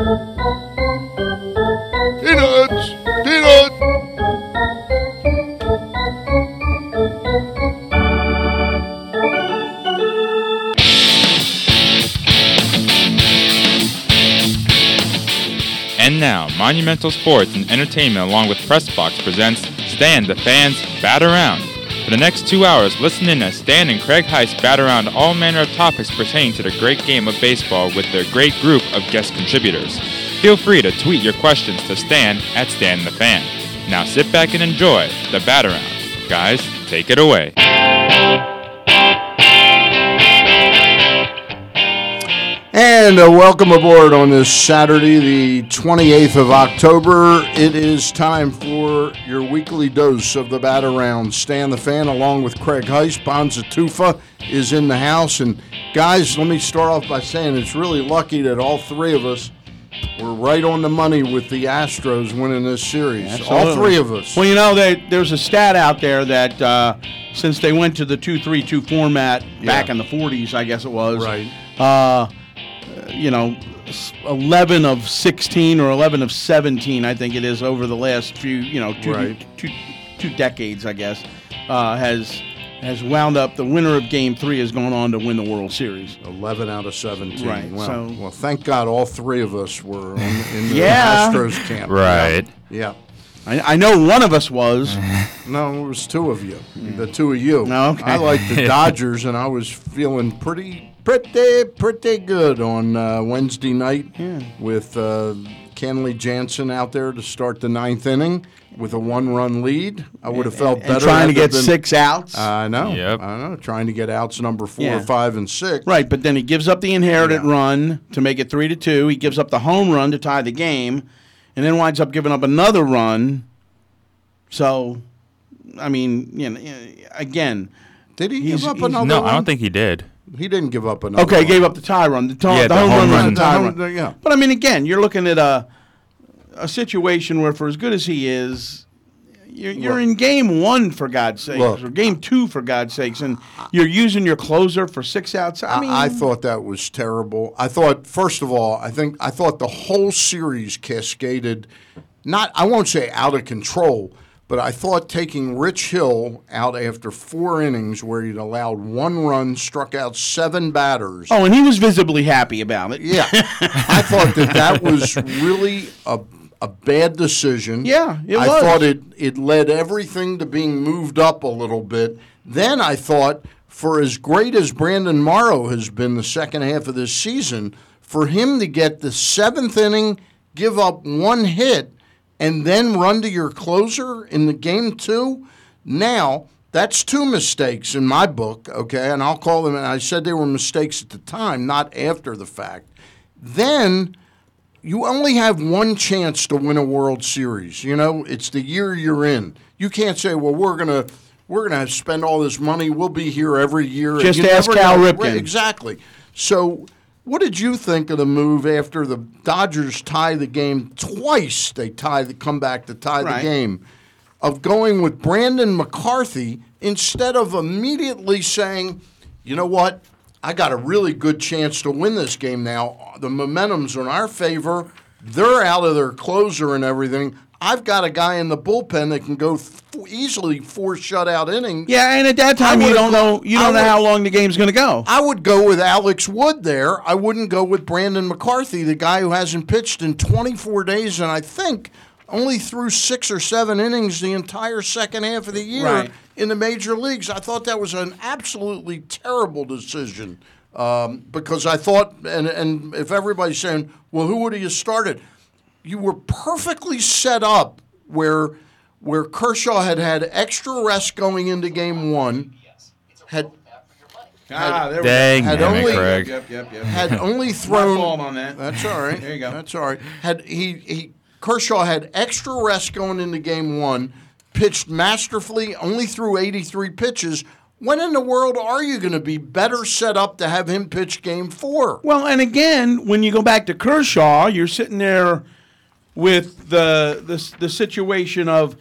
Peanuts! Peanuts! And now, Monumental Sports and Entertainment along with Pressbox presents Stan the Fan's Bat Around. For the next two hours, listen in as Stan and Craig Heist bat around all manner of topics pertaining to the great game of baseball with their great group of guest contributors. Feel free to tweet your questions to Stan at StanTheFan. Now sit back and enjoy the bat around. Guys, take it away. And welcome aboard on this Saturday, the 28th of October. It is time for your weekly dose of the Bat Around. Stan the Fan, along with Craig Heist. Bonza Tufa is in the house. And guys, let me start off by saying it's really lucky that all three of us were right on the money with the Astros winning this series. All three of us. Well, you know, they, there's a stat out there that uh, since they went to the 2 3 2 format back Yeah. in the 40s, I guess it was. Right. Uh, you know, 11 of 16 or 11 of 17, I think it is, over the last few, you know, two, Right. two, two decades, I guess, uh, has has wound up the winner of game three has gone on to win the World Series. 11 out of 17. Right, Well, so- well, thank God all three of us were on, in the Yeah. Astros camp. Right. Yeah. yeah. I, I know one of us was. No, it was two of you. The two of you. No, okay. I like the Dodgers, and I was feeling pretty, pretty, pretty good on uh, Wednesday night with uh, Kenley Jansen out there to start the ninth inning with a one-run lead. I would have felt and better. trying to get there been- six outs. I know. Yep. I know. Trying to get outs number four, Yeah. five, and six. Right, but then he gives up the inherited Yeah. run to make it three to two. He gives up the home run to tie the game, and then winds up giving up another run. So, I mean, you know, again, Did he give up he's- another No, one? I don't think he did. He didn't give up another. okay, one. gave up the tie run, the, to- Yeah, the, the home, home run, run. the tie The run. home- yeah. But I mean, again, you're looking at a a situation where, for as good as he is, you're, you're Look. in game one for God's sakes, Look. or game two for God's sakes, and you're using your closer for six outs. I I, mean, I thought that was terrible. I thought, first of all, I think I thought the whole series cascaded, not I won't say out of control, but I thought taking Rich Hill out after four innings, where he'd allowed one run, struck out seven batters. oh, and he was visibly happy about it. Yeah, I thought that that was really a a bad decision. Yeah, it I was. thought it it led everything to being moved up a little bit. Then I thought, for as great as Brandon Morrow has been the second half of this season, for him to get the seventh inning, give up one hit, and then run to your closer in the game two, now. That's two mistakes in my book, okay? And I'll call them, and I said they were mistakes at the time, not after the fact. Then you only have one chance to win a World Series. You know, it's the year you're in. You can't say, "Well, we're gonna we're gonna spend all this money. We'll be here every year." Just ask Cal. Ripken. Right, Exactly. So, what did you think of the move after the Dodgers tie the game twice? They tie the come back to tie Right. the game of going with Brandon McCarthy instead of immediately saying, you know what? I got a really good chance to win this game now. The momentum's in our favor. They're out of their closer and everything. I've got a guy in the bullpen that can go th- easily four shutout innings. Yeah, and at that time you don't know you don't know how long the game's going to go. I would go with Alex Wood there. I wouldn't go with Brandon McCarthy, the guy who hasn't pitched in 24 days and I think only threw six or seven innings the entire second half of the year Right. in the major leagues. I thought that was an absolutely terrible decision um, because I thought, and, and if everybody's saying, well, who would have you started? You were perfectly set up where where Kershaw had had extra rest going into game one, had ah, there Dang, had damn it, only- Craig. Yep, yep, yep. had only thrown. on that. That's all right. There you go. That's all right. Had he he Kershaw had extra rest going into game one, pitched masterfully, only threw 83 pitches. When in the world are you going to be better set up to have him pitch game four? Well, and again, when you go back to Kershaw, you're sitting there with the the, the situation of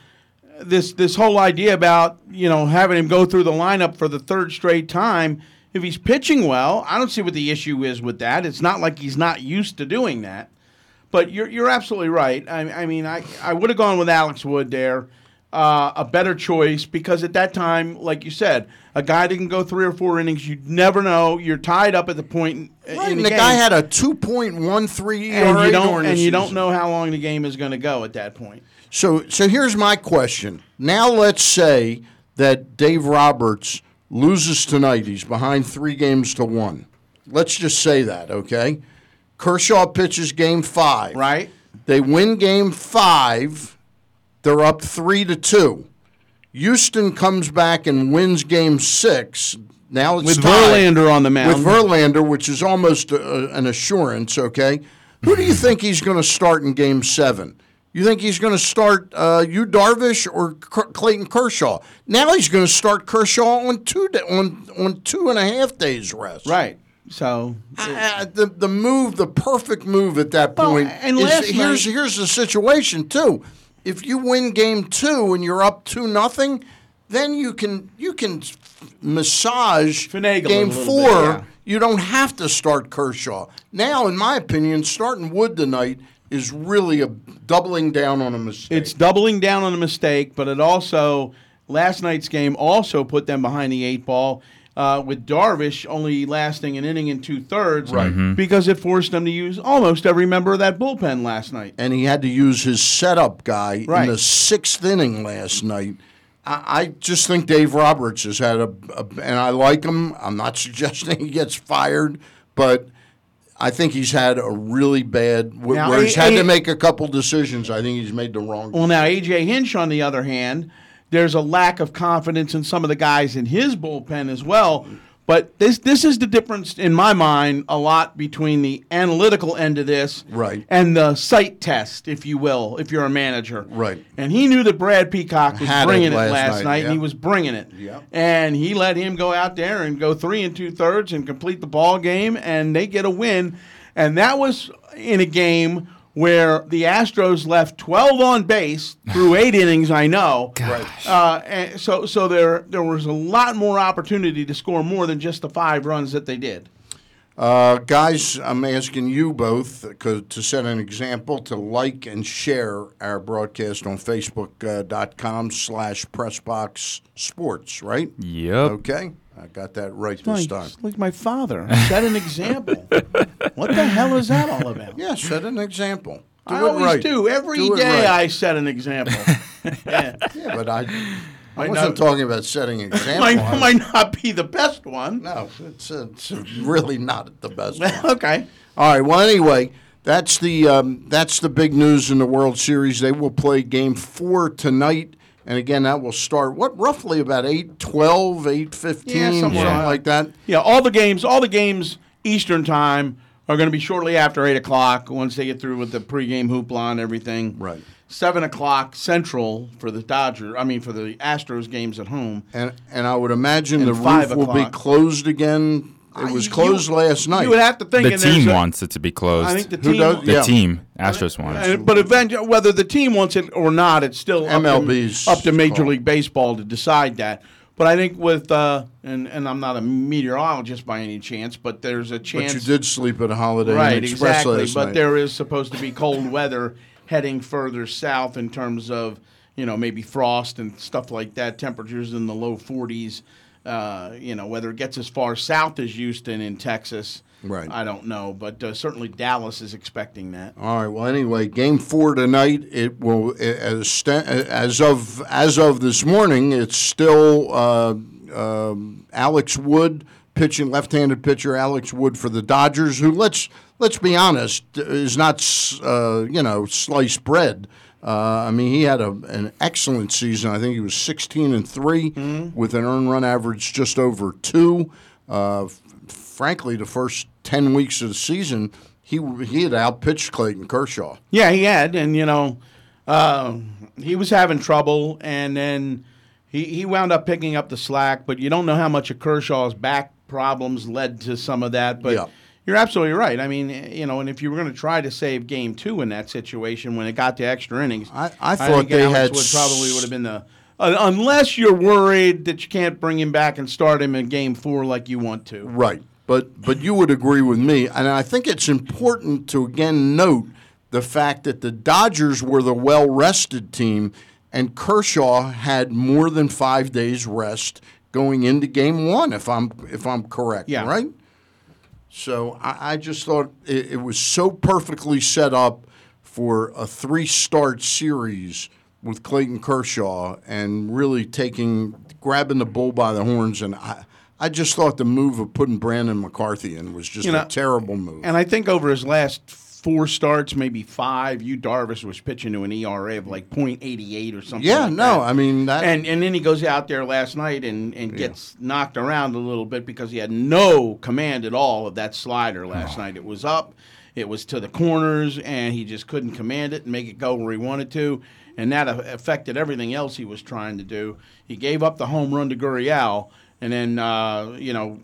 this this whole idea about you know having him go through the lineup for the third straight time. If he's pitching well, I don't see what the issue is with that. It's not like he's not used to doing that. But you're you're absolutely right. I, I mean, I I would have gone with Alex Wood there, uh, a better choice because at that time, like you said, a guy that can go three or four innings, you never know. You're tied up at the point in, Right, in and the, the guy had a 2.13 ERA and you don't and you don't know how long the game is going to go at that point. So, so here's my question. Now, let's say that Dave Roberts loses tonight. He's behind three games to one. Let's just say that, okay? Kershaw pitches game five. Right. They win game five. They're up three to two. Houston comes back and wins game six. Now it's With tied Verlander on the mound. with Verlander, which is almost a, an assurance. Okay, who do you think he's going to start in Game Seven? You think he's going to start uh, you Darvish or K- Clayton Kershaw? Now he's going to start Kershaw on two da- on on two and a half days rest. right. So Uh, the the move, the perfect move at that Well, point. and is, here's night- here's the situation too. If you win game two and you're up two nothing, then you can you can massage Finagle game four. bit, yeah. You don't have to start Kershaw now. In my opinion, starting Wood tonight is really a doubling down on a mistake. It's doubling down on a mistake, but it also last night's game also put them behind the eight ball. Uh, with Darvish only lasting an inning and two thirds, Right. Because it forced them to use almost every member of that bullpen last night. and he had to use his setup guy Right. in the sixth inning last night. I, I just think Dave Roberts has had a, a, and I like him. I'm not suggesting he gets fired, but I think he's had a really bad, wh- Now, where he's A- had A- to make a couple decisions. I think he's made the wrong. Well, now AJ Hinch, on the other hand, there's a lack of confidence in some of the guys in his bullpen as well. But this this is the difference in my mind a lot between the analytical end of this Right. and the sight test, if you will, if you're a manager. Right. And he knew that Brad Peacock was Had bringing it last last, night, night, and he was bringing it. Yeah. And he let him go out there and go three and two thirds and complete the ball game, and they get a win. And that was in a game where the Astros left 12 on base through eight innings. I know. Gosh. Uh, and so so there there was a lot more opportunity to score more than just the five runs that they did. Uh, guys, I'm asking you both uh, 'cause- to set an example to like and share our broadcast on Facebook.com slash Pressbox Sports, right? Yep. Okay, I got that right this time. like my father. Set an example. what the hell is that all about? Yeah, set an example. Do I it always right. do. Every day Do it right. I set an example. yeah. Yeah, but I, I Might wasn't not- talking about setting an example. Might, might not be the best one. no, it's, it's really not the best. one. okay. All right. Well, anyway, that's the um, that's the big news in the World Series. They will play Game Four tonight, and again, that will start what roughly about 8, 12, 8, 15, Yeah, something around- like that. Yeah, all the games, all the games Eastern time are going to be shortly after eight o'clock once they get through with the pregame hoopla and everything. Right. Seven o'clock Central for the Dodger. I mean, for the Astros games at home. And and I would imagine And the roof will be closed again. It was you- closed last night. You would have to think. The team a- wants it to be closed. I think the Who team. does? the yeah. team, Astros wants. Uh, but eventually, whether the team wants it or not, it's still up to- MLB's up to, Major call. League Baseball to decide that. But I think with uh, and and I'm not a meteorologist by any chance, but there's a chance. but you did sleep at a Holiday Inn right, Express exactly. last But night. there is supposed to be cold weather heading further south in terms of you know maybe frost and stuff like that. Temperatures in the low 40s. Uh, you know whether it gets as far south as Houston in Texas. Right. I don't know, but uh, certainly Dallas is expecting that. All right. Well, anyway, Game Four tonight. It will as as of as of this morning. It's still uh, um, Alex Wood pitching, left-handed pitcher Alex Wood for the Dodgers, who let's let's be honest is not uh, you know sliced bread. Uh, I mean, he had a, an excellent season. I think he was 16 and 3 with an earned run average just over two. Uh, f- frankly, the first 10 weeks of the season, he he had outpitched Clayton Kershaw. Yeah, he had, and you know, uh, he was having trouble, and then he he wound up picking up the slack. But you don't know how much of Kershaw's back problems led to some of that. But Yeah. You're absolutely right. I mean, you know, and if you were going to try to save Game Two in that situation when it got to extra innings, I- I thought think they Alex had would probably would have been the. Uh, unless you're worried that you can't bring him back and start him in game four like you want to. Right. But but you would agree with me, and I think it's important to again note the fact that the Dodgers were the well rested team and Kershaw had more than five days rest going into game one, if I'm if I'm correct. Yeah. Right? So I, I just thought it, it was so perfectly set up for a three start series with Clayton Kershaw and really taking grabbing the bull by the horns and I I just thought the move of putting Brandon McCarthy in was just You know, a terrible move. And I think over his last four starts, maybe five, you Darvish was pitching to an ERA of like .88 or something. yeah, like no, that. I mean that and and then he goes out there last night and, and gets knocked around a little bit because he had no command at all of that slider last Oh. night. It was up, it was to the corners, and he just couldn't command it and make it go where he wanted to. And that affected everything else he was trying to do. He gave up the home run to Gurriel, and then uh, you know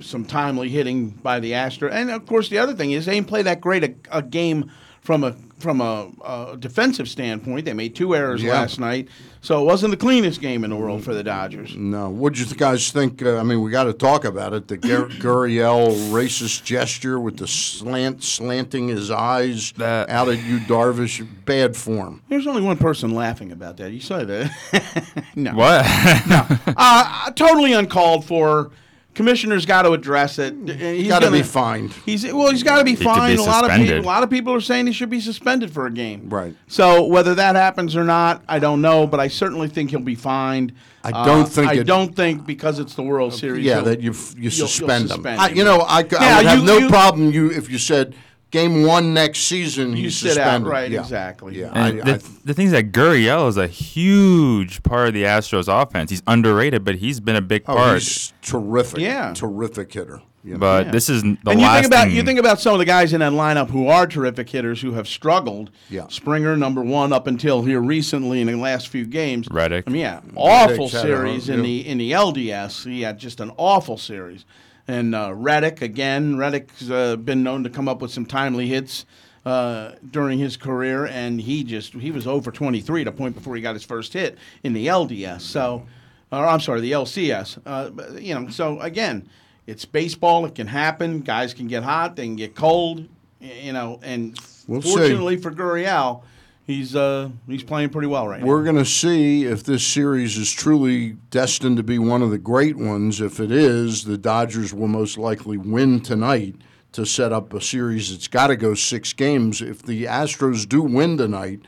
some timely hitting by the Astro. And of course, the other thing is they didn't play that great a, a game from a from a, a defensive standpoint. They made two errors Yeah. last night, so it wasn't the cleanest game in the world for the Dodgers. No. What did you guys think? Uh, I mean, we got to talk about it. The Gur- Gurriel racist gesture with the slant, slanting his eyes That- out at you, Darvish. Bad form. There's only one person laughing about that. You saw that? no, What? uh, totally uncalled for. Commissioner's got to address it. He's Got to be fined. He's well. He's got to be could be fined. a lot of people. A lot of people are saying he should be suspended for a game. Right. So whether that happens or not, I don't know. But I certainly think he'll be fined. I don't Uh, think I it- don't think because it's the World Series. Yeah, that you f- you you'll- you'll suspend them. suspend I, him. you know, I, c- I Yeah, would have you- no you- problem you if you said game one next season You he's sit out, right, Yeah. exactly. Yeah, And I, the, I, the thing is that Gurriel is a huge part of the Astros offense. He's underrated, but he's been a big oh, part. he's terrific. Yeah. terrific hitter. you know. but Yeah. this is the and you last think about thing- you think about some of the guys in that lineup who are terrific hitters who have struggled. Yeah. Springer number one up until here recently in the last few games. Reddick. I mean, yeah, awful Reddick's had a- series in yeah. the in the LDS. He had just an awful series. And uh, Reddick again. Reddick's uh, been known to come up with some timely hits uh, during his career, and he just he was over 23 at a point before he got his first hit in the LDS. So, or I'm sorry, the LCS. Uh, you know, so again, it's baseball. It can happen. Guys can get hot. They can get cold. You know, and We'll see. fortunately for Gurriel, he's uh, he's playing pretty well right now. We're going to see if this series is truly destined to be one of the great ones. If it is, the Dodgers will most likely win tonight to set up a series that's got to go six games. If the Astros do win tonight,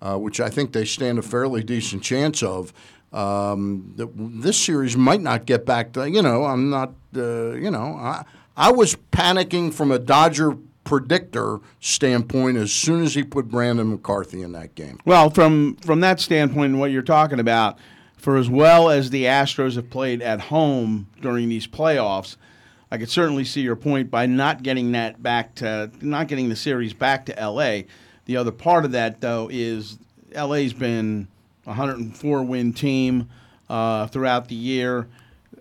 uh, which I think they stand a fairly decent chance of, um, this series might not get back to, you know, I'm not, uh, you know, I, I was panicking from a Dodger predictor standpoint as soon as he put Brandon McCarthy in that game. Well, from from that standpoint, and what you're talking about, for as well as the Astros have played at home during these playoffs, I could certainly see your point by not getting that back to not getting the series back to L.A. The other part of that, though, is L.A.'s been a 104 win team uh, throughout the year.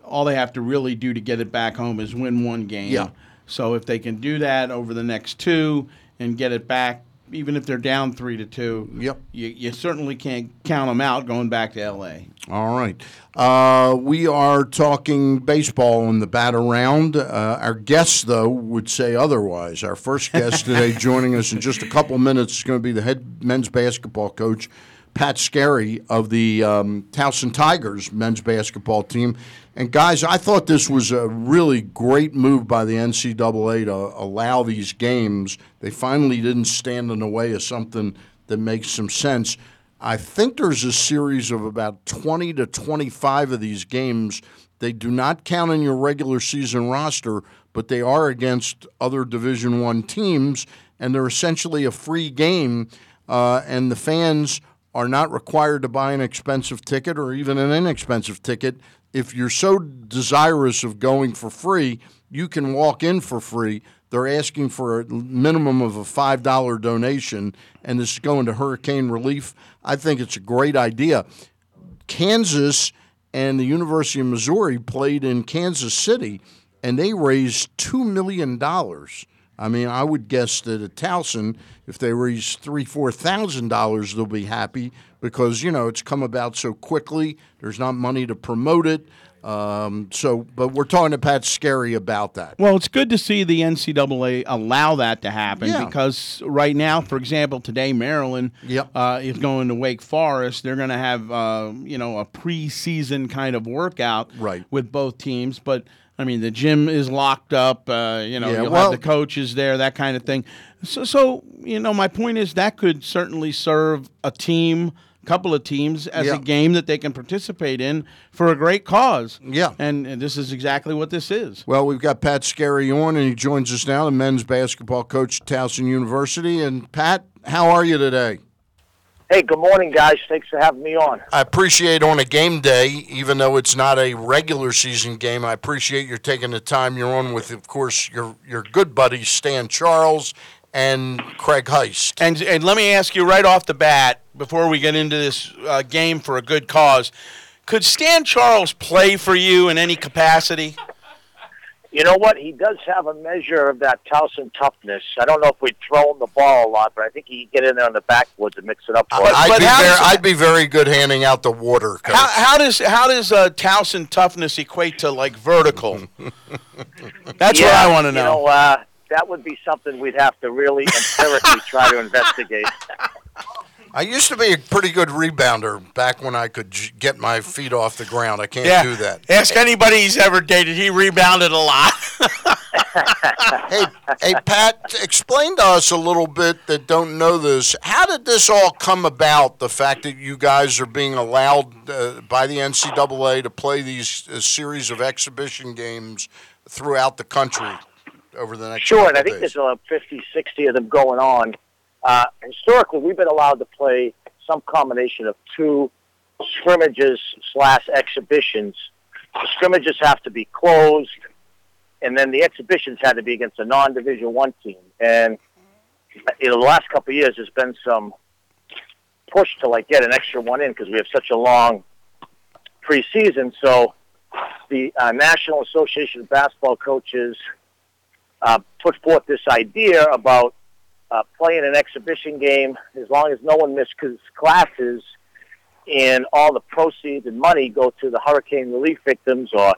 All they have to really do to get it back home is win one game. Yeah. So if they can do that over the next two and get it back, even if they're down three to two, Yep. you, you certainly can't count them out going back to L.A. All right. Uh, we are talking baseball in the bat around. Uh, our guest, though, would say otherwise. Our first guest today, joining us in just a couple minutes, is going to be the head men's basketball coach, Pat Skerry of the um, Towson Tigers men's basketball team. And, guys, I thought this was a really great move by the NCAA to allow these games. They finally didn't stand in the way of something that makes some sense. I think there's a series of about 20 to 25 of these games. They do not count in your regular season roster, but they are against other Division One teams, and they're essentially a free game. Uh, and the fans are not required to buy an expensive ticket or even an inexpensive ticket. If you're so desirous of going for free, you can walk in for free. They're asking for a minimum of a $5 donation, and this is going to hurricane relief. I think it's a great idea. Kansas and the University of Missouri played in Kansas City, and they raised $2 million. I mean, I would guess that at Towson, if they raise three, four thousand dollars, they'll be happy because you know it's come about so quickly. There's not money to promote it. Um, so, but we're talking to Pat Skerry about that. Well, it's good to see the NCAA allow that to happen Yeah. because right now, for example, today Maryland Yep. uh, is going to Wake Forest. They're going to have uh, you know a preseason kind of workout Right. with both teams, but. I mean, the gym is locked up. Uh, you know, Yeah, you'll well- have the coaches there, that kind of thing. So, so, you know, my point is that could certainly serve a team, couple of teams, as Yeah. a game that they can participate in for a great cause. Yeah. and, and this is exactly what this is. Well, we've got Pat Skerry on, and he joins us now, the men's basketball coach at Towson University. And Pat, how are you today? Hey, good morning, guys. Thanks for having me on. I appreciate on a game day, even though it's not a regular season game, I appreciate you taking the time you're on with, of course, your your good buddy Stan Charles and Craig Heist. And and let me ask you right off the bat before we get into this uh, game for a good cause, could Stan Charles play for you in any capacity? You know what? He does have a measure of that Towson toughness. I don't know if we'd throw him the ball a lot, but I think he could get in there on the backwoods and mix it up for us. I'd, but be very, I'd be very good handing out the water. Coach. How, how does how does uh, Towson toughness equate to like vertical? That's what I want to You know. know, uh, that would be something we'd have to really empirically try to investigate. I used to be a pretty good rebounder back when I could j- get my feet off the ground. I can't yeah, do that. ask anybody he's ever dated. He rebounded a lot. hey, hey, Pat, explain to us a little bit that don't know this. How did this all come about? The fact that you guys are being allowed uh, by the NCAA to play these uh, series of exhibition games throughout the country over the next. Sure, and I think days? there's uh, 50, 60 of them going on. Uh, historically, we've been allowed to play some combination of two scrimmages slash exhibitions. The scrimmages have to be closed, and then the exhibitions had to be against a non-division one team. And you know, the last couple of years, there's been some push to like get an extra one in because we have such a long preseason. So the uh, National Association of Basketball Coaches uh, put forth this idea about uh, playing an exhibition game as long as no one misses classes and all the proceeds and money go to the hurricane relief victims or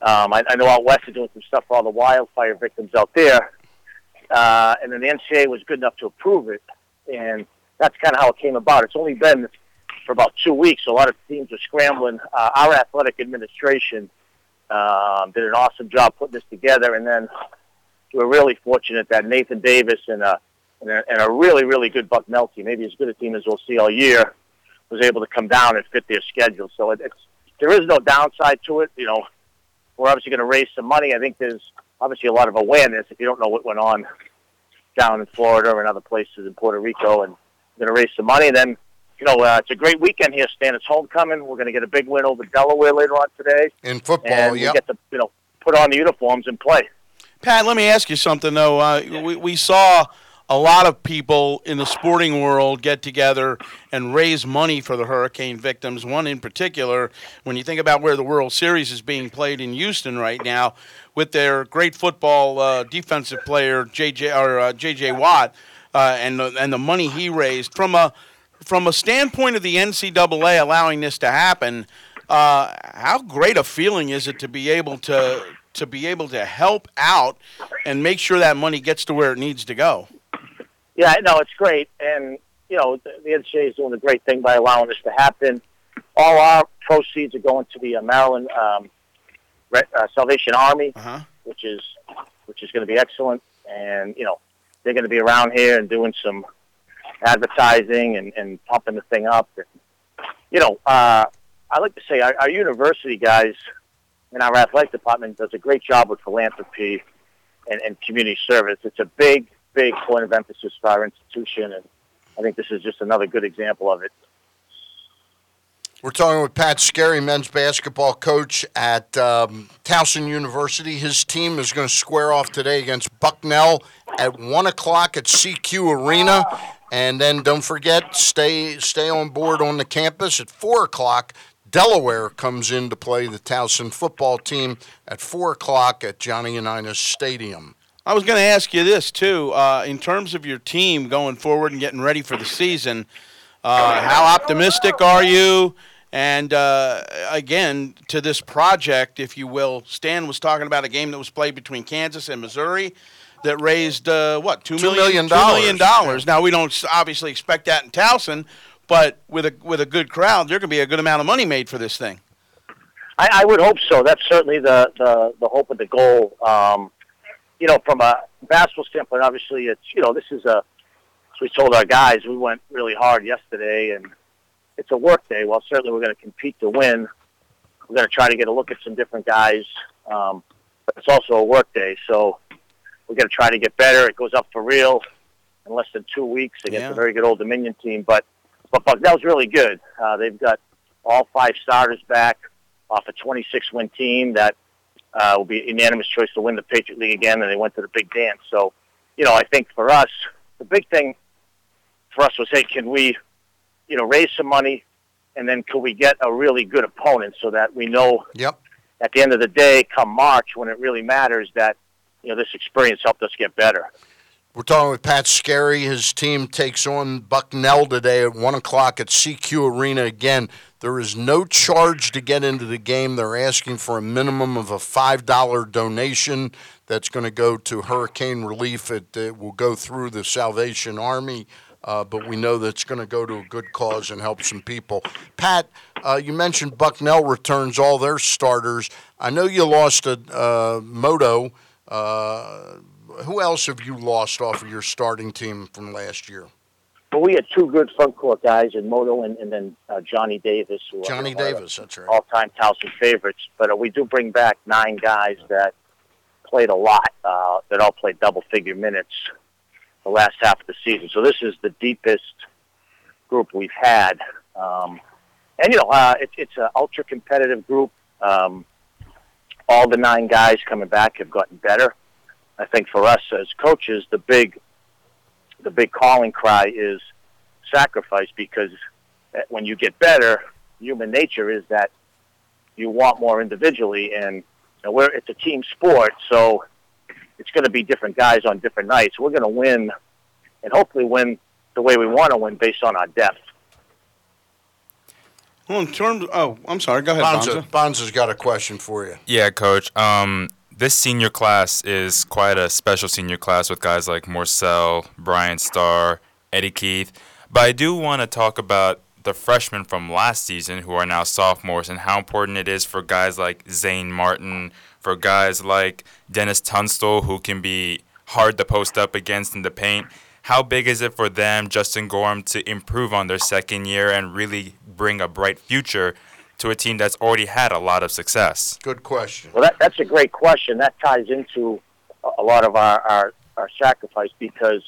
um, I, I know out west are doing some stuff for all the wildfire victims out there. Uh, and then the NCAA was good enough to approve it. And that's kind of how it came about. It's only been for about two weeks. So a lot of teams are scrambling. Uh, our athletic administration um, did an awesome job putting this together. And then we're really fortunate that Nathan Davis and a, and a, and a really, really good Bucknell team, maybe as good a team as we'll see all year, was able to come down and fit their schedule. So it, it's, there is no downside to it. You know, we're obviously going to raise some money. I think there's obviously a lot of awareness if you don't know what went on down in Florida or in other places in Puerto Rico, and we're going to raise some money. And then, you know, uh, it's a great weekend here, Stan. It's homecoming. We're going to get a big win over Delaware later on today, in football. and we Yep. get to you know put on the uniforms and play. Pat, let me ask you something though. Uh, we, we saw a lot of people in the sporting world get together and raise money for the hurricane victims. One in particular, when you think about where the World Series is being played in Houston right now, with their great football uh, defensive player JJ or uh, JJ Watt, uh, and the, and the money he raised from a from a standpoint of the NCAA allowing this to happen. Uh, how great a feeling is it to be able to to be able to help out and make sure that money gets to where it needs to go? Yeah, no, it's great, and you know the, the NCAA is doing a great thing by allowing this to happen. All our proceeds are going to the uh, Maryland um, Re- uh, Salvation Army, Uh-huh. which is which is going to be excellent. And you know they're going to be around here and doing some advertising and, and pumping the thing up. And, you know, uh, I like to say our, our university guys and our athletic department does a great job with philanthropy and, and community service. It's a big, big point of emphasis for our institution, and I think this is just another good example of it. We're talking with Pat Skerry, men's basketball coach at um, Towson University. His team is going to square off today against Bucknell at one o'clock at SECU Arena, and then don't forget stay stay on board on the campus at four o'clock. Delaware comes in to play the Towson football team at four o'clock at Johnny Unitas Stadium. I was going to ask you this too. Uh, in terms of your team going forward and getting ready for the season, uh, how optimistic are you? And uh, again, to this project, if you will, Stan was talking about a game that was played between Kansas and Missouri that raised uh, what two million million two million dollars. dollars. Now we don't obviously expect that in Towson, but with a with a good crowd, there can be a good amount of money made for this thing. I, I would hope so. That's certainly the, the, the hope and the goal. Um, you know, from a basketball standpoint, obviously, it's you know this is a. As we told our guys, we went really hard yesterday, and it's a work day. Well, certainly we're going to compete to win. We're going to try to get a look at some different guys, um, but it's also a work day. So we're going to try to get better. It goes up for real in less than two weeks against Yeah. a very good Old Dominion team. But but Bucknell's really good. Uh, they've got all five starters back off a 26 win team that uh, will be unanimous choice to win the Patriot League again, and they went to the big dance. So, you know, I think for us, the big thing for us was, hey, can we, you know, raise some money, and then could we get a really good opponent so that we know Yep. at the end of the day, come March, when it really matters, that you know this experience helped us get better. We're talking with Pat Skerry. His team takes on Bucknell today at 1 o'clock at SECU Arena. Again, there is no charge to get into the game. They're asking for a minimum of a $5 donation that's going to go to hurricane relief. It, it will go through the Salvation Army, uh, but we know that it's going to go to a good cause and help some people. Pat, uh, you mentioned Bucknell returns all their starters. I know you lost a uh, Moto. Who else have you lost off of your starting team from last year? But we had two good front court guys in Moto and, and then uh, Johnny Davis, who Johnny Davis, that's right. all-time Towson favorites. But uh, we do bring back nine guys that played a lot, uh, that all played double-figure minutes the last half of the season. So this is the deepest group we've had. Um, and, you know, uh, it, it's an ultra-competitive group. Um, all the nine guys coming back have gotten better. I think for us as coaches, the big, the big calling cry is sacrifice because uh, when you get better, human nature is that you want more individually, and you know, we're it's a team sport, so it's going to be different guys on different nights. We're going to win, and hopefully win the way we want to win based on our depth. Well, in terms, of, oh, I'm sorry. Go ahead, Bonza, Bonza. Bonza's got a question for you. Yeah, coach. Um, this senior class is quite a special senior class with guys like Morsell, Brian Starr, Eddie Keith. But I do want to talk about the freshmen from last season who are now sophomores and how important it is for guys like Zane Martin, for guys like Dennis Tunstall who can be hard to post up against in the paint. How big is it for them, Justin Gorham, to improve on their second year and really bring a bright future to a team that's already had a lot of success? Good question. Well, that, that's a great question. That ties into a- a lot of our, our, our sacrifice because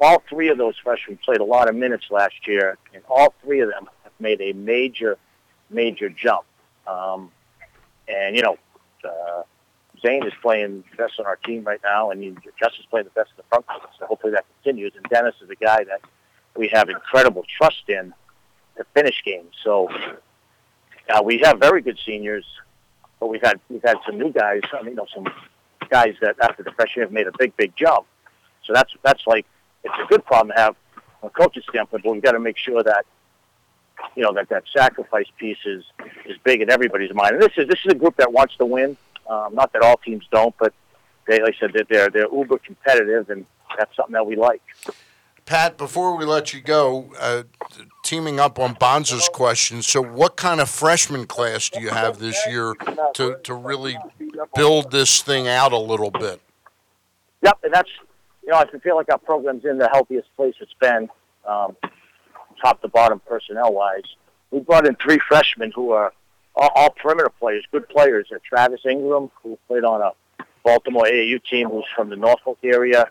all three of those freshmen played a lot of minutes last year, and all three of them have made a major, major jump. Um, and, you know, uh, Zane is playing the best on our team right now, and you- Justin's playing the best in the front court, so hopefully that continues. And Dennis is a guy that we have incredible trust in to finish games. So uh, we have very good seniors, but we've had we've had some new guys. I mean, you know, some guys that after the freshman have made a big, big jump. So that's that's like it's a good problem to have from a coach's standpoint, but we've got to make sure that you know that that sacrifice piece is is big in everybody's mind. And this is this is a group that wants to win. Um, not that all teams don't, but they, like I said, they're they're, they're uber competitive, and that's something that we like. Pat, before we let you go, uh, teaming up on Bonza's question, so what kind of freshman class do you have this year to, to really build this thing out a little bit? Yep, and that's you know I feel like our program's in the healthiest place it's been, um, top to bottom personnel wise. We brought in three freshmen who are all, all perimeter players, good players. Uh, Travis Ingram, who played on a Baltimore AAU team, who's from the Norfolk area.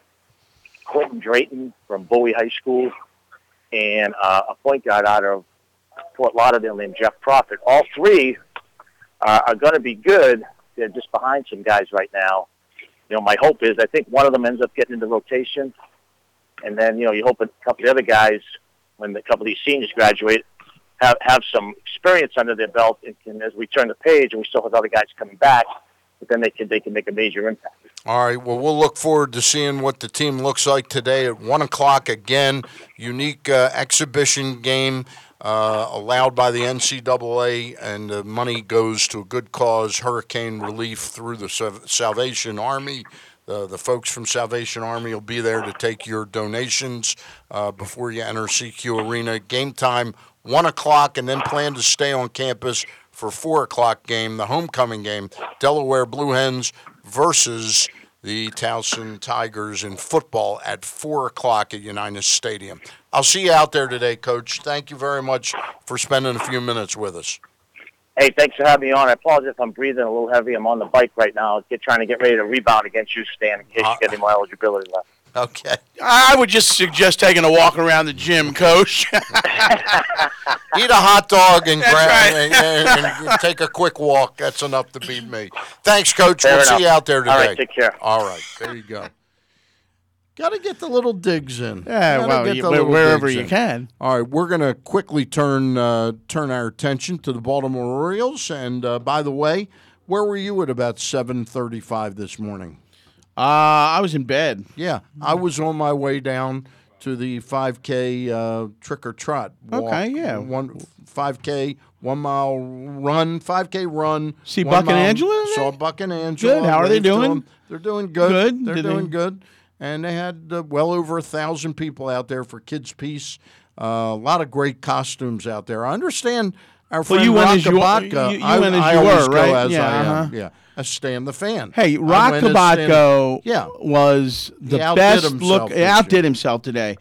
Quentin Drayton from Bowie High School, and uh, a point guard out of Fort Lauderdale named Jeff Prophet. All three uh, are going to be good. They're just behind some guys right now you know, my hope is I think one of them ends up getting into rotation, and then you know you hope a couple of the other guys, when a couple of these seniors graduate, have have some experience under their belt, and can as we turn the page and we still have other guys coming back, but then they can they can make a major impact. All right. Well, we'll look forward to seeing what the team looks like today at one o'clock again. Unique uh, exhibition game. uh, allowed by the NCAA, and the money goes to a good cause, hurricane relief through the Salvation Army. Uh, the folks from Salvation Army will be there to take your donations uh, before you enter SECU Arena. Game time, 1 o'clock, and then plan to stay on campus for 4 o'clock game, the homecoming game, Delaware Blue Hens versus the Towson Tigers in football at 4 o'clock at Unitas Stadium. I'll see you out there today, Coach. Thank you very much for spending a few minutes with us. Hey, thanks for having me on. I apologize if I'm breathing a little heavy. I'm on the bike right now, get, trying to get ready to rebound against you, Stan, in case Uh, you get any more eligibility left. Okay. I would just suggest taking a walk around the gym, Coach. Eat a hot dog and, That's grab, right. and, and- and take a quick walk. That's enough to beat me. Thanks, Coach. Fair we'll enough. see you out there today. All right, take care. All right, there you go. Got to get the little digs in. yeah, well, get you, the where- wherever you in. can. All right, we're going to quickly turn uh, turn our attention to the Baltimore Orioles. And uh, by the way, where were you at about seven thirty-five this morning? Uh, I was in bed. Yeah, I was on my way down to the 5K uh, trick or trot. Walk. Okay, yeah. One 5K, one mile run, 5K run. See Buck and Angela? Saw Buck and Angela. Good. How are they doing? They're doing good. Good. They're Did they- doing good. And they had uh, well over a thousand people out there for Kids Peace. Uh, a lot of great costumes out there. I understand our friend you went as you- you- you I, went as I you were, right? as Yeah, I uh-huh. Yeah, Stan the fan. Hey, I Roch Kubatko Yeah. was the He best look. outdid himself today.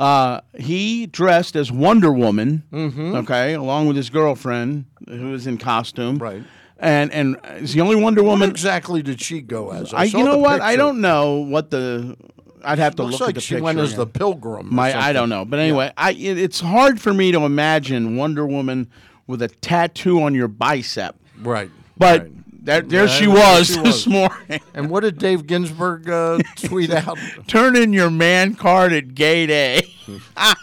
Uh, he dressed as Wonder Woman, okay, along with his girlfriend who was in costume, Mm-hmm. Right. And and is the only Wonder What Woman. exactly did she go as? I, saw you know what? I don't know what the. I'd have to Looks look like at the she picture. went as the pilgrim. My, I don't know, but anyway, I it, it's hard for me to imagine Wonder Woman with a tattoo on your bicep. Right. But right. There, there Yeah, she was she this morning. And what did Dave Ginsburg uh, tweet out? Turn in your man card at gate A.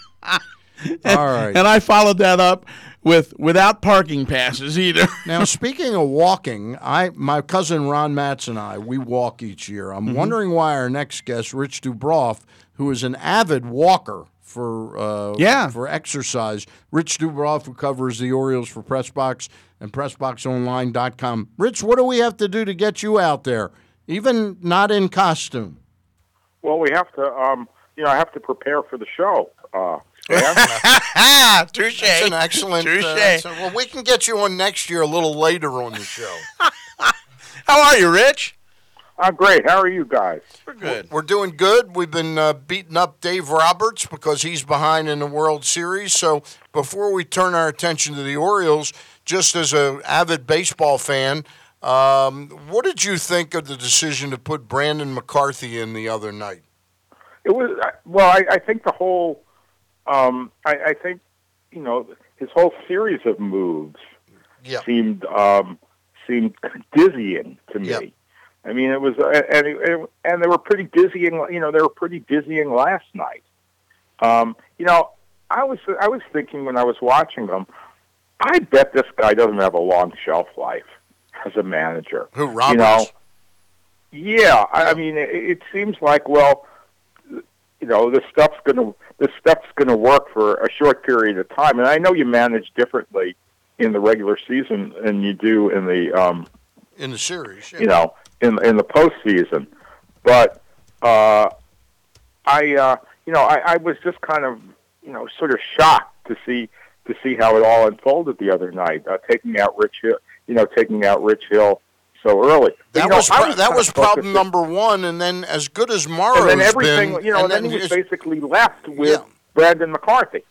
All right. And I followed that up with without parking passes either. Now, speaking of walking, I my cousin Ron Matz and I we walk each year. Mm-hmm. I'm wondering why our next guest, Rich Dubroff, who is an avid walker for uh, Yeah. for exercise, Rich Dubroff, who covers the Orioles for Pressbox and PressBoxOnline.com. Rich, what do we have to do to get you out there, even not in costume? Well, we have to, um, you know, I have to prepare for the show. Uh, Stan. touche. That's an excellent. Touche. uh, that's well, we can get you on next year a little later on the show. How are you, Rich? I'm great. How are you guys? We're good. We're doing good. We've been uh, beating up Dave Roberts because he's behind in the World Series. So before we turn our attention to the Orioles, just as an avid baseball fan, um, what did you think of the decision to put Brandon McCarthy in the other night? It was well. I, I think the whole, um, I, I think, you know, his whole series of moves Yeah. seemed um, seemed dizzying to me. Yep. I mean, it was, and it, and they were pretty dizzying. You know, they were pretty dizzying last night. Um, you know, I was I was thinking when I was watching them, I bet this guy doesn't have a long shelf life as a manager. Who Roberts? You know, yeah, I, mean, it, it seems like well, you know, this stuff's gonna this stuff's gonna work for a short period of time, and I know you manage differently in the regular season than you do in the um, in the series. Yeah. you know in in the postseason, but uh, I uh, you know I, I was just kind of you know sort of shocked to see to see how it all unfolded the other night, uh, taking out Rich Hill, you know, taking out Rich Hill so early. That You know, was I that kinda was problem number one, and then as good as Morrow's and then everything, been, you know, and and then, he was basically left with Yeah. Brandon McCarthy.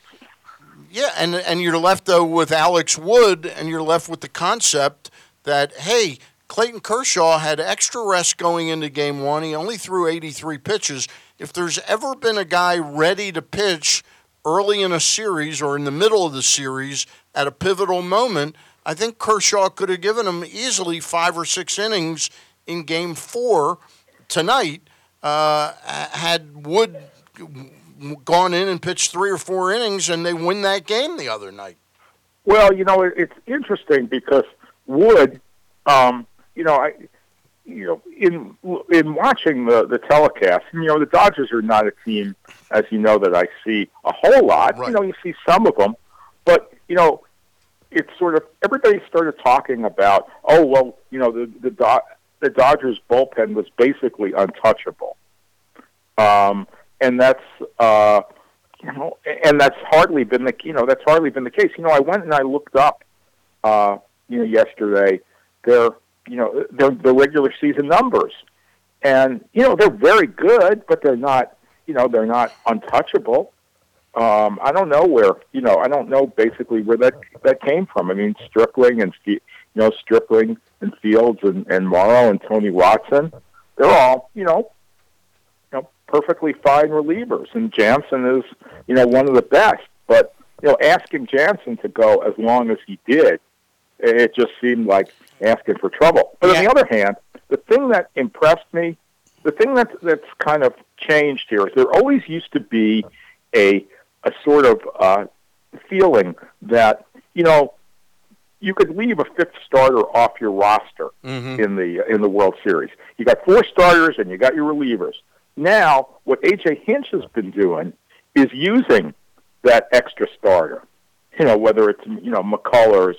Yeah, and and you're left though with Alex Wood, and you're left with the concept that hey, Clayton Kershaw had extra rest going into Game One. He only threw 83 pitches. If there's ever been a guy ready to pitch early in a series or in the middle of the series at a pivotal moment, I think Kershaw could have given him easily five or six innings in Game Four tonight. Uh, had Wood gone in and pitched three or four innings, and they win that game the other night. Well, you know, it's interesting because Wood, um, you know, I, you know, in in watching the the telecast, you know, the Dodgers are not a team, as you know, that I see a whole lot. Right. You know, you see some of them, but you know, it's sort of everybody started talking about, oh well, you know, the the Do- the Dodgers bullpen was basically untouchable, um, and that's uh, you know, and that's hardly been the you know that's hardly been the case. You know, I went and I looked up, uh, you know, yesterday their you know their the regular season numbers, and you know they're very good, but they're not you know they're not untouchable. Um, I don't know where you know I don't know basically where that that came from. I mean Stripling and you know Stripling and Fields and, and Morrow and Tony Watson, they're all you know you know perfectly fine relievers, and Jansen is you know one of the best. But you know asking Jansen to go as long as he did, it just seemed like asking for trouble. But on the other hand, the thing that impressed me, the thing that that's kind of changed here is there always used to be a a sort of uh, feeling that you know you could leave a fifth starter off your roster Mhm. in the in the World Series. You got four starters and you got your relievers. Now, what AJ Hinch has been doing is using that extra starter. You know, whether it's you know McCullers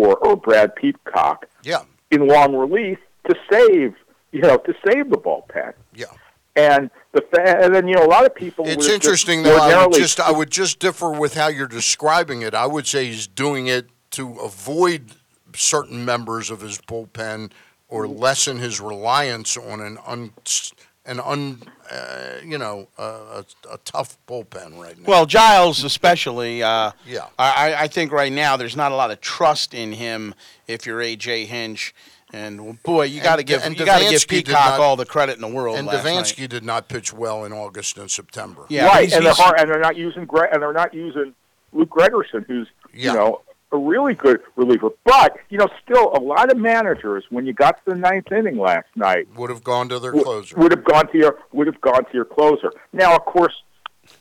or or Brad Peacock Yeah, in long relief to save you know to save the bullpen. yeah. And the fa- and then you know a lot of people. It's interesting though. I would just I would just differ with how you're describing it. I would say he's doing it to avoid certain members of his bullpen or mm-hmm. lessen his reliance on an un an un uh, you know uh, a, a tough bullpen right now. Well, Giles especially. Uh, Yeah. I, I- I think right now there's not a lot of trust in him if you're AJ Hinch. And well, boy, you got to give and you got to give Peacock not- all the credit in the world. and last Devenski night. did not pitch well in August and September. Yeah, but right, he's- and they're he's- hard, and they're not using Gre- and they're not using Luke Gregerson, who's Yeah. you know a really good reliever. But you know, still a lot of managers when you got to the ninth inning last night Would have gone to their closer. would have gone to your would have gone to your closer. Now, of course,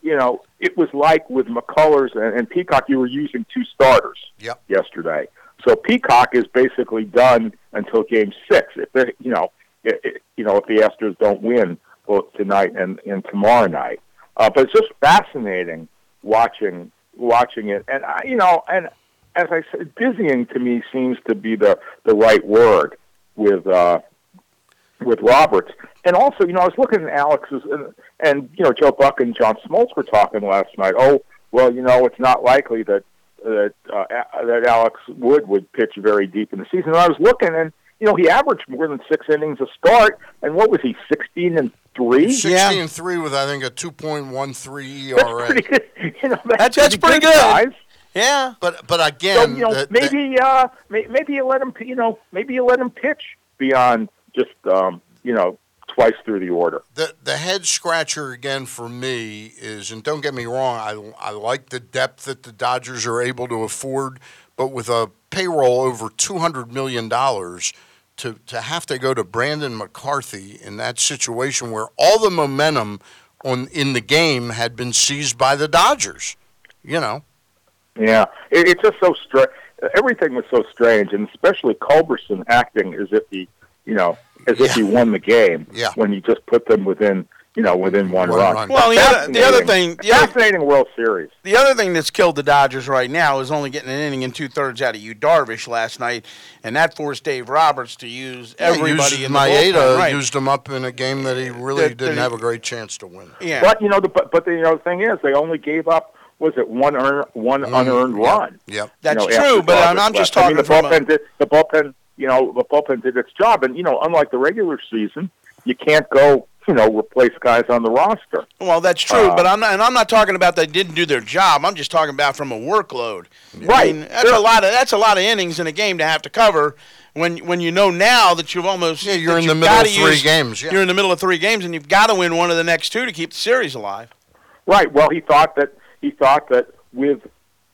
you know it was like with McCullers and, and Peacock, you were using two starters Yep. yesterday. So Peacock is basically done until Game Six. If they, you know, i i you know, if the Astros don't win both tonight and, and tomorrow night, uh, but it's just fascinating watching watching it, and I, you know, and as I said, dizzying to me seems to be the the right word with uh, with Roberts. And also, you know, I was looking at Alex's, and, and you know, Joe Buck and John Smoltz were talking last night. Oh, well, you know, it's not likely that that uh, A- that Alex Wood would pitch very deep in the season. And I was looking, and you know, he averaged more than six innings a start. And what was he, sixteen and three? 16 and 3 with I think a 2.13 That's ERA. pretty good. You know, that's, That's- that's pretty good. guys. Yeah. But but So again, you know, the- the- maybe uh, may, maybe you let him, you know, maybe you let him pitch beyond just um, you know twice through the order. the the head scratcher again for me is, and don't get me wrong, I I like the depth that the Dodgers are able to afford, but with a payroll over two hundred million dollars. To, to have to go to Brandon McCarthy in that situation where all the momentum on in the game had been seized by the Dodgers, you know. Yeah, it, it's just so strange. Everything was so strange, and especially Culberson acting as if he, you know, as if he won the game Yeah. when he just put them within, you know, within one, One run. run. Well, the other, the other thing, the other, fascinating World Series. the other thing that's killed the Dodgers right now is only getting an inning and two thirds out of Yu Darvish last night, and that forced Dave Roberts to use everybody used in the Maeda bullpen, right. used him up in a game that he really That- that didn't he- have a great chance to win. yeah. But you know, the but, but the you know the thing is, they only gave up was it one earn, one unearned Mm, Yep, run. Yep. That's you know, true, but I'm, I'm just left. I mean, talking the from a, bullpen did the bullpen. You know, the bullpen did its job, and you know, unlike the regular season, you can't go you know replace guys on the roster. Well, that's true, Uh, but I'm not, and I'm not talking about they didn't do their job. I'm just talking about from a workload. I Right. mean, that's a lot of that's a lot of innings in a game to have to cover when when you know now that you've almost Yeah, you're in the middle of three use- games, yeah. You're in the middle of three games, and you've got to win one of the next two to keep the series alive. Right. Well, he thought that he thought that with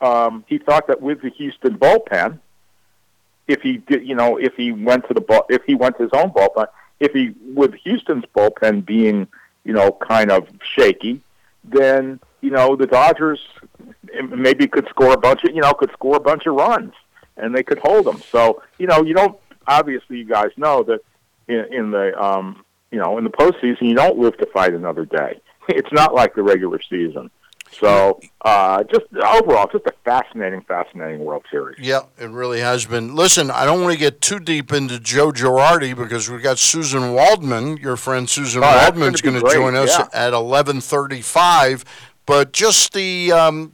um, he thought that with the Houston bullpen, if he did, you know, if he went to the ball, if he went to his own bullpen, if he with Houston's bullpen being, you know, kind of shaky, then you know the Dodgers maybe could score a bunch of, you know, could score a bunch of runs, and they could hold them. So you know, you don't obviously you guys know that in, in the um, you know in the postseason you don't live to fight another day. It's not like the regular season. So uh, just overall, just a fascinating, fascinating World Series. Yeah, it really has been. Listen, I don't want to get too deep into Joe Girardi because we've got Susan Waldman, your friend Susan Oh, Waldman's going to join us yeah. at eleven thirty-five. But just the um,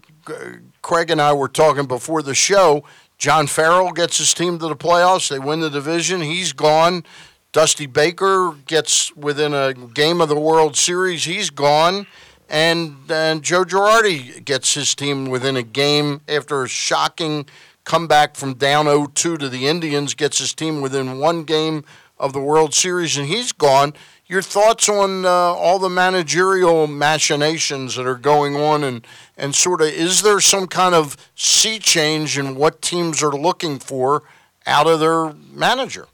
Craig and I were talking before the show. John Farrell gets his team to the playoffs. They win the division. He's gone. Dusty Baker gets within a game of the World Series. He's gone. And, and Joe Girardi gets his team within a game after a shocking comeback from down 0-2 to the Indians, gets his team within one game of the World Series, and he's gone. Your thoughts on uh, all the managerial machinations that are going on, and, and sort of is there some kind of sea change in what teams are looking for out of their manager?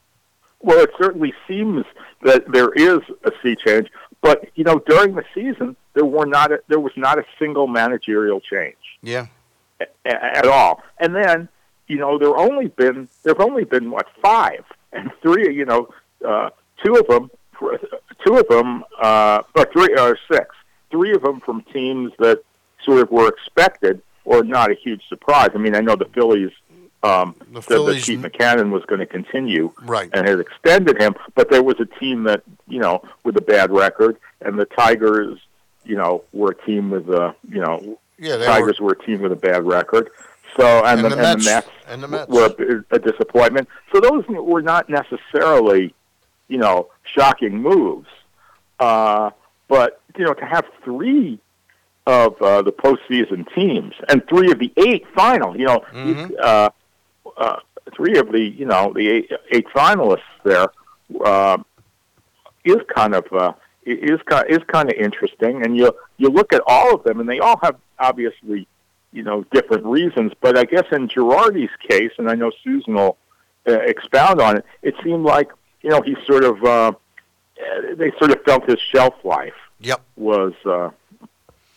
Well, it certainly seems that there is a sea change, but you know, during the season, there were not a, there was not a single managerial change Yeah. a- a- at all. And then, you know, there only been there've only been what five, and three, you know, uh, two of them, two of them, uh, or three or six, three of them from teams that sort of were expected or not a huge surprise. I mean, I know the Phillies. Um, The said that Phillies- Pete Mackanin was going to continue, Right. and had extended him. But there was a team that you know with a bad record, and the Tigers, you know, were a team with a you know Yeah, Tigers were, a team with a bad record. So and, And the, the and Mets- the Mets and the Mets. were a, a disappointment. So those were not necessarily you know shocking moves, uh, but you know to have three of uh, the postseason teams and three of the eight final, you know, Mhm. uh, uh, three of the you know the eight, eight finalists there uh, is kind of uh, is kind is kind of interesting, and you you look at all of them, and they all have obviously you know different reasons. But I guess in Girardi's case, and I know Susan will uh, expound on it, it seemed like you know he sort of uh, uh, they sort of felt his shelf life Yep. was uh,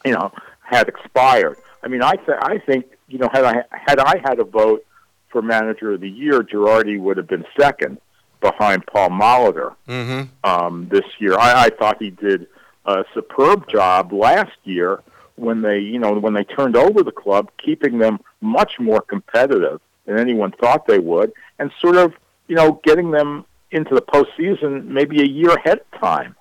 you know had expired. I mean, I th- I think you know had I had I had a vote for manager of the year, Girardi would have been second behind Paul Molitor Mm-hmm. um, this year. I, I thought he did a superb job last year when they you know when they turned over the club, keeping them much more competitive than anyone thought they would, and sort of you know getting them into the postseason maybe a year ahead of time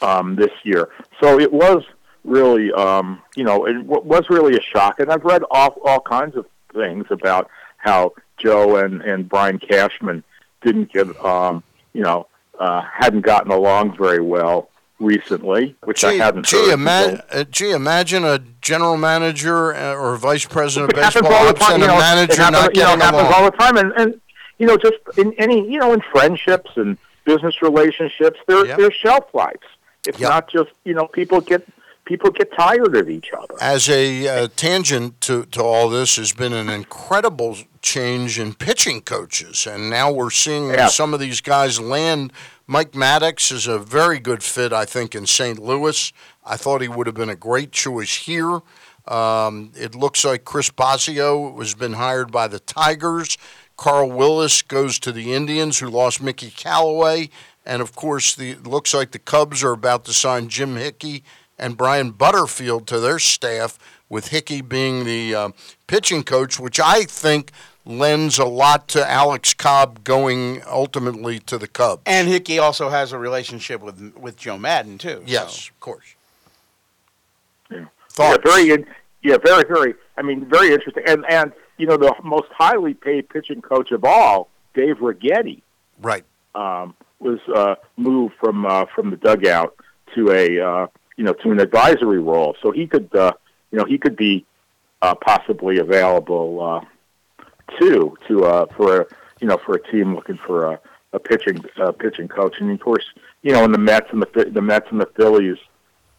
um, this year. So it was really, um, you know, it w- was really a shock. And I've read all, all kinds of things about how Joe and, and Brian Cashman didn't get, um, you know, uh, hadn't gotten along very well recently, which I hadn't gee, heard. ima- uh, gee, imagine a general manager uh, or vice president of it happens baseball all the ops time. and You a know, manager happens, not you know, getting it happens along. all the time. And, and you know, just in any, you know, in friendships and business relationships, there Yep. there's shelf lives. It's Yep. not just you know people get people get tired of each other. As a uh, tangent to, to all this, has been an incredible change in pitching coaches, and now we're seeing Yeah. some of these guys land. Mike Maddux is a very good fit, I think, in St. Louis. I thought he would have been a great choice here. Um, it looks like Chris Bosio has been hired by the Tigers. Carl Willis goes to the Indians, who lost Mickey Callaway, and of course, the it looks like the Cubs are about to sign Jim Hickey and Brian Butterfield to their staff, with Hickey being the uh, pitching coach, which I think lends a lot to Alex Cobb going ultimately to the Cubs. And Hickey also has a relationship with with Joe Maddon too. yes, of course. Yeah. Thoughts? Yeah, very, in, yeah, very, very. I mean, very interesting. And and you know, the most highly paid pitching coach of all, Dave Righetti, right. um, was uh, moved from uh, from the dugout to a uh, you know to an advisory role, so he could uh, you know he could be uh, possibly available uh, too to uh, for a you know for a team looking for a, a pitching uh, pitching coach, and of course you know and the Mets and the the Mets and the Phillies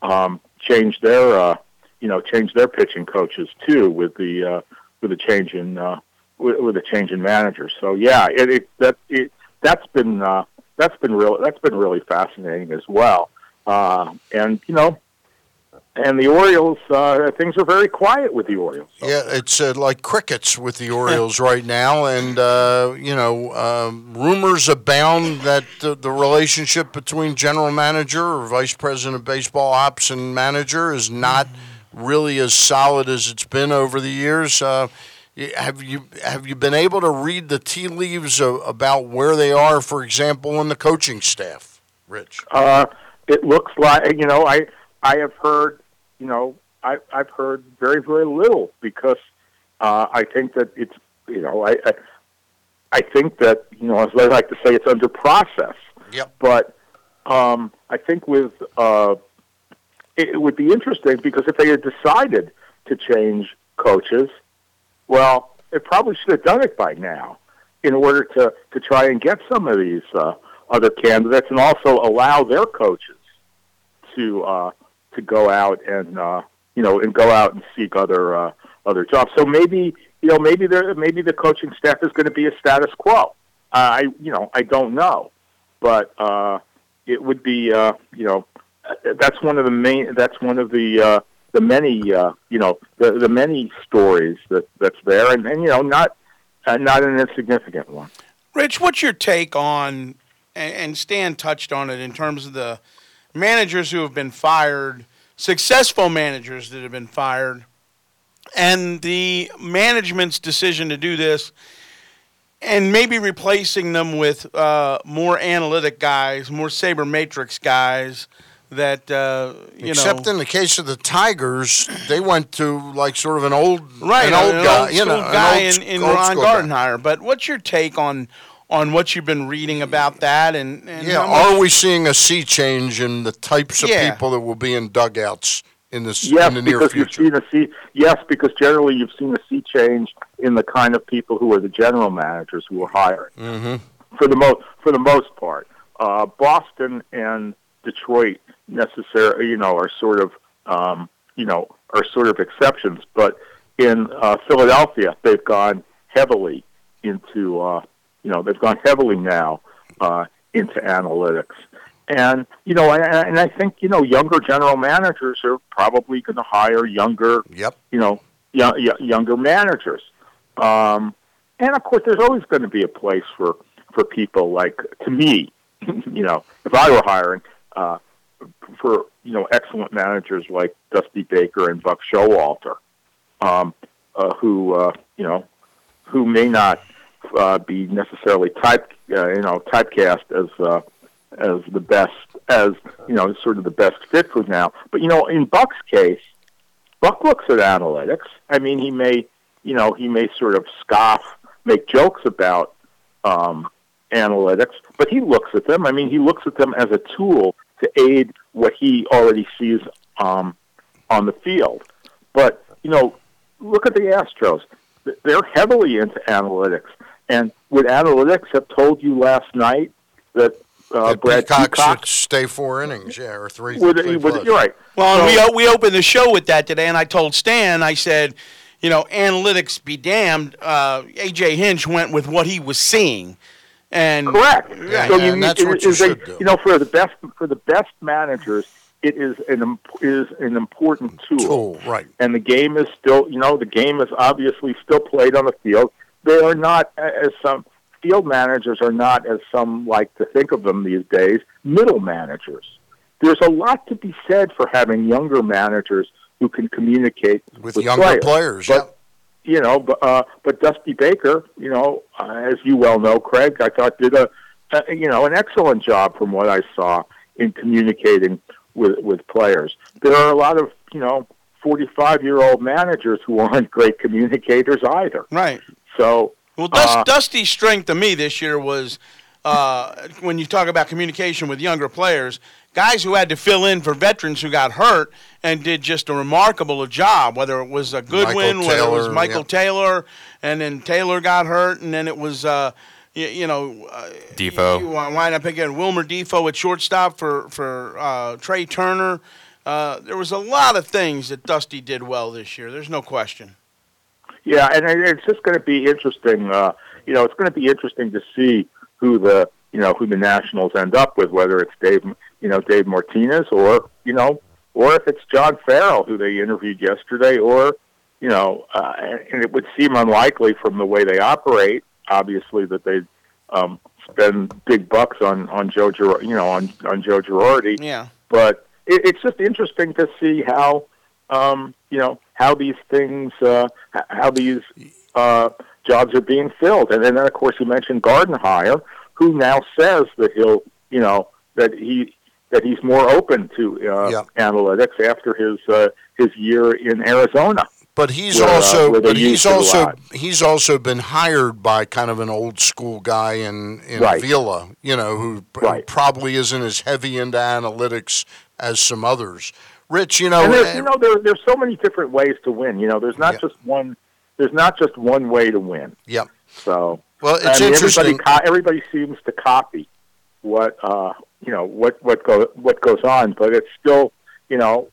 um, changed their uh, you know changed their pitching coaches too with the uh, with a change in uh, with, with a change in manager. So yeah, it, it that it that's been uh, that's been real that's been really fascinating as well. Uh, and you know, and the Orioles uh, things are very quiet with the Orioles. So, Yeah, it's uh, like crickets with the Orioles right now, and uh, you know, um, rumors abound that the, the relationship between general manager or vice president of baseball ops and manager is not really as solid as it's been over the years. Uh, have you have you been able to read the tea leaves about where they are, for example, in the coaching staff, Rich? It looks like you know I I have heard you know I I've heard very very little because uh, I think that it's you know I, I I think that you know as I like to say it's under process. Yep. But um, I think with uh, it, it would be interesting because if they had decided to change coaches, well, they probably should have done it by now in order to to try and get some of these uh, other candidates and also allow their coaches to uh, to go out and uh, you know and go out and seek other uh, other jobs. So maybe you know maybe there maybe the coaching staff is going to be a status quo. Uh, I you know I don't know, but uh, it would be uh, you know that's one of the main that's one of the uh, the many uh, you know the the many stories that that's there and, and you know not uh, not an insignificant one. Rich, what's your take on and Stan touched on it in terms of the managers who have been fired, successful managers that have been fired, and the management's decision to do this, and maybe replacing them with uh, more analytic guys, more sabermetrics guys. That uh, you except know, in the case of the Tigers, they went to like sort of an old, right, an old an guy, old you know, guy an old, in, in Ron Gardenhire. But what's your take on on what you've been reading about that and, and yeah, are we seeing a sea change in the types of Yeah. people that will be in dugouts in this Yes, in the near because future? you've seen a sea. Yes, because generally you've seen a sea change in the kind of people who are the general managers who are hiring. Mm-hmm. For the most, for the most part, uh, Boston and Detroit necessarily, you know, are sort of, um, you know, are sort of exceptions. But in uh, Philadelphia, they've gone heavily into, uh, you know, they've gone heavily now uh, into analytics. And you know, and, and I think you know, younger general managers are probably going to hire younger, Yep. you know, y- y- younger managers. Um, and of course, there's always going to be a place for for people like to me, you know, if I were hiring uh, for you know excellent managers like Dusty Baker and Buck Showalter, um, uh, who uh, you know who may not uh, be necessarily type uh, you know typecast as uh, as the best as you know sort of the best fit for now. But you know, in Buck's case, Buck looks at analytics. I mean, he may you know he may sort of scoff, make jokes about um, analytics, but he looks at them. I mean, he looks at them as a tool to aid what he already sees um, on the field. But you know, look at the Astros. They're heavily into analytics. And would analytics have told you last night that uh, That Brad Peacock, Peacock should stay four innings, yeah, or three. would, three would you're right. Well, So- we we opened the show with that today, and I told Stan, I said, you know, analytics be damned. Uh, AJ Hinch went with what he was seeing, and Correct. Yeah, so and you need, that's it what you is a- do. You know, for the best for the best managers, it is an is an important tool. Tool, right. And the game is still, you know, the game is obviously still played on the field. They are not as some field managers are not as some like to think of them these days. Middle managers. There's a lot to be said for having younger managers who can communicate With younger players, But you know, but, uh, but Dusty Baker, you know, uh, as you well know, Craig, I thought did a, a you know an excellent job from what I saw in communicating with with players. There are a lot of you know forty five year old managers who aren't great communicators either. right. So Well, Dust, Uh, Dusty's strength to me this year was uh, when you talk about communication with younger players, guys who had to fill in for veterans who got hurt and did just a remarkable job. Whether it was a Goodwin, Michael whether it was Michael yep. Taylor, and then Taylor got hurt, and then it was. Uh, you, you know, uh, Difo. You wind up again Wilmer Difo at shortstop for for uh, Trea Turner. Uh, there was a lot of things that Dusty did well this year. There's no question. Yeah, and it- it's just going to be interesting. Uh, you know, it's going to be interesting to see who the you know who the Nationals end up with, whether it's Dave you know Dave Martinez or you know or if it's John Farrell who they interviewed yesterday, or you know, uh, and it would seem unlikely from the way they operate, obviously that they um, spend big bucks on on Joe Gir- you know on on Joe Girardi Yeah. but it, it's just interesting to see how um, you know, how these things, uh, how these uh, jobs are being filled. And then, of course, you mentioned Gardenhire, who now says that he'll, you know, that he that he's more open to uh, Yeah. analytics after his uh, his year in Arizona. But he's where, uh, also, they but he's used it a also, he's also been hired by kind of an old school guy in in Right. Vila, you know, who, who Right. probably isn't as heavy into analytics as some others. Rich, you know, you know, there, there's so many different ways to win. You know, there's not Yeah. just one. There's not just one way to win. Yep. So Well, it's I mean, interesting. Everybody, everybody seems to copy what uh, you know what what go what goes on, but it's still you know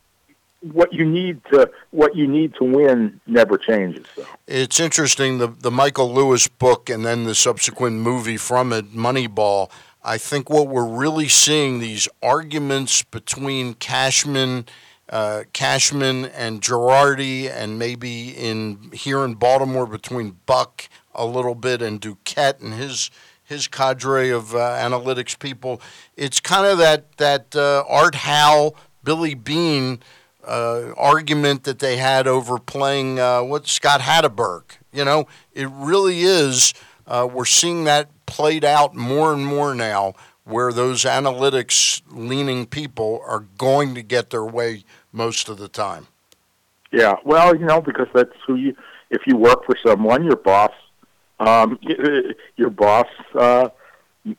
what you need to what you need to win never changes. So. It's interesting the the Michael Lewis book and then the subsequent movie from it, Moneyball. I think what we're really seeing these arguments between Cashman, uh, Cashman and Girardi, and maybe in here in Baltimore between Buck a little bit and Duquette and his his cadre of uh, analytics people. It's kind of that that uh, Art Howe, Billy Beane uh, argument that they had over playing uh, what Scott Hatteberg. You know, it really is. Uh, we're seeing that played out more and more now, where those analytics leaning people are going to get their way most of the time. Yeah, well, you know, because that's who you. If you work for someone, your boss, um, your boss uh,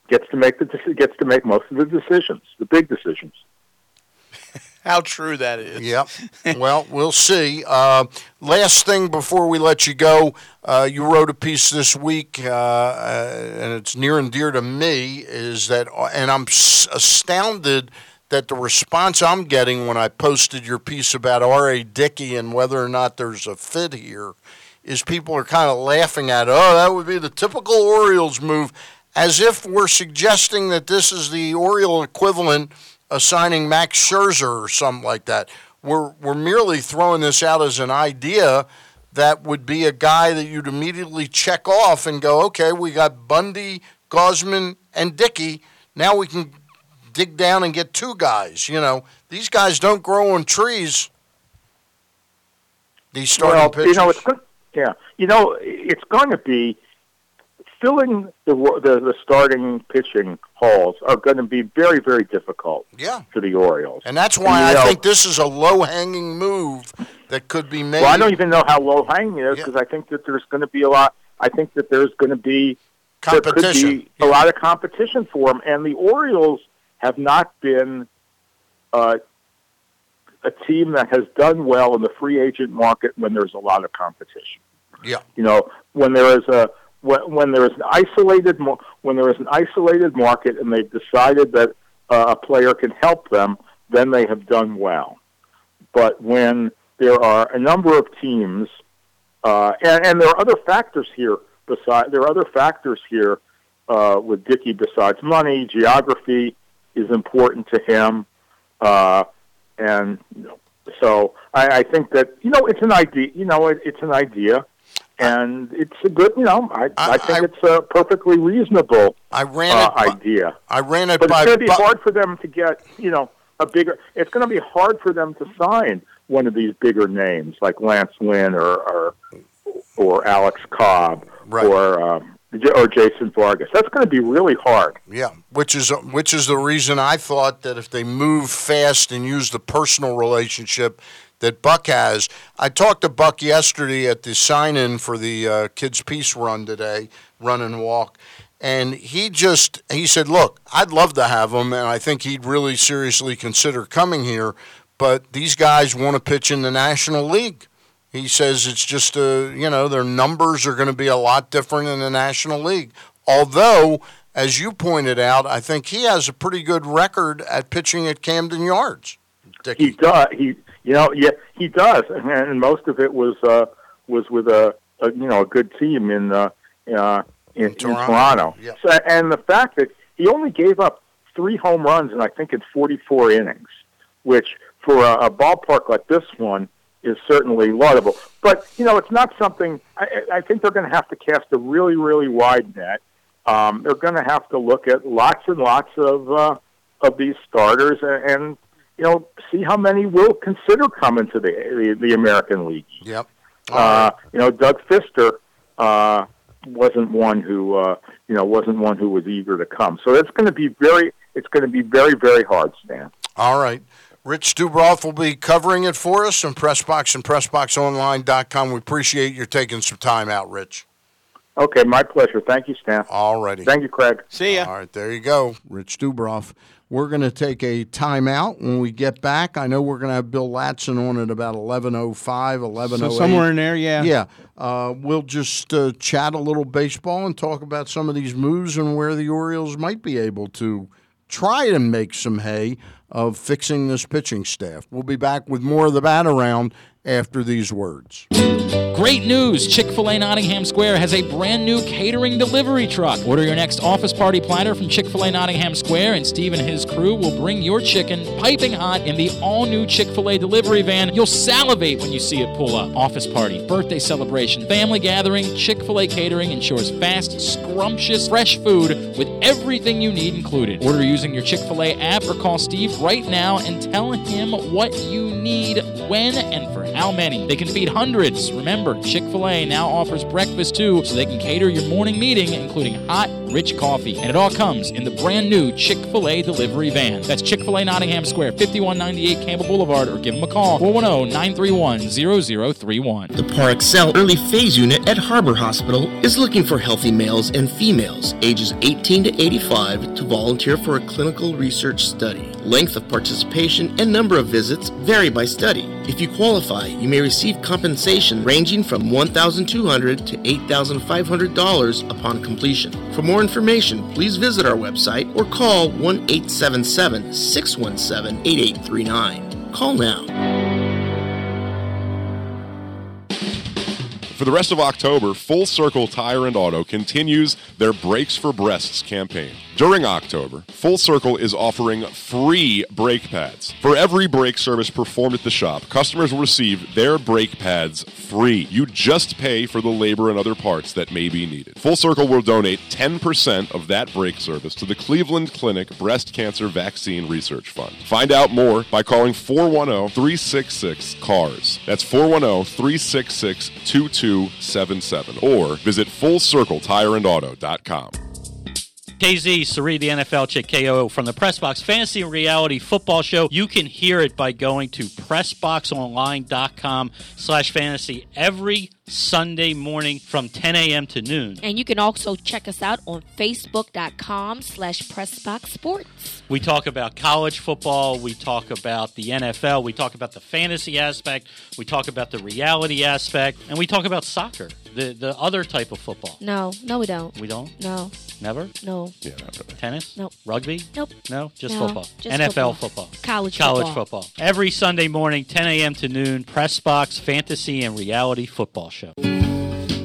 gets to make the gets to make most of the decisions, the big decisions. How true that is. Yep. well, we'll see. Uh, last thing before we let you go, uh, you wrote a piece this week, uh, uh, and it's near and dear to me. Is that, and I'm s- astounded that the response I'm getting when I posted your piece about R.A. Dickey and whether or not there's a fit here is people are kind of laughing at, oh, that would be the typical Orioles move, as if we're suggesting that this is the Oriole equivalent of signing Max Scherzer or something like that. We're, we're merely throwing this out as an idea that would be a guy that you'd immediately check off and go, okay, we got Bundy, Gausman, and Dickey. Now we can dig down and get two guys. You know, these guys don't grow on trees. These starting well, pitchers. you know, it's. Yeah, you know, it's going to be filling the the, the starting pitching holes are going to be very very difficult yeah. for the Orioles. And that's why And, I know- think this is a low hanging move that could be made. Well, I don't even know how low hanging it is Yeah. because I think that there's going to be a lot. I think that there's going to be there could competition. be a lot of competition for them, and the Orioles have not been uh, a team that has done well in the free agent market when there's a lot of competition. Yeah. You know, when there is a when, when there is an isolated when there is an isolated market and they've decided that uh, a player can help them, then they have done well. But when there are a number of teams, uh, and, and there are other factors here. Beside there are other factors here uh, with Dickey besides money. Geography is important to him, uh, and so I, I think that you know it's an idea. You know, it, it's an idea, and it's a good. You know, I, I, I- think I- it's a perfectly reasonable I ran uh, it. By, idea. I ran it But by. it's going to be Bu- hard for them to get, you know, a bigger. It's going to be hard for them to sign one of these bigger names like Lance Lynn or or, or Alex Cobb Right. or um, or Jason Vargas. That's going to be really hard. Yeah, which is which is the reason I thought that if they move fast and use the personal relationship that Buck has, I talked to Buck yesterday at the sign-in for the uh, kids' peace run today, run and walk, and he just he said, "Look, I'd love to have him, and I think he'd really seriously consider coming here, but these guys want to pitch in the National League." He says it's just a, you know, their numbers are going to be a lot different in the National League. Although, as you pointed out, I think he has a pretty good record at pitching at Camden Yards. He does. He, you know, yeah, he does, and, and most of it was uh, was with a, a you know a good team in uh, uh, in, in Toronto. Toronto. Yeah. So, and the fact that he only gave up three home runs in I think in 44 innings, which for a, a ballpark like this one is certainly laudable. But you know, it's not something. I, I think they're going to have to cast a really, really wide net. Um, they're going to have to look at lots and lots of uh, of these starters, and, and you know, see how many will consider coming to the the, the American League. Yep. Uh, you know, Doug Fister uh, wasn't one who uh, you know wasn't one who was eager to come. So it's going to be very it's going to be very very hard, Stan. All right. Rich Dubroff will be covering it for us on Pressbox and PressBoxOnline.com. We appreciate you taking some time out, Rich. Okay, my pleasure. Thank you, Stan. All righty. Thank you, Craig. See ya. All right, there you go. Rich Dubroff. We're going to take a timeout when we get back. I know we're going to have Bill Ladson on at about 11.05, 11.08. So somewhere in there, yeah. Yeah. Uh, we'll just uh, chat a little baseball and talk about some of these moves and where the Orioles might be able to try and make some hay of fixing this pitching staff. We'll be back with more of the bat around after these words. Great news! Chick fil A Nottingham Square has a brand new catering delivery truck. Order your next office party platter from Chick fil A Nottingham Square, and Steve and his crew will bring your chicken piping hot in the all new Chick fil A delivery van. You'll salivate when you see it pull up. Office party, birthday celebration, family gathering, Chick fil A catering ensures fast, scrumptious, fresh food with everything you need included. Order using your Chick fil A app or call Steve right now and tell him what you need, when, and for how many. They can feed hundreds. Remember, Chick fil A now offers breakfast too, so they can cater your morning meeting, including hot, rich coffee. And it all comes in the brand new Chick fil A delivery van. That's Chick fil A Nottingham Square, 5198 Campbell Boulevard, or give them a call 410 931 0031. The Parexel Early Phase Unit at Harbor Hospital is looking for healthy males and females ages 18 to 85 to volunteer for a clinical research study. Length of participation and number of visits vary by study. If you qualify, you may receive compensation ranging from 1,200 to $8,500 upon completion. For more information, please visit our website or call 1 877 617 8839. Call now. For the rest of October, Full Circle Tire and Auto continues their Breaks for Breasts campaign. During October, Full Circle is offering free brake pads. For every brake service performed at the shop, customers will receive their brake pads free. You just pay for the labor and other parts that may be needed. Full Circle will donate 10% of that brake service to the Cleveland Clinic Breast Cancer Vaccine Research Fund. Find out more by calling 410 366 CARS. That's 410 366 2277 or visit FullCircleTireAndAuto.com. KZ, Sari, the NFL chick KO from the Pressbox Fantasy and Reality Football Show. You can hear it by going to PressBoxOnline.com slash fantasy every Sunday morning from 10 a.m. to noon. And you can also check us out on Facebook.com slash Pressbox Sports. We talk about college football. We talk about the NFL. We talk about the fantasy aspect. We talk about the reality aspect. And we talk about soccer, the, the other type of football. No, no, we don't. We don't? No, Never? no, Yeah, not really. Tennis? Nope. Rugby? nope. No, just No, football. just NFL football. football. College College football. football. Every Sunday morning, 10 a.m. to noon, Press Box Fantasy and Reality Football Show.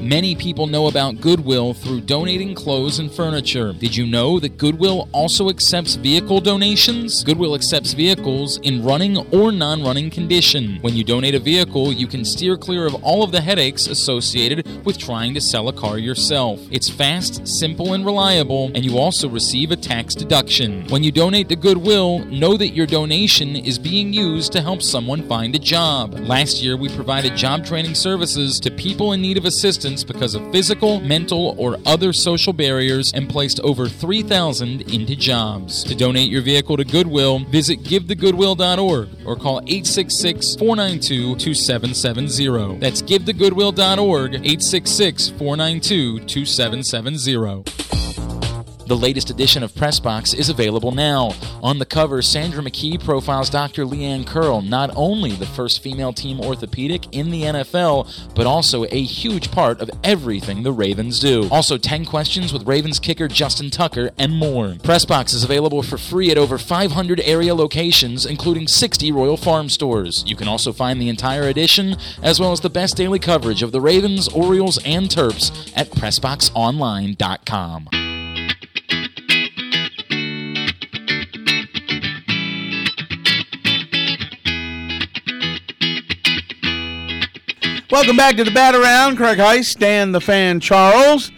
Many people know about Goodwill through donating clothes and furniture. Did you know that Goodwill also accepts vehicle donations? Goodwill accepts vehicles in running or non running condition. When you donate a vehicle, you can steer clear of all of the headaches associated with trying to sell a car yourself. It's fast, simple, and reliable, and you also receive a tax deduction. When you donate to Goodwill, know that your donation is being used to help someone find a job. Last year, we provided job training services to people in need of assistance because of physical, mental, or other social barriers and placed over 3,000 into jobs. To donate your vehicle to Goodwill, visit givethegoodwill.org or call 866 492 2770. That's givethegoodwill.org, 866 492 2770. The latest edition of Pressbox is available now. On the cover, Sandra McKee profiles Dr. Leigh Ann Curl, not only the first female team orthopedic in the NFL, but also a huge part of everything the Ravens do. Also, 10 questions with Ravens kicker Justin Tucker and more. Pressbox is available for free at over 500 area locations, including 60 Royal Farm stores. You can also find the entire edition, as well as the best daily coverage of the Ravens, Orioles, and Terps at PressBoxOnline.com. Welcome back to the Bat Around. Craig Heist, Stan the Fan Charles.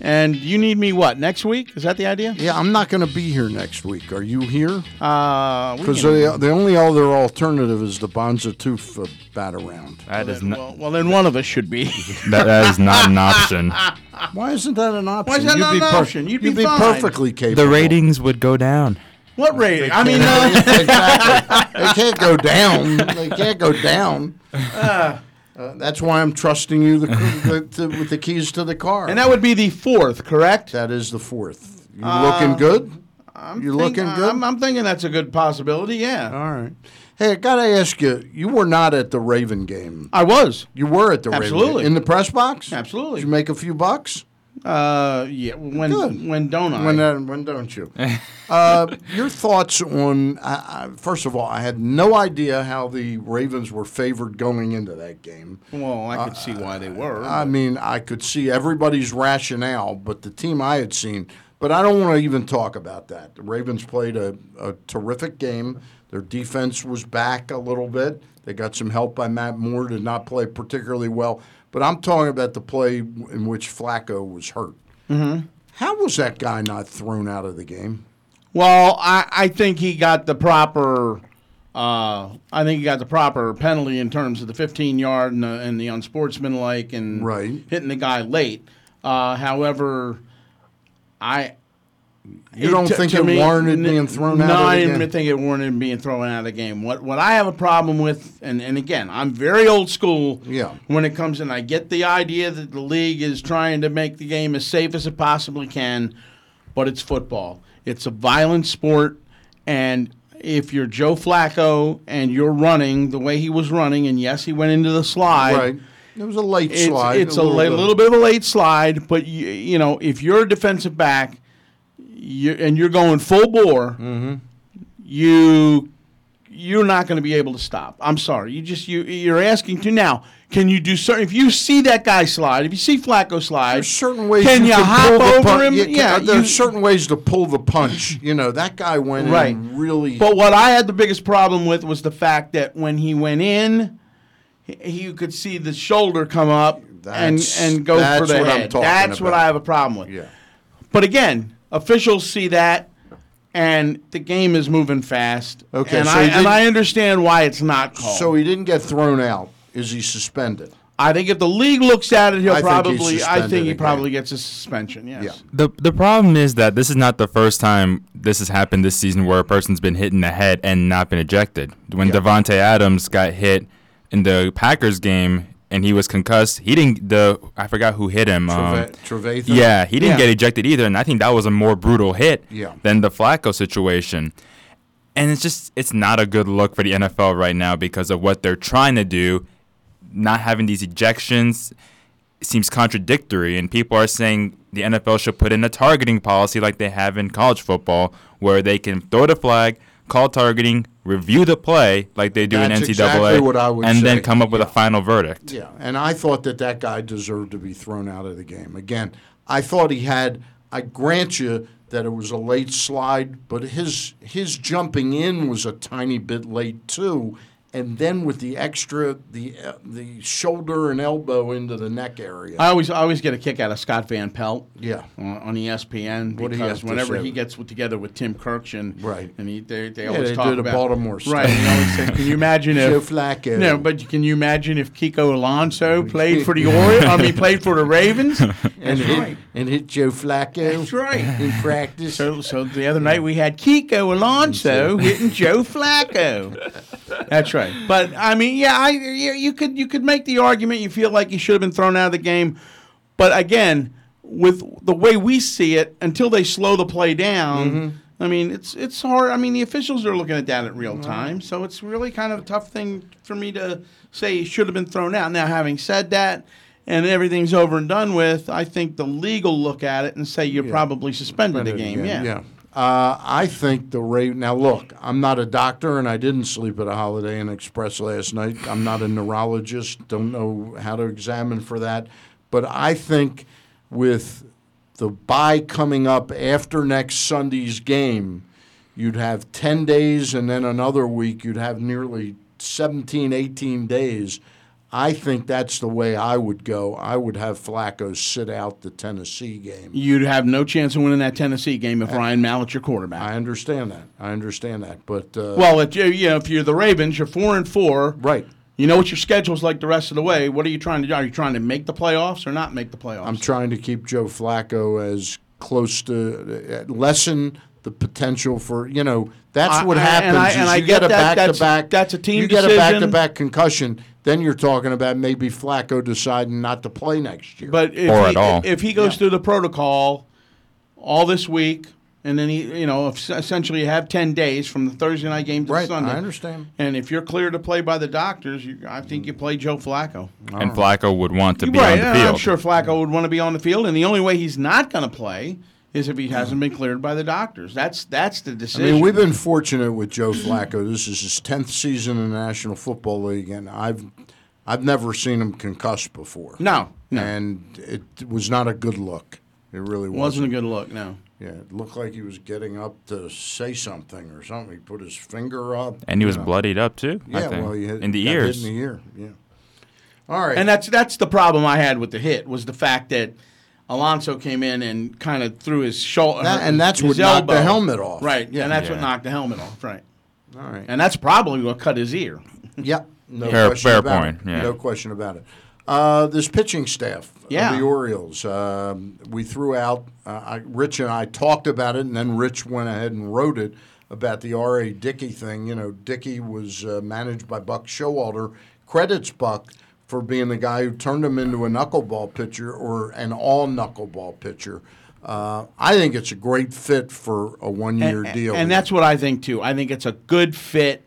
And you need me what next week? Is that the idea? Yeah, I'm not going to be here next week. Are you here? Uh, Because can- the, the only other alternative is the Bonza Tooth uh, bat around. That is not. well, well, then one of us should be. That, that is not an option. Why isn't that an option? Why is that You'd not be an per- option? You'd be You'd be fine. perfectly capable. The ratings would go down. what rating? I mean, uh, exactly. They can't go down. They can't go down. Uh, Uh, that's why I'm trusting you the, the, the, with the keys to the car. and that would be the fourth, correct? that is the fourth. You um, looking good? I'm You think- looking good? I'm, I'm thinking that's a good possibility. Yeah, All right. Hey, I got to ask you. You were not at the Raven game. I was. You were at the Raven Absolutely. game. in the press box. Absolutely. Did you make a few bucks? Uh, yeah. When Good. when don't I? When, uh, when don't you? uh, your thoughts on? I, first of all, I had no idea how the Ravens were favored going into that game. well, I could see why they were. I mean, I could see everybody's rationale, but the team I had seen. But I don't want to even talk about that. The Ravens played a, a terrific game. Their defense was back a little bit. They got some help by Matt Moore, did not play particularly well. But I'm talking about the play in which Flacco was hurt. Mm-hmm. How was that guy not thrown out of the game? Well, I, I think he got the proper. Uh, I think he got the proper penalty in terms of the 15 yard and the, and the unsportsmanlike and Right. hitting the guy late. Uh, however, I. You don't to- think it me, warranted being thrown out No, of the game? No, I didn't game? think it warranted being thrown out of the game. What what I have a problem with, and, and again, I'm very old school. Yeah. When it comes, in, I get the idea that the league is trying to make the game as safe as it possibly can, but it's football. It's a violent sport, and if you're Joe Flacco and you're running the way he was running, and yes, he went into the slide. Right. It was a late It's, slide. it's a, little la- bit. little bit of a late slide, but you, you know if you're a defensive back, you and you're going full bore, Mm-hmm. you you're not going to be able to stop. I'm sorry, you just you you're asking to now. Can you do certain? If you see that guy slide, if you see Flacco slide, There's certain ways Can you, you can hop over pun- him? you Yeah, there's you- certain ways to pull the punch. You know that guy went Right. in really. But what I had the biggest problem with was the fact that when he went in, he, you could see the shoulder come up and That's- and go for that's the what I'm head. talking That's what. I have a problem with. yeah. But again, officials see that, and the game is moving fast. Okay, and so I and I understand why it's not called. So he didn't get thrown out. Is he suspended? I think if the league looks at it, he'll I think probably. I think he again. probably gets a suspension. Yes. Yeah. The the problem is that this is not the first time this has happened this season where a person's been hit in the head and not been ejected. When Yeah. Davante Adams got hit in the Packers game and he was concussed, he didn't the I forgot who hit him. um, Trevathan? yeah, he didn't Yeah. get ejected either, and I think that was a more brutal hit Yeah. than the Flacco situation. And it's just it's not a good look for the NFL right now because of what they're trying to do. Not having these ejections seems contradictory, and people are saying the NFL should put in a targeting policy like they have in college football, where they can throw the flag, call targeting, review the play like they do That's in NCAA, exactly what I would and say. then come up with Yeah. a final verdict. Yeah, and I thought that that guy deserved to be thrown out of the game. Again, I thought he had. I grant you that it was a late slide, but his his jumping in was a tiny bit late too. And then with the extra, the uh, the shoulder and elbow into the neck area. I always I always get a kick out of Scott Van Pelt. Yeah. On, on E ESPN What because to whenever he gets with, together with Tim Kurkjian, Right. and he they, they Yeah, always they talk do the about Baltimore stuff. right. He always says, "Can you imagine if Joe Flacco. No, but can you imagine if Kiko Alonso played for the Orioles? I mean, played for the Ravens. and That's hit, right. And hit Joe Flacco. That's right. In practice. So, so the other night we had Kiko Alonso hitting Joe Flacco. That's right. But I mean, yeah, I you, you could you could make the argument you feel like he should have been thrown out of the game, but again, with the way we see it, until they slow the play down. Mm-hmm. I mean, it's it's hard. I mean, the officials are looking at that at real mm-hmm. time, so it's really kind of a tough thing for me to say he should have been thrown out. Now, having said that, and everything's over and done with, I think the will look at it and say you're probably suspended a game. Yeah. Yeah. Uh, I think the Raven. Now, look, I'm not a doctor, and I didn't sleep at a Holiday Inn Express last night. I'm not a neurologist. Don't know how to examine for that. But I think with the bye coming up after next Sunday's game, you'd have 10 days, and then another week, you'd have nearly 17, 18 days. I think that's the way I would go. I would have Flacco sit out the Tennessee game. You'd have no chance of winning that Tennessee game if Ryan Mallett's your quarterback. I understand that. I understand that. But uh, well, if you, you know, if you're the Ravens, you're four and four. right. You know what your schedule's like the rest of the way. What are you trying to do? Are you trying to make the playoffs or not make the playoffs? I'm trying to keep Joe Flacco as close to uh, lessen the potential for you know that's I- what happens. and I- and I you get get a back to back. that's a team You get a back to back concussion. Then you're talking about maybe Flacco deciding not to play next year. But if Or he, at all. if he goes through the protocol all this week, and then he, you know, essentially you have ten days from the Thursday night game to right, Sunday. I understand. And if you're clear to play by the doctors, you, I think you play Joe Flacco. And Flacco would want to be right, on the field. I'm sure Flacco would want to be on the field, and the only way he's not going to play is if he hasn't been cleared by the doctors. That's that's the decision. I decision. mean, we've been fortunate with Joe Flacco. This is his tenth season in the National Football League, and I've I've never seen him concussed before. no, no, and it was not a good look. It really wasn't. wasn't a good look. No. Yeah, it looked like he was getting up to say something or something. He put his finger up, and he was know. bloodied up too. I Yeah, think. well, he hit, in the got hit ears. in the ear. Yeah. All right. And that's that's the problem I had with the hit was the fact that Alonso came in and kind of threw his shoulder, That- and that's his what knocked the helmet off. right? Yeah. and that's what knocked the helmet off, right? All right. And that's probably what cut his ear. Yep. No Fair- question fair about point, It. yeah. No question about it. Uh, this pitching staff Yeah. of the Orioles, um, we threw out. Uh, I, Rich and I talked about it, and then Rich went ahead and wrote it about the R.A. Dickey thing. You know, Dickey was uh, managed by Buck Showalter. Credits Buck for being the guy who turned him into a knuckleball pitcher or an all knuckleball pitcher. Uh, I think it's a great fit for a one-year deal. And that's what I think too. I think it's a good fit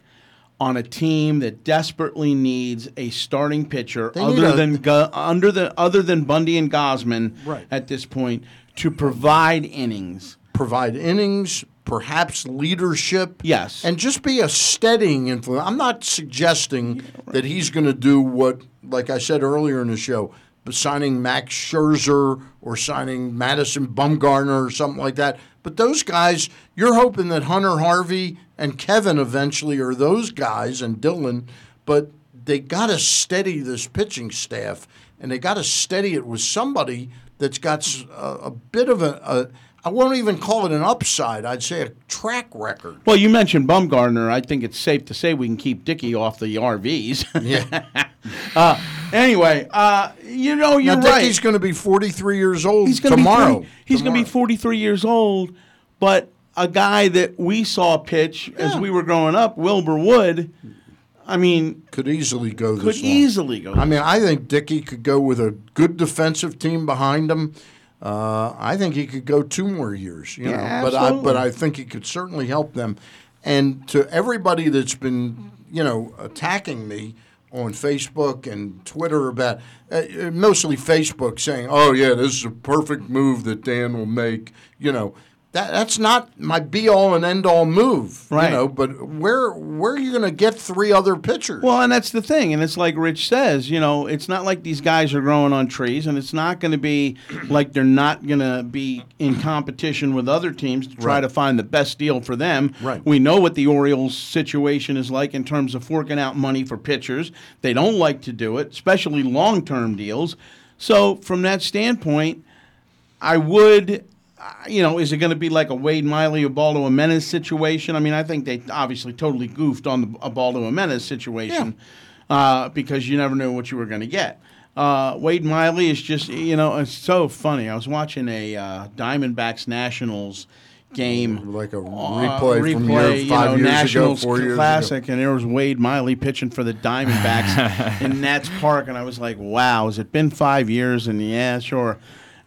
on a team that desperately needs a starting pitcher They other a- than under the other than Bundy and Gausman Right. at this point to provide innings. provide innings, perhaps leadership. Yes. And just be a steadying influence. I'm not suggesting that he's going to do what, like I said earlier in the show, signing Max Scherzer or signing Madison Bumgarner or something like that. But those guys, you're hoping that Hunter Harvey and Kevin eventually are those guys and Dylan, but they got to steady this pitching staff and they got to steady it with somebody that's got a bit of a, a I won't even call it an upside. I'd say a track record. Well, you mentioned Bumgarner. I think it's safe to say we can keep Dickey off the RVs. Yeah. uh, anyway, uh, you know you're now, right. Dickey's going to be 43 years old he's gonna tomorrow. Be 40, he's going to be 43 years old, but a guy that we saw pitch as we were growing up, Wilbur Wood. I mean, Could easily go this could long. easily go. I mean, I think Dickey could go with a good defensive team behind him. Uh, I think he could go two more years, you Yeah, know. But I, but. I think he could certainly help them. And to everybody that's been, you know, attacking me on Facebook and Twitter about, uh, mostly Facebook, saying, "Oh yeah, this is a perfect move that Dan will make," you know. That, that's not my be all and end all move, Right. you know. But where where are you going to get three other pitchers? Well, and that's the thing, and it's like Rich says, you know, it's not like these guys are growing on trees, and it's not going to be like they're not going to be in competition with other teams to try Right. to find the best deal for them. Right. We know what the Orioles' situation is like in terms of forking out money for pitchers. They don't like to do it, especially long-term deals. So, from that standpoint, I would, uh, you know, is it going to be like a Wade Miley, Ubaldo Jimenez situation? I mean, I think they obviously totally goofed on the Ubaldo Jimenez situation uh, because you never knew what you were going to get. Uh, Wade Miley is just, you know, it's so funny. I was watching a uh, Diamondbacks Nationals game. like a uh, replay, from replay, you five know, years Nationals ago, four classic, and there was Wade Miley pitching for the Diamondbacks in Nats Park, and I was like, "Wow, has it been five years?" And yeah, sure.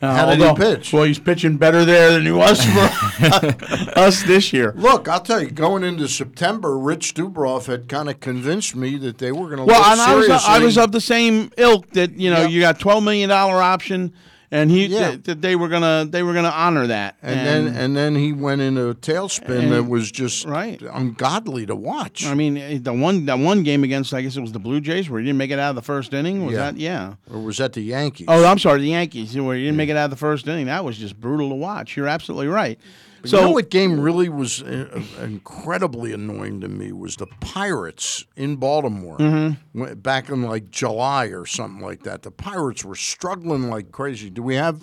Uh, How did he pitch? Well, he's pitching better there than he was for us this year. Look, I'll tell you, going into September, Rich Dubroff had kind of convinced me that they were going to lose. Well, look and I was seriously. I was of the same ilk that you know Yep. you got twelve million dollar option, and he Yeah. that, that they were gonna they were gonna honor that, and, then and then he went into a tailspin that was just right. ungodly to watch. I mean eh, the one the one game against I guess it was the Blue Jays where he didn't make it out of the first inning was Yeah. that yeah or was that the Yankees? oh I'm sorry the Yankees where he didn't make it out of the first inning that was just brutal to watch you're absolutely right But So- you know what game really was uh, uh, incredibly annoying to me was the Pirates in Baltimore Mm-hmm. Back in like July or something like that. The Pirates were struggling like crazy. Do we have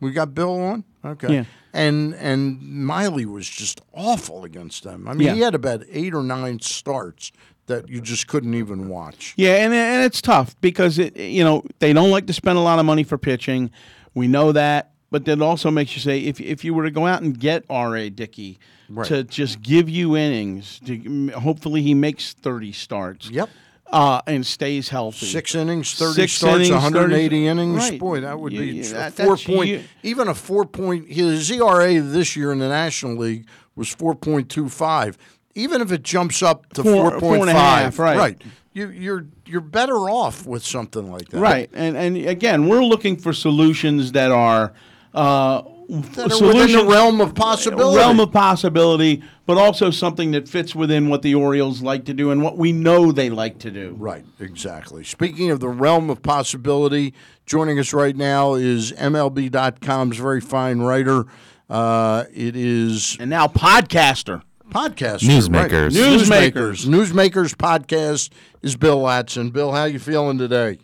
we got Bill on? Okay. Yeah. And and Miley was just awful against them. I mean, Yeah. he had about eight or nine starts that you just couldn't even watch. Yeah, and and it's tough because it you know they don't like to spend a lot of money for pitching. We know that, but that also makes you say if if you were to go out and get R. A. Dickey Right. to just give you innings, to hopefully he makes thirty starts. Yep. Uh, and stays healthy. Six innings, thirty Six starts, innings, 180 30 innings. right. Boy, that would be a that- four point. you- even a four point. His ERA this year in the National League was four point two five. Even if it jumps up to Four- four four point and a five, half, right. You, you're you're better off with something like that, Right, and and again, we're looking for solutions that are. Uh, That are within the realm of possibility. realm of possibility, but also something that fits within what the Orioles like to do and what we know they like to do. Right, exactly. Speaking of the realm of possibility, joining us right now is MLB.com's very fine writer. Uh, it is And now podcaster. podcast Newsmakers. Newsmakers. Newsmakers podcast is Bill Ladson. Bill, how you feeling today?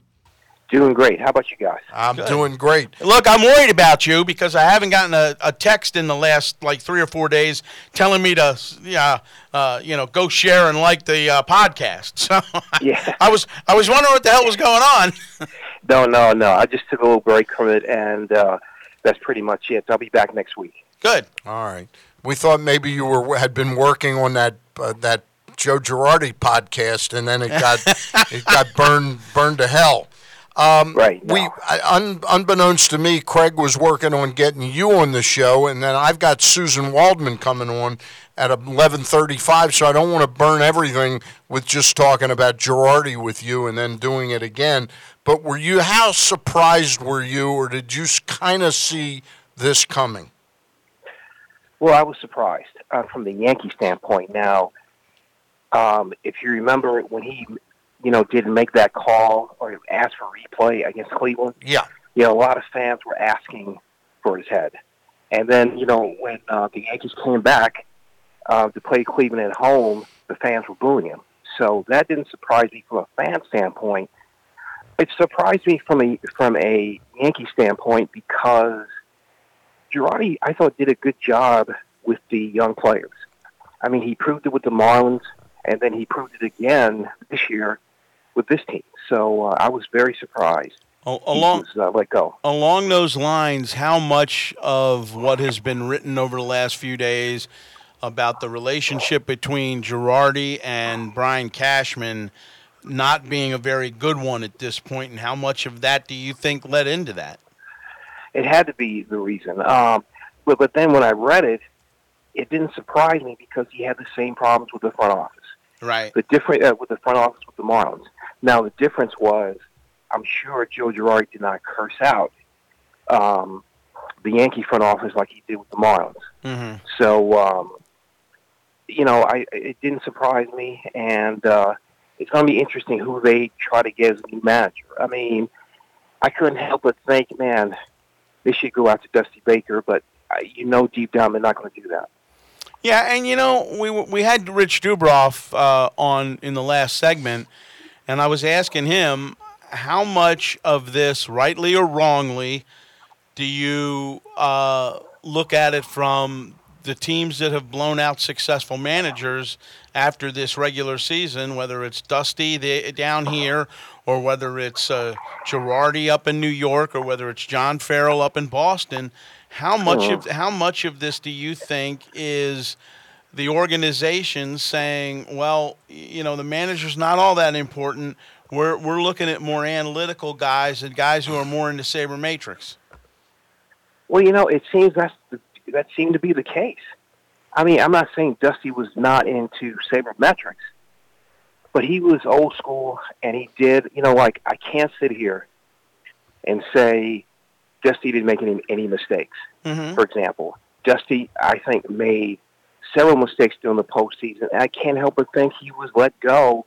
Doing great. How about you guys? I'm doing great. Look, I'm worried about you because I haven't gotten a, a text in the last like three or four days telling me to, yeah, uh, you know, go share and like the uh, podcast. So Yeah. I was I was wondering what the hell was going on. No, no, no. I just took a little break from it, and uh, that's pretty much it. I'll be back next week. Good. All right. We thought maybe you were had been working on that uh, that Joe Girardi podcast, and then it got it got burned burned to hell. Um, Right, We, no. I, un, unbeknownst to me, Craig was working on getting you on the show, and then I've got Susan Waldman coming on at eleven thirty-five. So I don't want to burn everything with just talking about Girardi with you and then doing it again. But were you how surprised were you, or did you kind of see this coming? Well, I was surprised uh, from the Yankee standpoint. Now, um, if you remember when he, you know, didn't make that call or asked for replay against Cleveland, Yeah. you know, a lot of fans were asking for his head. And then, you know, when uh, the Yankees came back uh, to play Cleveland at home, the fans were booing him. So that didn't surprise me from a fan standpoint. It surprised me from a from a Yankee standpoint because Girardi, I thought, did a good job with the young players. I mean, he proved it with the Marlins, and then he proved it again this year with this team. So uh, I was very surprised. He Along was uh, let go. along those lines, how much of what has been written over the last few days about the relationship between Girardi and Brian Cashman not being a very good one at this point, and how much of that do you think led into that? It had to be the reason. Um, but but then when I read it, it didn't surprise me because he had the same problems with the front office. Right. The different uh, with the front office with the Marlins. Now the difference was, I'm sure Joe Girardi did not curse out um, the Yankee front office like he did with the Marlins. Mm-hmm. So, um, you know, I it didn't surprise me, and uh, it's going to be interesting who they try to get as a new manager. I mean, I couldn't help but think, man, they should go out to Dusty Baker, but uh, you know, deep down, they're not going to do that. Yeah, and you know, we we had Rich Dubroff uh, on in the last segment, and I was asking him how much of this, rightly or wrongly, do you uh, look at it from the teams that have blown out successful managers after this regular season, whether it's Dusty the, down here, or whether it's uh, Girardi up in New York, or whether it's John Farrell up in Boston. How much of how much of this do you think is the organization saying, "Well, you know, the manager's not all that important. We're we're looking at more analytical guys and guys who are more into sabermetrics." Well, you know, it seems that's the, that seemed to be the case. I mean, I'm not saying Dusty was not into sabermetrics, but he was old school, and he did. You know, like I can't sit here and say Dusty didn't make any any mistakes. Mm-hmm. For example, Dusty, I think, made several mistakes during the postseason, and I can't help but think he was let go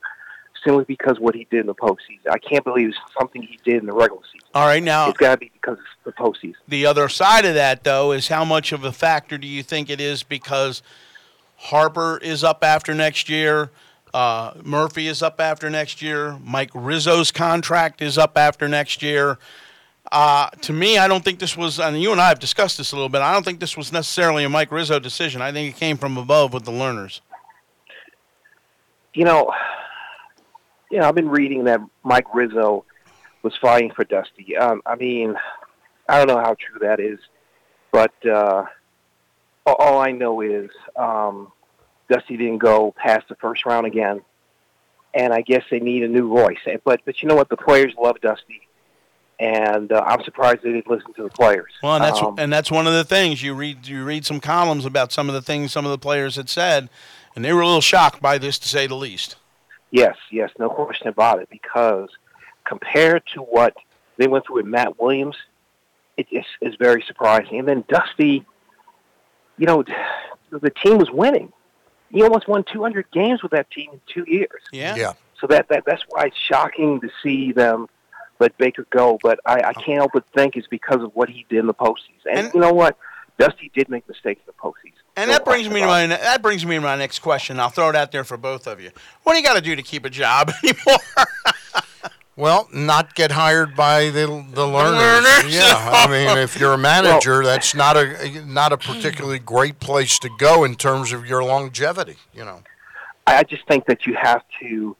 simply because what he did in the postseason. I can't believe it's something he did in the regular season. All right, now It's got to be because of the postseason. the other side of that, though, is how much of a factor do you think it is because Harper is up after next year, uh, Murphy is up after next year, Mike Rizzo's contract is up after next year. Uh, to me, I don't think this was, and you and I have discussed this a little bit. I don't think this was necessarily a Mike Rizzo decision. I think it came from above with the Lerners. You know, know, I've been reading that Mike Rizzo was fighting for Dusty. Um, I mean, I don't know how true that is, but uh, all I know is um, Dusty didn't go past the first round again, and I guess they need a new voice. But but you know what? The players love Dusty, and uh, I'm surprised they didn't listen to the players. Well, and that's Um, and that's one of the things you read. You read some columns about some of the things some of the players had said, and they were a little shocked by this, to say the least. Yes, yes, no question about it. Because compared to what they went through with Matt Williams, it is, is very surprising. And then Dusty, you know, the team was winning. He almost won 200 games with that team in two years. Yeah. Yeah. So that, that that's why it's shocking to see them let Baker go. But I, I oh. can't help but think it's because of what he did in the postseason. And, And- you know what? Dusty did make mistakes in the postseason. And No that brings me to my that brings me to my next question. I'll throw it out there for both of you. What do you got to do to keep a job anymore? Well, not get hired by the the Lerners. Lerners. Yeah, I mean, if you're a manager, that's not a not a particularly great place to go in terms of your longevity. You know. I I just think that you have to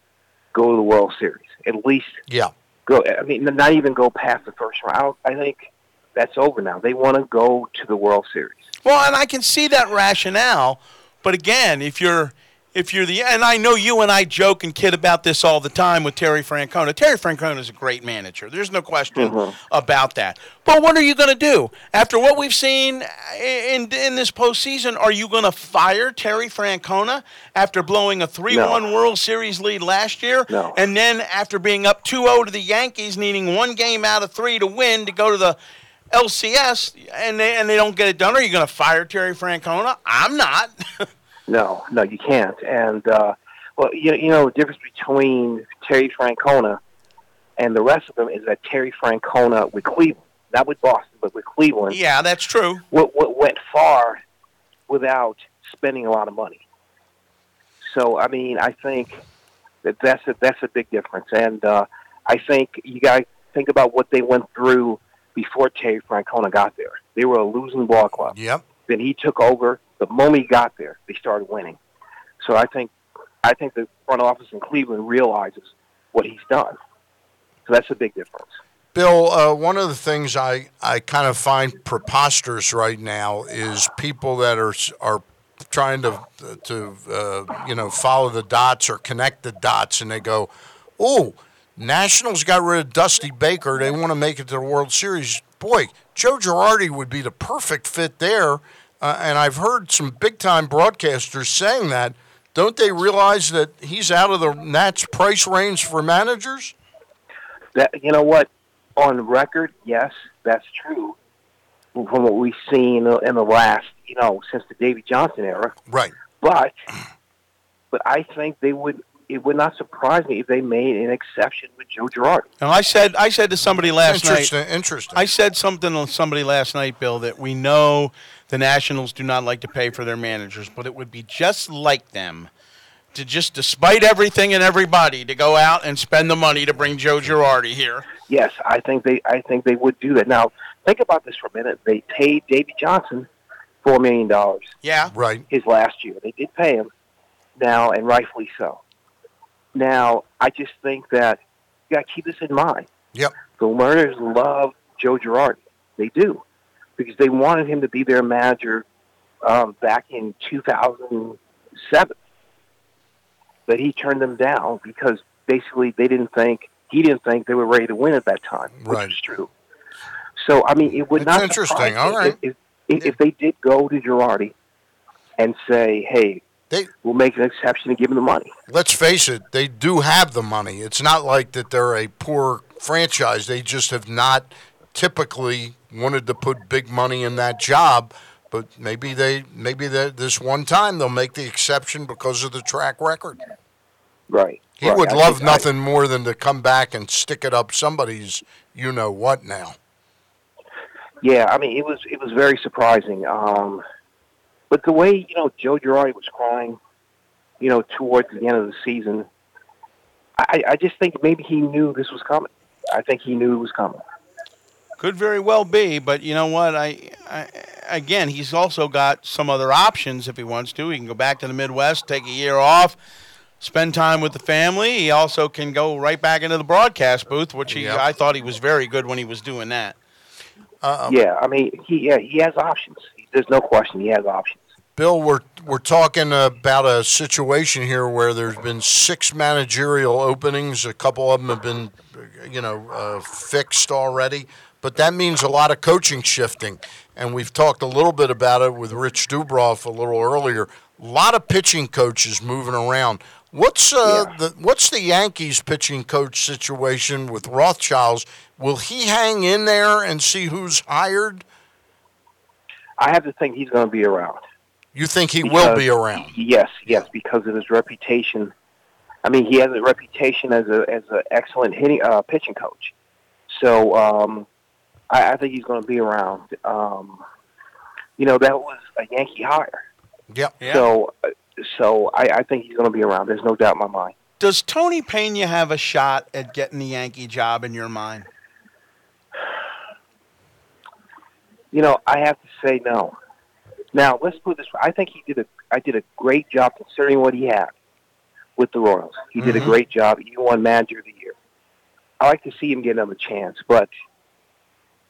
go to the World Series at least. Yeah. Go. I mean, not even go past the first round. I, I think that's over now. They want to go to the World Series. well, and I can see that rationale, but again, if you're if you're the and I know you and I joke and kid about this all the time with Terry Francona. Terry Francona is a great manager. There's no question mm-hmm. about that. But what are you going to do after what we've seen in in this postseason? Are you going to fire Terry Francona after blowing a three-one World Series lead last year, No. and then after being up 2-0 to the Yankees, needing one game out of three to win to go to the LCS, and they and they don't get it done? Are you going to fire Terry Francona? I'm not. No, no, you can't. And uh, well, you you know the difference between Terry Francona and the rest of them is that Terry Francona with Cleveland, not with Boston, but with Cleveland, yeah, that's true. What, w- went far without spending a lot of money. So I mean, I think that that's a, that's a big difference, and uh, I think you got to think about what they went through before Terry Francona got there. They were a losing ball club. Yep. Then he took over. The moment he got there, they started winning. So I think I think the front office in Cleveland realizes what he's done. So that's a big difference. Bill, uh, one of the things I, I kind of find preposterous right now is people that are are trying to to uh, you know follow the dots or connect the dots, and they go, "Oh, Nationals got rid of Dusty Baker. They want to make it to the World Series. Boy, Joe Girardi would be the perfect fit there." Uh, and I've heard some big time broadcasters saying that. Don't they realize that he's out of the Nats price range for managers? That you know what, on record, yes, that's true. From what we've seen in the last, you know, since the Davey Johnson era. Right. But, but I think they would. It would not surprise me if they made an exception with Joe Girardi. And I said I said to somebody last night. Interesting. Interesting. I said something to somebody last night, Bill, that we know the Nationals do not like to pay for their managers, but it would be just like them to just, despite everything and everybody, to go out and spend the money to bring Joe Girardi here. Yes, I think they. I think they would do that. Now, think about this for a minute. They paid Davey Johnson four million dollars Yeah. Right. his last year. They did pay him now, and rightfully so. Now, I just think that you got to keep this in mind. Yep. The Mariners love Joe Girardi. They do because they wanted him to be their manager um, back in 2007. But he turned them down because basically they didn't think he didn't think they were ready to win at that time, which Right. was true. So I mean, it would It's not interesting. All right. if, if, if they did go to Girardi and say, "Hey, They we'll make an exception and give him the money." let's face it, they do have the money. It's not like that they're a poor franchise. They just have not typically wanted to put big money in that job. But maybe they maybe that this one time they'll make the exception because of the track record. Right. He right. would I love think I- nothing more than to come back and stick it up somebody's, you know what now. Yeah, I mean, it was it was very surprising. Um, but the way you know Joe Girardi was crying, you know, towards the end of the season, I, I just think maybe he knew this was coming. I think he knew it was coming. Could very well be, but you know what? I, I again, he's also got some other options if he wants to. He can go back to the Midwest, take a year off, spend time with the family. He also can go right back into the broadcast booth, which he Yep. I thought he was very good when he was doing that. Uh, yeah, I mean, he yeah he has options. There's no question he has options. Bill, we're we're talking about a situation here where there's been six managerial openings. A couple of them have been, you know, uh, fixed already. But that means a lot of coaching shifting, and we've talked a little bit about it with Rich Dubroff a little earlier. A lot of pitching coaches moving around. What's uh, the what's the Yankees pitching coach situation with Rothschilds? Will he hang in there and see who's hired? I have to think he's going to be around. You think he will be around? Yes, yes, because of his reputation. I mean, he has a reputation as a as an excellent hitting uh, pitching coach. So um, I, I think he's going to be around. Um, you know, that was a Yankee hire. Yep. So, uh, so I, I think he's going to be around. There's no doubt in my mind. Does Tony Pena have a shot at getting the Yankee job in your mind? You know, I have to say no. Now, let's put this. I think he did a I did a great job considering what he had with the Royals. He did a Mhm. great job. He won Manager of the Year. I like to see him get another chance, but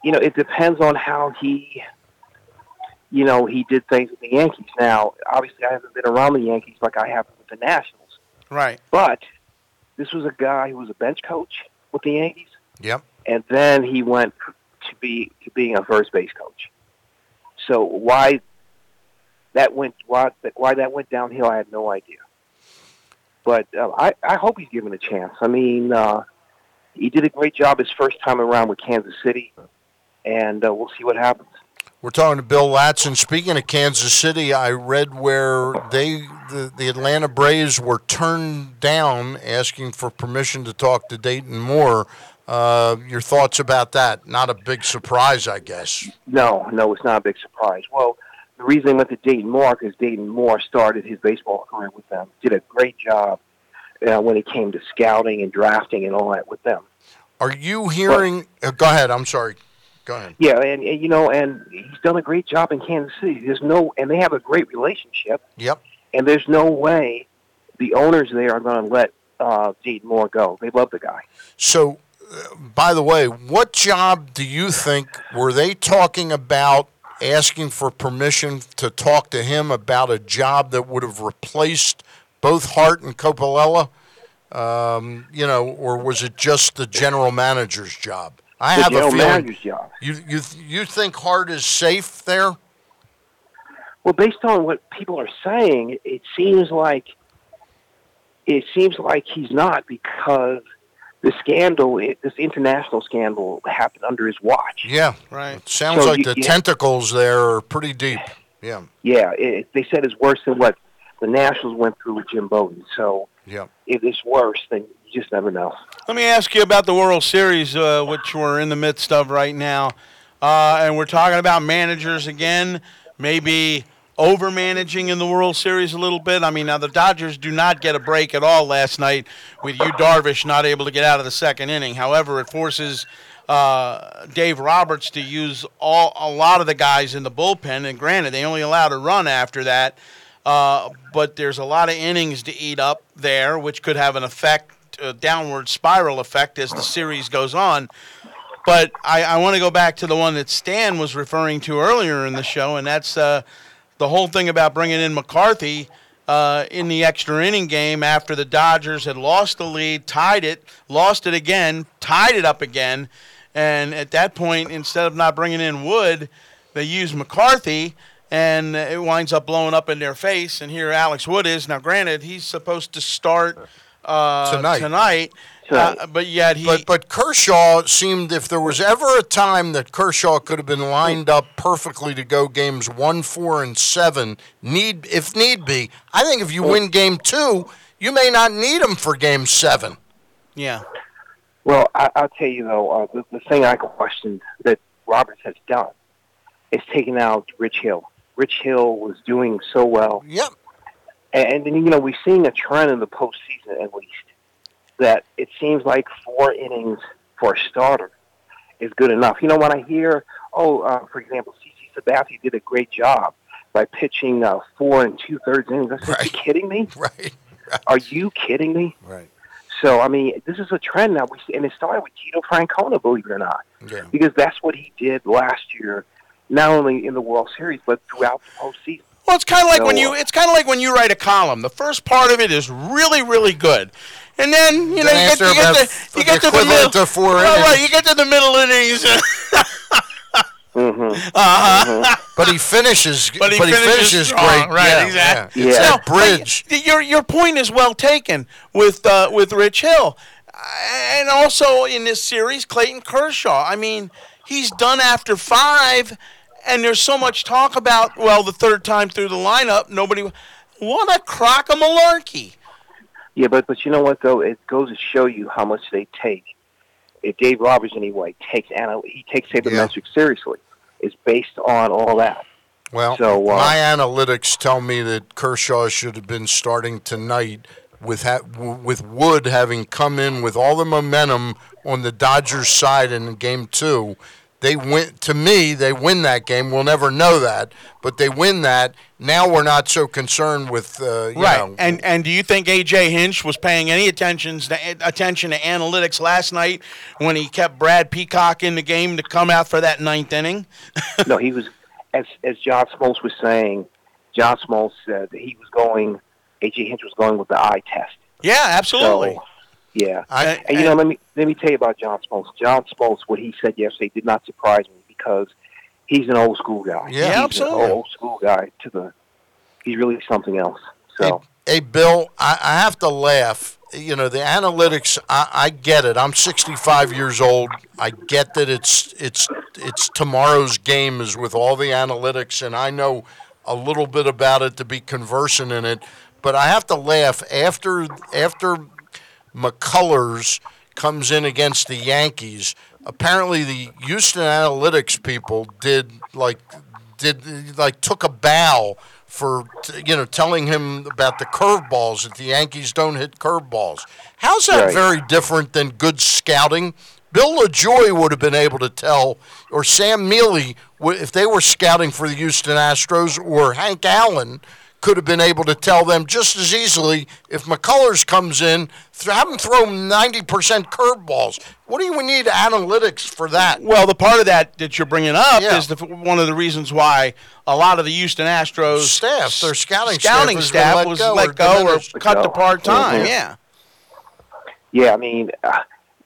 you know, it depends on how he you know, he did things with the Yankees. Now, obviously I haven't been around the Yankees like I have with the Nationals. Right. But this was a guy who was a bench coach with the Yankees Yep. and then he went to be to being a first base coach. So why that went why why that went downhill, I had no idea. But uh, I I hope he's given a chance. I mean, uh, he did a great job his first time around with Kansas City, and uh, we'll see what happens. We're talking to Bill Ladson. Speaking of Kansas City, I read where they the, the Atlanta Braves were turned down asking for permission to talk to Dayton Moore. Uh, your thoughts about that? Not a big surprise, I guess. No, no, it's not a big surprise. Well, the reason they went to Dayton Moore is Dayton Moore started his baseball career with them. Did a great job uh, when it came to scouting and drafting and all that with them. Are you hearing? uh, go ahead. I'm sorry. Go ahead. Yeah, and, and you know, and he's done a great job in Kansas City. There's no, and they have a great relationship. Yep. And there's no way the owners there are going to let uh, Dayton Moore go. They love the guy. So, uh, by the way, what job do you think were they talking about asking for permission to talk to him about a job that would have replaced both Hart and Coppola? Um, you know, or was it just the general manager's job? I The have a feeling. manager's job. You you you think Hart is safe there? Well, based on what people are saying, it seems like it seems like he's not because the scandal, it, this international scandal, happened under his watch. Yeah. Right. Sounds So like you- the you- tentacles there are pretty deep. Yeah. Yeah, it, they said it's worse than what the Nationals went through with Jim Bowden. So Yeah. if it's worse, then you just never know. Let me ask you about the World Series, uh, which we're in the midst of right now. Uh, and we're talking about managers again, maybe over managing in the World Series a little bit. I mean, now the Dodgers do not get a break at all last night with Yu Darvish, not able to get out of the second inning. However, it forces uh, Dave Roberts to use all a lot of the guys in the bullpen. And granted, they only allowed a run after that. Uh, but there's a lot of innings to eat up there, which could have an effect, downward spiral effect as the series goes on. But I, I want to go back to the one that Stan was referring to earlier in the show, and that's uh, the whole thing about bringing in McCarthy uh, in the extra inning game after the Dodgers had lost the lead, tied it, lost it again, tied it up again. And at that point, instead of not bringing in Wood, they used McCarthy, and it winds up blowing up in their face. And here Alex Wood is. Now, granted, he's supposed to start uh, Tonight. tonight, uh, but yet he. But but Kershaw seemed if there was ever a time that Kershaw could have been lined up perfectly to go games one, four, and seven, need if need be. I think if you win game two, You may not need him for Game Seven. Yeah. Well, I, I'll tell you though, uh, the, the thing I questioned that Roberts has done is taking out Rich Hill. Rich Hill was doing so well. Yep. And, and you know, we're seeing a trend in the postseason at least that it seems like four innings for a starter is good enough. You know, when I hear, oh, uh, for example, CC Sabathia did a great job by pitching uh, four and two thirds innings. I said, Are you kidding me? Right. Are you kidding me? Right. So I mean, this is a trend now. We see, and it started with Tito Francona, believe it or not, Yeah. because that's what he did last year, not only in the World Series but throughout the postseason. Well, it's kind of like when you uh, it's kind of like when you write a column. The first part of it is really really good, and then you know you get, you get, to, you the get to the middle. to four Well, right, you get to the middle innings. Mm-hmm. uh-huh. But he finishes. But he but he finishes finishes strong, great. right, Yeah, exactly. Yeah. Yeah. that bridge. Your your point is well taken with uh, with Rich Hill, and also in this series, Clayton Kershaw. I mean, he's done after five, and there's so much talk about well, the third time through the lineup, nobody. What a crock of malarkey! Yeah, but but you know what though? It goes to show you how much they take. If Dave Roberts anyway takes anal- he takes sabermetrics seriously. It's based on all that. Well, So, uh, my analytics tell me that Kershaw should have been starting tonight with ha- with Wood having come in with all the momentum on the Dodgers side in Game Two. They win. To me, they win that game. We'll never know that, but they win that. Now we're not so concerned with uh, you right. know. and and do you think AJ Hinch was paying any attention to attention to analytics last night when he kept Brad Peacock in the game to come out for that ninth inning? no, he was as as John Smoltz was saying. John Smoltz said that he was going. AJ Hinch was going with the eye test. Yeah, absolutely. So, yeah, I- and you know, let me let me tell you about John Smoltz. John Smoltz, what he said yesterday did not surprise me because he's an old school guy. Yeah, he's absolutely. an old school guy to the. He's really something else. So Hey, Bill, I, I have to laugh. You know, the analytics. I, I get it. I'm 65 years old. I get that it's it's it's tomorrow's game is with all the analytics, and I know a little bit about it to be conversant in it. But I have to laugh after after McCullers comes in against the Yankees. Apparently, the Houston analytics people did like did like took a bow for you know telling him about the curveballs that the Yankees don't hit curveballs. How's that Right. very different than good scouting? Bill Lajoie would have been able to tell, or Sam Mealy, if they were scouting for the Houston Astros, or Hank Allen could have been able to tell them just as easily if McCullers comes in, th- have him throw 90% curveballs. What do you need analytics for that? Well, the part of that that you're bringing up Yeah. is the, one of the reasons why a lot of the Houston Astros Staff, their scouting staff scouting has been staff let was go let go or diminished. cut to part time. Mhm. Yeah. Yeah, I mean, uh,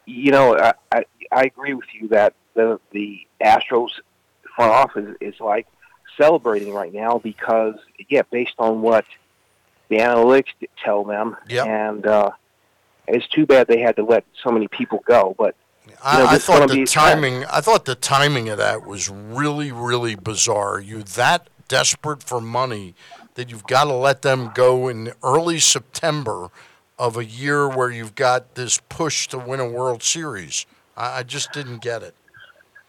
you know, I, I I agree with you that the the Astros front office is like celebrating right now because yeah, based on what the analytics tell them, Yep. and uh, it's too bad they had to let so many people go. But I, know, I thought the be a timing. I thought the timing of that was really, really bizarre. You that desperate for money that you've got to let them go in early September of a year where you've got this push to win a World Series. I, I just didn't get it.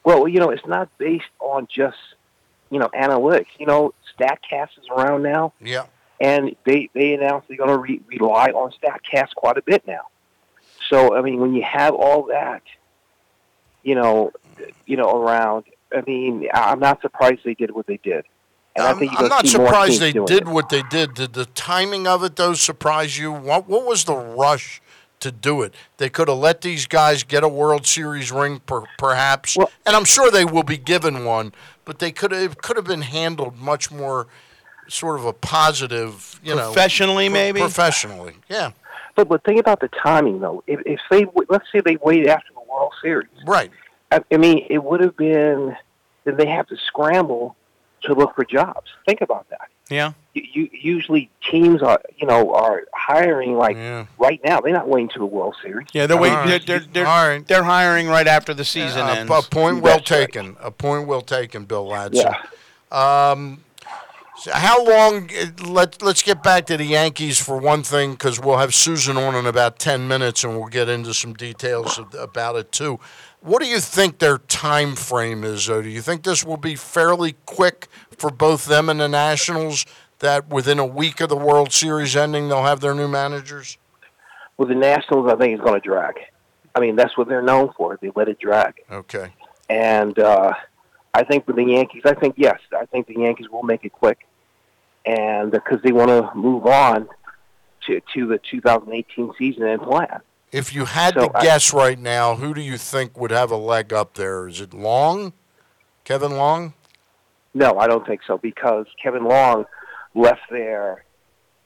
well, you know, it's not based on just you know analytics. You know, Statcast is around now. Yeah. and they they announced they're going to re- rely on Statcast quite a bit now. So I mean, when you have all that, you know, you know, around, I mean, I'm not surprised they did what they did, and I I'm, I'm not to see more surprised they did it. what they did. Did the timing of it, though, surprise you? What, what was the rush to do it? They could have let these guys get a World Series ring, per, perhaps, Well- and I'm sure they will be given one. But they could have could have been handled much more, sort of a positive, you know, Professionally, maybe? professionally. Yeah, But but think about the timing though. If if they w- let's say they waited after the World Series, right. I, I mean, it would have been then they have to scramble to look for jobs. Think about that. Yeah. You, you usually teams are you know are hiring like Yeah. right now. They're not waiting to the World Series. Yeah, they're waiting. All They're, they're, they're, All right. they're hiring right after the season Uh, ends. a point well That's right. taken. A point well taken, Bill Ladson. Yeah. Um, So how long? uh, Let Let's get back to the Yankees for one thing, because we'll have Susan on in about ten minutes, and we'll get into some details of, about it too. What do you think their time frame is? Though, do you think this will be fairly quick for both them and the Nationals? That within a week of the World Series ending, they'll have their new managers. With the Nationals, I think it's going to drag. I mean, that's what they're known for. They let it drag. Okay. And uh, I think for the Yankees, I think yes, I think the Yankees will make it quick, and because they want to move on to to the 2018 season and plan. If you had So to I- guess right now, who do you think would have a leg up there? Is it Long? Kevin Long? No, I don't think so because Kevin Long left there.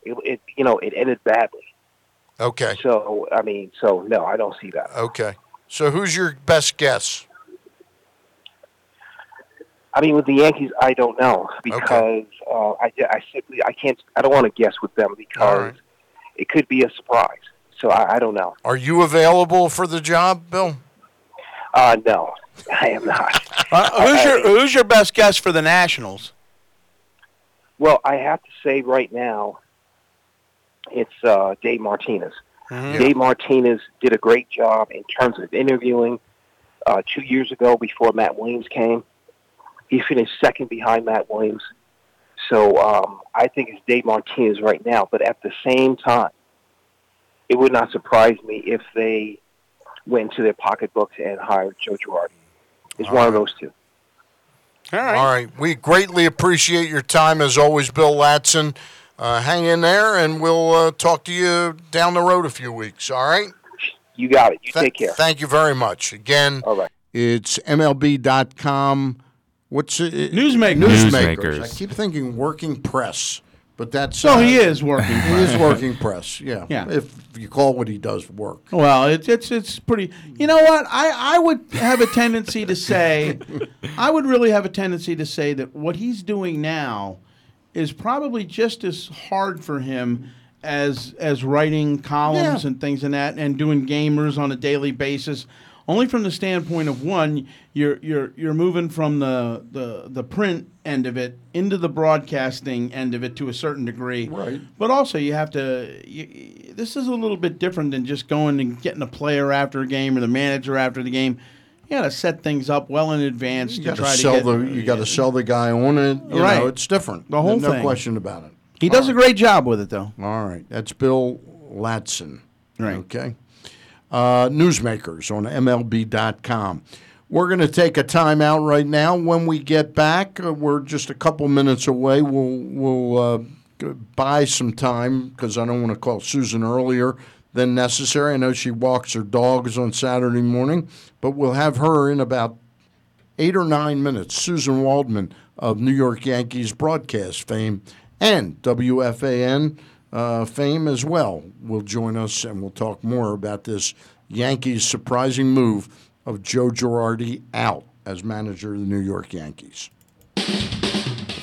It, it you know it ended badly. Okay. So I mean, so no, I don't see that. Okay. So who's your best guess? I mean, with the Yankees, I don't know because uh, I, I simply I can't I don't want to guess with them because it could be a surprise. So I, I don't know. Are you available for the job, Bill? Uh, no, I am not. Uh, who's your Who's your best guess for the Nationals? Well, I have to say right now, it's uh, Dave Martinez. Dave Martinez did a great job in terms of interviewing. Uh, two years ago, before Matt Williams came, he finished second behind Matt Williams. So um, I think it's Dave Martinez right now. But at the same time, it would not surprise me if they went to their pocketbooks and hired Joe Girardi. It's one of those two. All right. We greatly appreciate your time as always, Bill Ladson. Uh, hang in there, and we'll uh, talk to you down the road a few weeks. All right. You got it. You take care. Thank you very much. Again, all right. It's MLB.com. What's it? Newsmakers. Newsmakers. Newsmakers. I keep thinking working press, but that's No, uh, he is working He press. is working press. Yeah. Yeah. If you call what he does work. Well, it's it's it's pretty. You know what? I I would have a tendency to say, I would really have a tendency to say that what he's doing now is probably just as hard for him as as writing columns Yeah. and things and that, and doing gamers on a daily basis. Only from the standpoint of one, you're you're you're moving from the, the the print end of it into the broadcasting end of it to a certain degree. Right. But also, you have to. You, this is a little bit different than just going and getting a player after a game or the manager after the game. You got to set things up well in advance You to got to try sell to get. the you got to sell the guy on it. You Right. know, it's different. The whole no thing. question about it. he does a great job with it, though. All right, that's Bill Ladson. Right. Okay. Uh, newsmakers on MLB.com. We're going to take a time out right now. When we get back, uh, we're just a couple minutes away. We'll we'll uh, buy some time because I don't want to call Susan earlier than necessary. I know she walks her dogs on Saturday morning, but we'll have her in about eight or nine minutes. Susan Waldman of New York Yankees broadcast fame and WFAN uh, fame as well will join us, and we'll talk more about this Yankees surprising move of Joe Girardi out as manager of the New York Yankees.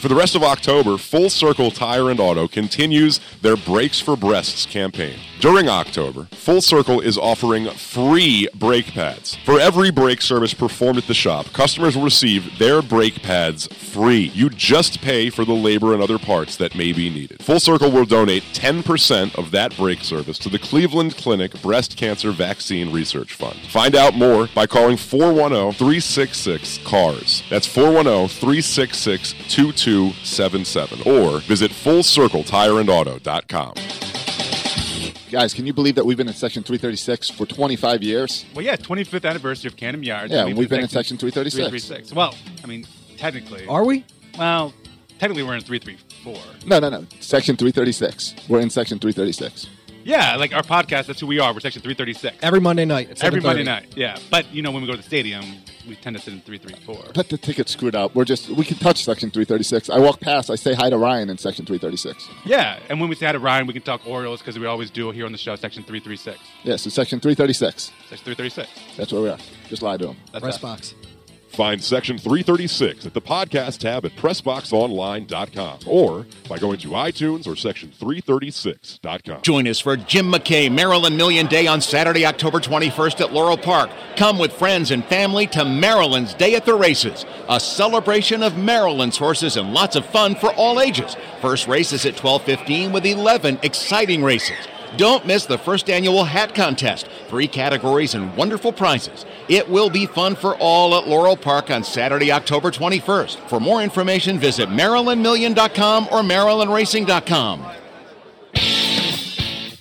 For the rest of October, Full Circle Tire and Auto continues their Brakes for Breasts campaign. During October, Full Circle is offering free brake pads. For every brake service performed at the shop, customers will receive their brake pads free. You just pay for the labor and other parts that may be needed. Full Circle will donate 10% of that brake service to the Cleveland Clinic Breast Cancer Vaccine Research Fund. Find out more by calling 410 366 CARS. That's 410 366 2277 or visit FullCircleTireAndAuto.com. Guys, can you believe that we've been in Section 336 for 25 years? Well, yeah, 25th anniversary of Camden Yards. Yeah, and we've been in Section 336. 336. Well, I mean, technically. Are we? Well, technically we're in 334. No, no, no. Section 336. We're in Section 336. Yeah, like our podcast, that's who we are. We're Section 336. Every Monday night at Every 7:30. Monday night, yeah. But, you know, when we go to the stadium, we tend to sit in 334. But the ticket's screwed up. We're just, we can touch Section 336. I walk past, I say hi to Ryan in Section 336. Yeah, and when we say hi to Ryan, we can talk Orioles because we always do here on the show, Section 336. Yeah, so Section 336. Section 336. That's where we are. Just lie to him. That's Press us. box. Find Section 336 at the podcast tab at PressBoxOnline.com or by going to iTunes or Section336.com. Join us for Jim McKay Maryland Million Day on Saturday, October 21st at Laurel Park. Come with friends and family to Maryland's Day at the Races, a celebration of Maryland's horses and lots of fun for all ages. First race is at 12:15 with 11 exciting races. Don't miss the first annual hat contest. Three categories and wonderful prizes. It will be fun for all at Laurel Park on Saturday, October 21st. For more information, visit MarylandMillion.com or MarylandRacing.com.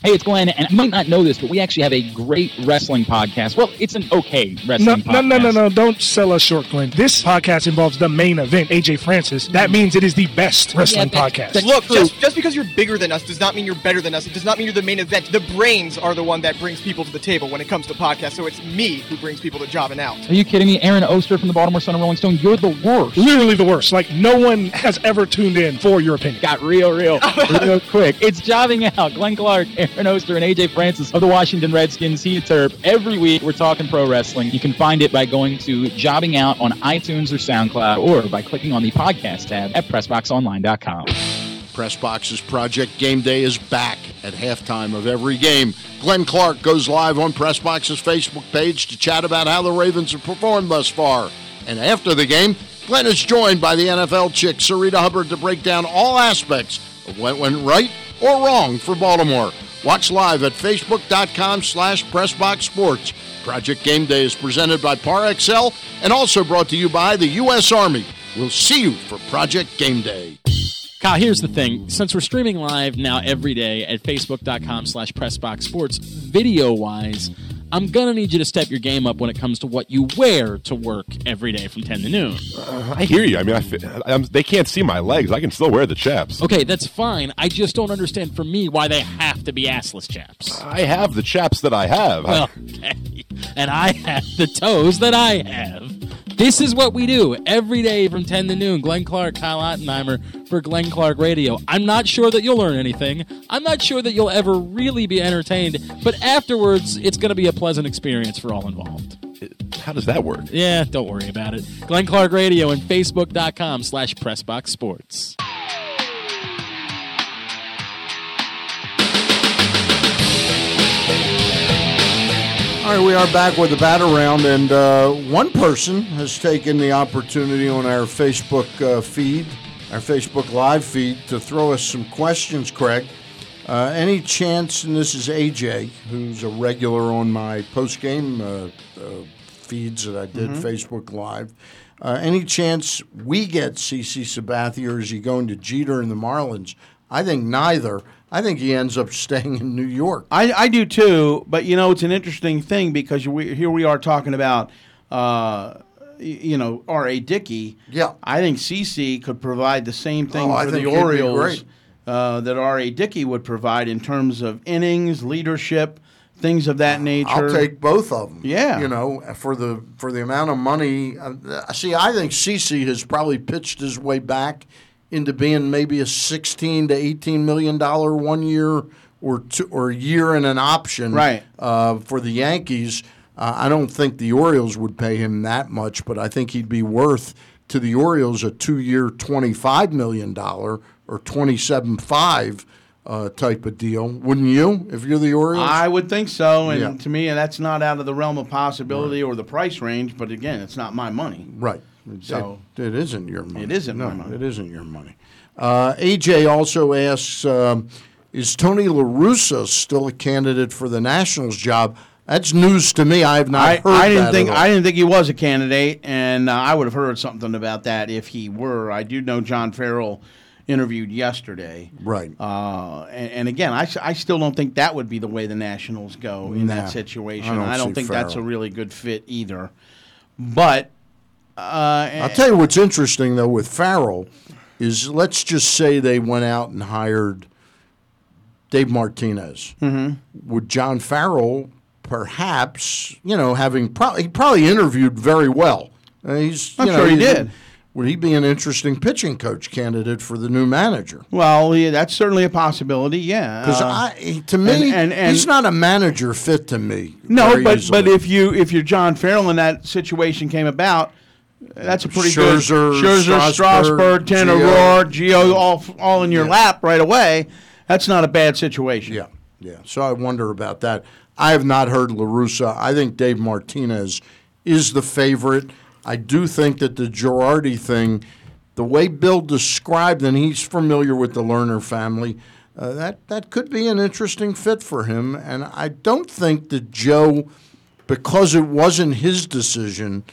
Hey, it's Glenn, and you might not know this, but we actually have a great wrestling podcast. Well, it's an okay wrestling No, podcast. no, no, no, no! Don't sell us short, Glenn. This podcast involves the main event, AJ Francis. That means it is the best wrestling podcast. Look, just, just because you're bigger than us does not mean you're better than us. It does not mean you're the main event. The brains are the one that brings people to the table when it comes to podcasts. So it's me who brings people to jobbing out. Are you kidding me? Aaron Oster from the Baltimore Sun and Rolling Stone, you're the worst. Literally the worst. Like no one has ever tuned in for your opinion. Got real, real, real quick. It's Jobbing Out. Glenn Clark, Aaron Oster, and AJ Francis of the Washington Redskins. He Terp. Every week we're talking pro wrestling. You can find it by going to Jobbing Out on iTunes or SoundCloud or by clicking on the podcast tab at PressBoxOnline.com. Pressbox's Project Game Day is back at halftime of every game. Glenn Clark goes live on Pressbox's Facebook page to chat about how the Ravens have performed thus far. And after the game, Glenn is joined by the NFL chick, Sarita Hubbard, to break down all aspects of what went right or wrong for Baltimore. Watch live at facebook.com slash pressboxsports. Project Game Day is presented by Par XL and also brought to you by the U.S. Army. We'll see you for Project Game Day. Kyle, here's the thing. Since we're streaming live now every day at facebook.com slash pressboxsports, video-wise, I'm to need you to step your game up when it comes to what you wear to work every day from 10 to noon. I hear you. I mean, I, they can't see my legs. I can still wear the chaps. Okay, that's fine. I just don't understand for me why they have to be assless chaps. I have the chaps that I have. Well, okay. And I have the toes that I have. This is what we do every day from 10 to noon. Glenn Clark, Kyle Ottenheimer for Glenn Clark Radio. I'm not sure that you'll learn anything. I'm not sure that you'll ever really be entertained, but afterwards, it's going to be a pleasant experience for all involved. How does that work? Yeah, don't worry about it. Glenn Clark Radio and Facebook.com slash Pressbox Sports. All right, we are back with the Bat Around, and uh, one person has taken the opportunity on our Facebook uh, feed, our Facebook live feed, to throw us some questions, Craig. Uh, any chance, and this is AJ, who's a regular on my post game uh, uh, feeds that I did, Mhm. Facebook Live, uh, any chance we get CC Sabathia, or is he going to Jeter and the Marlins? I think neither. I think he ends up staying in New York. I, I do too, but you know it's an interesting thing because we, here we are talking about, uh, you know, R. A. Dickey. Yeah, I think CC could provide the same thing Oh, for the Orioles uh, that R. A. Dickey would provide in terms of innings, leadership, things of that nature. I'll take both of them. Yeah. you know, for the for the amount of money. Uh, see, I think CC has probably pitched his way back into being maybe a sixteen to eighteen million dollar one year or two or a year and an option. Right. Uh, for the Yankees, uh, I don't think the Orioles would pay him that much, but I think he'd be worth to the Orioles a two year twenty five million dollar or twenty seven five. Uh, type of deal, wouldn't you? If you're the Orioles, I would think so, and Yeah. to me, that's not out of the realm of possibility or the price range. But again, it's not my money. Right. So it, it isn't your money. It isn't no, my money. It isn't your money. Uh, AJ also asks, um, is Tony La Russa still a candidate for the Nationals job? That's news to me. I have not I, heard I didn't that think at all. I didn't think he was a candidate, and uh, I would have heard something about that if he were. I do know John Farrell interviewed yesterday, Right. Uh, and, and again, I, s- I still don't think that would be the way the Nationals go in Nah, that situation. I don't I don't see think that's a Farrell. really good fit either. But uh, I'll tell you what's interesting though with Farrell is let's just say they went out and hired Dave Martinez. Mhm. Would John Farrell perhaps, you know, having probably he probably interviewed very well. Uh, he's, I'm you know, sure he did. Would he be an interesting pitching coach candidate for the new manager? Well, yeah, that's certainly a possibility. Yeah, Because Uh, to me, and- and- and- he's not a manager fit to me. No, but easily. but if you if you're John Farrell and that situation came about, That's a pretty Scherzer, good Scherzer, Strasburg, Strasburg. Roark, Gio, all all in your Yeah. lap right away. That's not a bad situation. Yeah, yeah. So I wonder about that. I have not heard La Russa. I think Dave Martinez is the favorite. I do think that the Girardi thing, the way Bill described, and he's familiar with the Lerner family, uh, that that could be an interesting fit for him. And I don't think that Joe, because it wasn't his decision,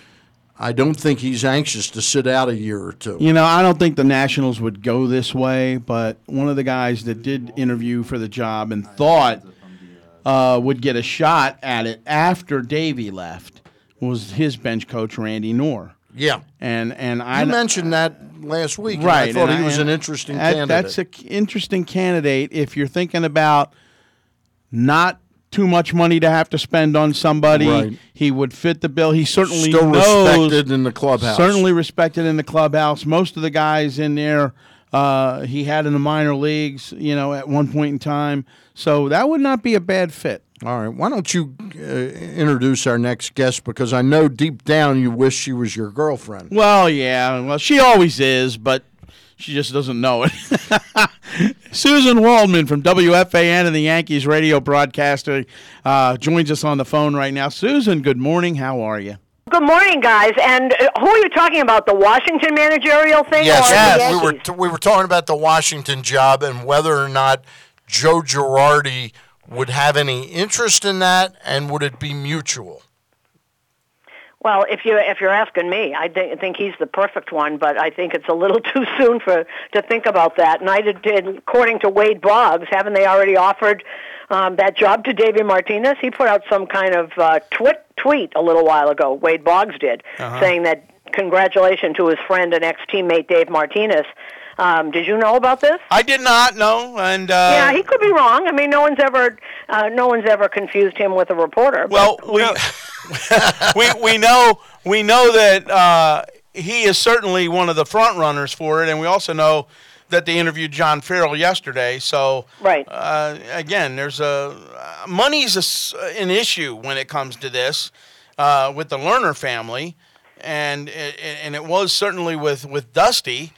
I don't think he's anxious to sit out a year or two. You know, I don't think the Nationals would go this way, but one of the guys that did interview for the job and thought uh, would get a shot at it after Davey left was his bench coach Randy Knorr. Yeah. And and I You mentioned that last week. and right. I thought he was and an interesting that- candidate. That's an interesting candidate if you're thinking about not too much money to have to spend on somebody. Right. He would fit the bill. He certainly Still knows, respected in the clubhouse. Certainly respected in the clubhouse. Most of the guys in there, uh, he had in the minor leagues. You know, at one point in time, so that would not be a bad fit. All right. Why don't you uh, introduce our next guest? Because I know deep down you wish she was your girlfriend. Well, yeah. Well, she always is, but she just doesn't know it. Susan Waldman from WFAN and the Yankees radio broadcaster uh, joins us on the phone right now. Susan, good morning. How are you? Good morning, guys. And uh, who are you talking about? The Washington managerial thing? or the Yes, we were t- we were talking about the Washington job and whether or not Joe Girardi would have any interest in that, and would it be mutual? Well, if you if you're asking me, I think, think he's the perfect one, but I think it's a little too soon for to think about that. And I did, did according to Wade Boggs, haven't they already offered um, that job to David Martinez? He put out some kind of uh, twit, tweet a little while ago. Wade Boggs did, Uh-huh. saying that congratulations to his friend and ex teammate Dave Martinez. Um, did you know about this? I did not know, and uh, yeah, he could be wrong. I mean, no one's ever, uh, no one's ever confused him with a reporter. Well, we we we know we know that uh, he is certainly one of the front runners for it, and we also know that they interviewed John Farrell yesterday. So, right uh, again, there's a uh, money's a an issue when it comes to this uh, with the Lerner family, and it, and it was certainly with with Dusty.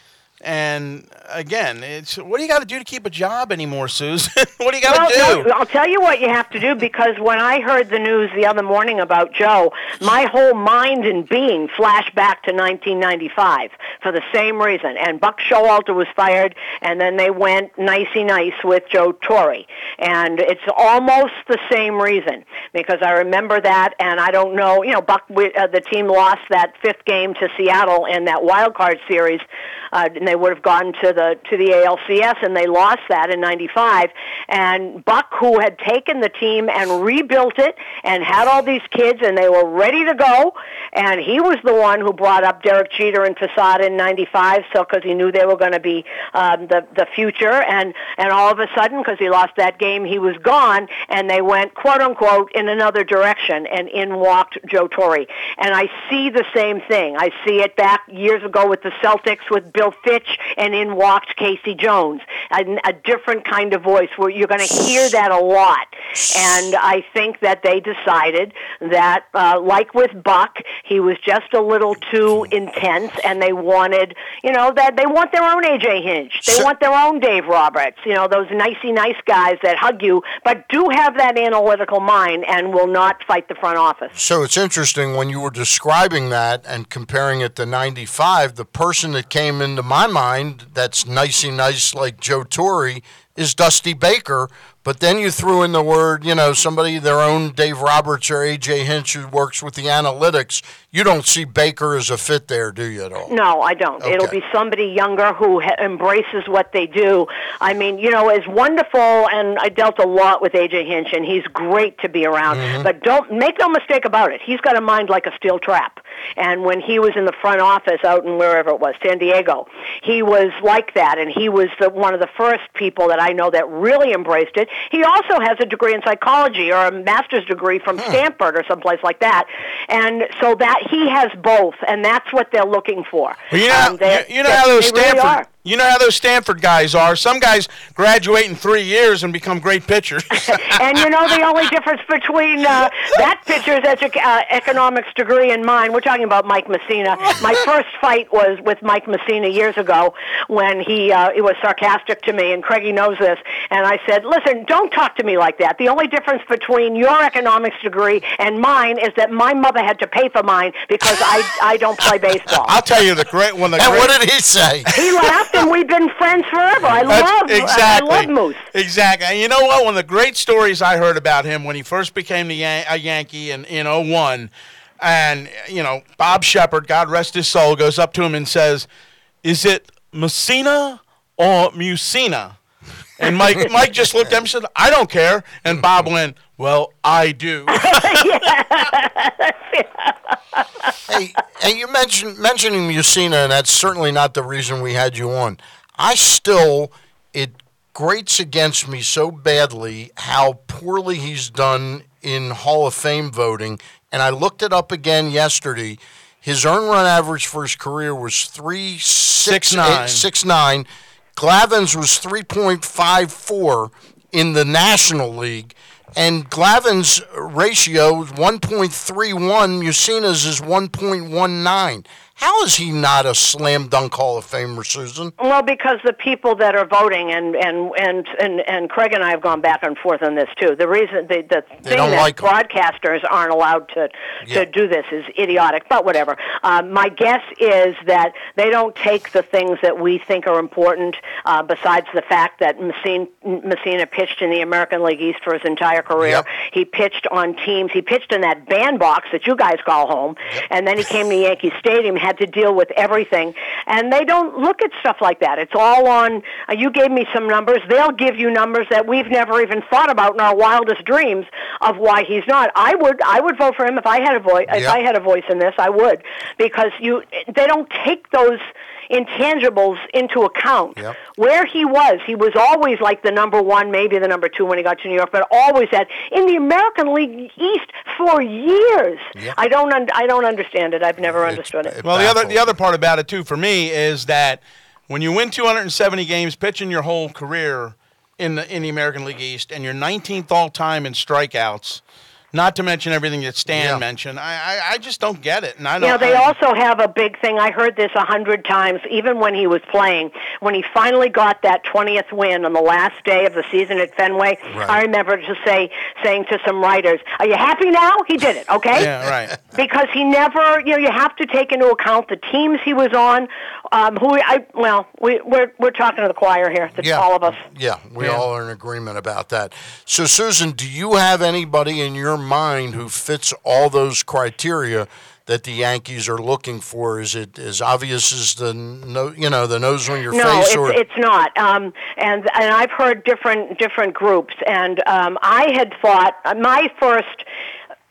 And again, it's what do you got to do to keep a job anymore, Susan? what do you got to well, do? No, I'll tell you what you have to do because when I heard the news the other morning about Joe, my whole mind and being flashed back to 1995 for the same reason. And Buck Showalter was fired, and then they went nicey nice with Joe Torre. And it's almost the same reason because I remember that, and I don't know, you know, Buck, uh, the team lost that fifth game to Seattle in that wild card series, uh, and they would have gone to the to the ALCS, and they lost that in '95. And Buck, who had taken the team and rebuilt it, and had all these kids, and they were ready to go, and he was the one who brought up Derek Jeter and Posada in '95, so because he knew they were going to be um, the the future, and and all of a sudden, because he lost that game, he was gone, and they went quote unquote in another direction, and in walked Joe Torre. And I see the same thing. I see it back years ago with the Celtics with Bill Fitch, and in walked K.C. Jones. A, a different kind of voice where you're going to hear that a lot. And I think that they decided that, uh, like with Buck, he was just a little too intense, and they wanted, you know, that they want their own AJ Hinch. They want their own Dave Roberts. You know, those nicey nice guys that hug you, but do have that analytical mind and will not fight the front office. So it's interesting when you were describing that and comparing it to 95, the person that came into my mind that's nicey nice like Joe Torre is Dusty Baker. But then you threw in the word, you know, somebody, their own Dave Roberts or AJ Hinch who works with the analytics. You don't see Baker as a fit there, do you at all? No, I don't. It'll be somebody younger who ha- embraces what they do. I mean, you know, as wonderful, and I dealt a lot with AJ Hinch, and he's great to be around. Mm-hmm. But don't make no mistake about it. He's got a mind like a steel trap. And when he was in the front office out in wherever it was, San Diego, he was like that, and he was the, one of the first people that I know that really embraced it. He also has a degree in psychology or a master's degree from Stanford or someplace like that, and so that he has both, and that's what they're looking for. Well, you know, Um, they're- you, know they- how those they really Stanford are. You know how those Stanford guys are. Some guys graduate in three years and become great pitchers. and you know the only difference between uh, that pitcher's edu- uh, economics degree and mine. We're talking about Mike Mussina. My first fight was with Mike Mussina years ago when he uh, he was sarcastic to me, and Craigie knows this. And I said, "Listen, don't talk to me like that. The only difference between your economics degree and mine is that my mother had to pay for mine because I I don't play baseball." I'll tell you the great one. The And great, what did he say? He laughed, and we've been friends forever. I That's- love exactly. I love Moose. Exactly. And you know what? One of the great stories I heard about him when he first became the Yan- a Yankee in, in 01, and, you know, Bob Sheppard, God rest his soul, goes up to him and says, Is it Messina or Musina? And Mike, Mike just looked at him and said, I don't care. And Bob went, Well, I do. hey, hey, you mentioned mentioning Mussina, and that's certainly not the reason we had you on. I still, it grates against me so badly how poorly he's done in Hall of Fame voting. And I looked it up again yesterday. His earned run average for his career was three six Six nine. eight- six nine. Glavine's was three point five four in the National League. And Glavine's ratio is 1.31. Mussina's is 1.19. How is he not a slam dunk Hall of Famer, Susan? Well, because the people that are voting, and and and and, and Craig and I have gone back and forth on this too. The reason the the thing don't that like broadcasters aren't allowed to Yeah. to do this is idiotic. But whatever. Um, my guess is that they don't take the things that we think are important. Uh, besides the fact that Mussina, Mussina pitched in the American League East for his entire career, he pitched on teams. He pitched in that bandbox that you guys call home, and then he came to Yankee Stadium, had to deal with everything. And they don't look at stuff like that. It's all on. Uh, you gave me some numbers. They'll give you numbers that we've never even thought about in our wildest dreams of why he's not. I would. I would vote for him if I had a voice. If I had a voice in this, I would, because you. They don't take those intangibles into account. Where he was, he was always like the number one, maybe the number two when he got to New York, but always that in the American League East for years. I don't. Un- I don't understand it. I've never understood it. Well, the other the other part about it too for me is that when you win 270 games pitching your whole career in the in the American League East and you're 19th all time in strikeouts, not to mention everything that Stan mentioned, I, I I just don't get it, and I don't. Yeah, they I- also have a big thing. I heard this a hundred times, even when he was playing. When he finally got that twentieth win on the last day of the season at Fenway, Right. I remember just say saying to some writers, "Are you happy now? He did it, okay?" Yeah, right. Because he never, you know, you have to take into account the teams he was on. Um, who I well, we, we're we're talking to the choir here, the, Yeah. all of us. Yeah, we Yeah. all are in agreement about that. So, Susan, do you have anybody in your mind who fits all those criteria that the Yankees are looking for? Is it as obvious as the no, you know, the nose on your no, face, it's, it's not. Um, and and I've heard different different groups, and um, I had thought uh, my first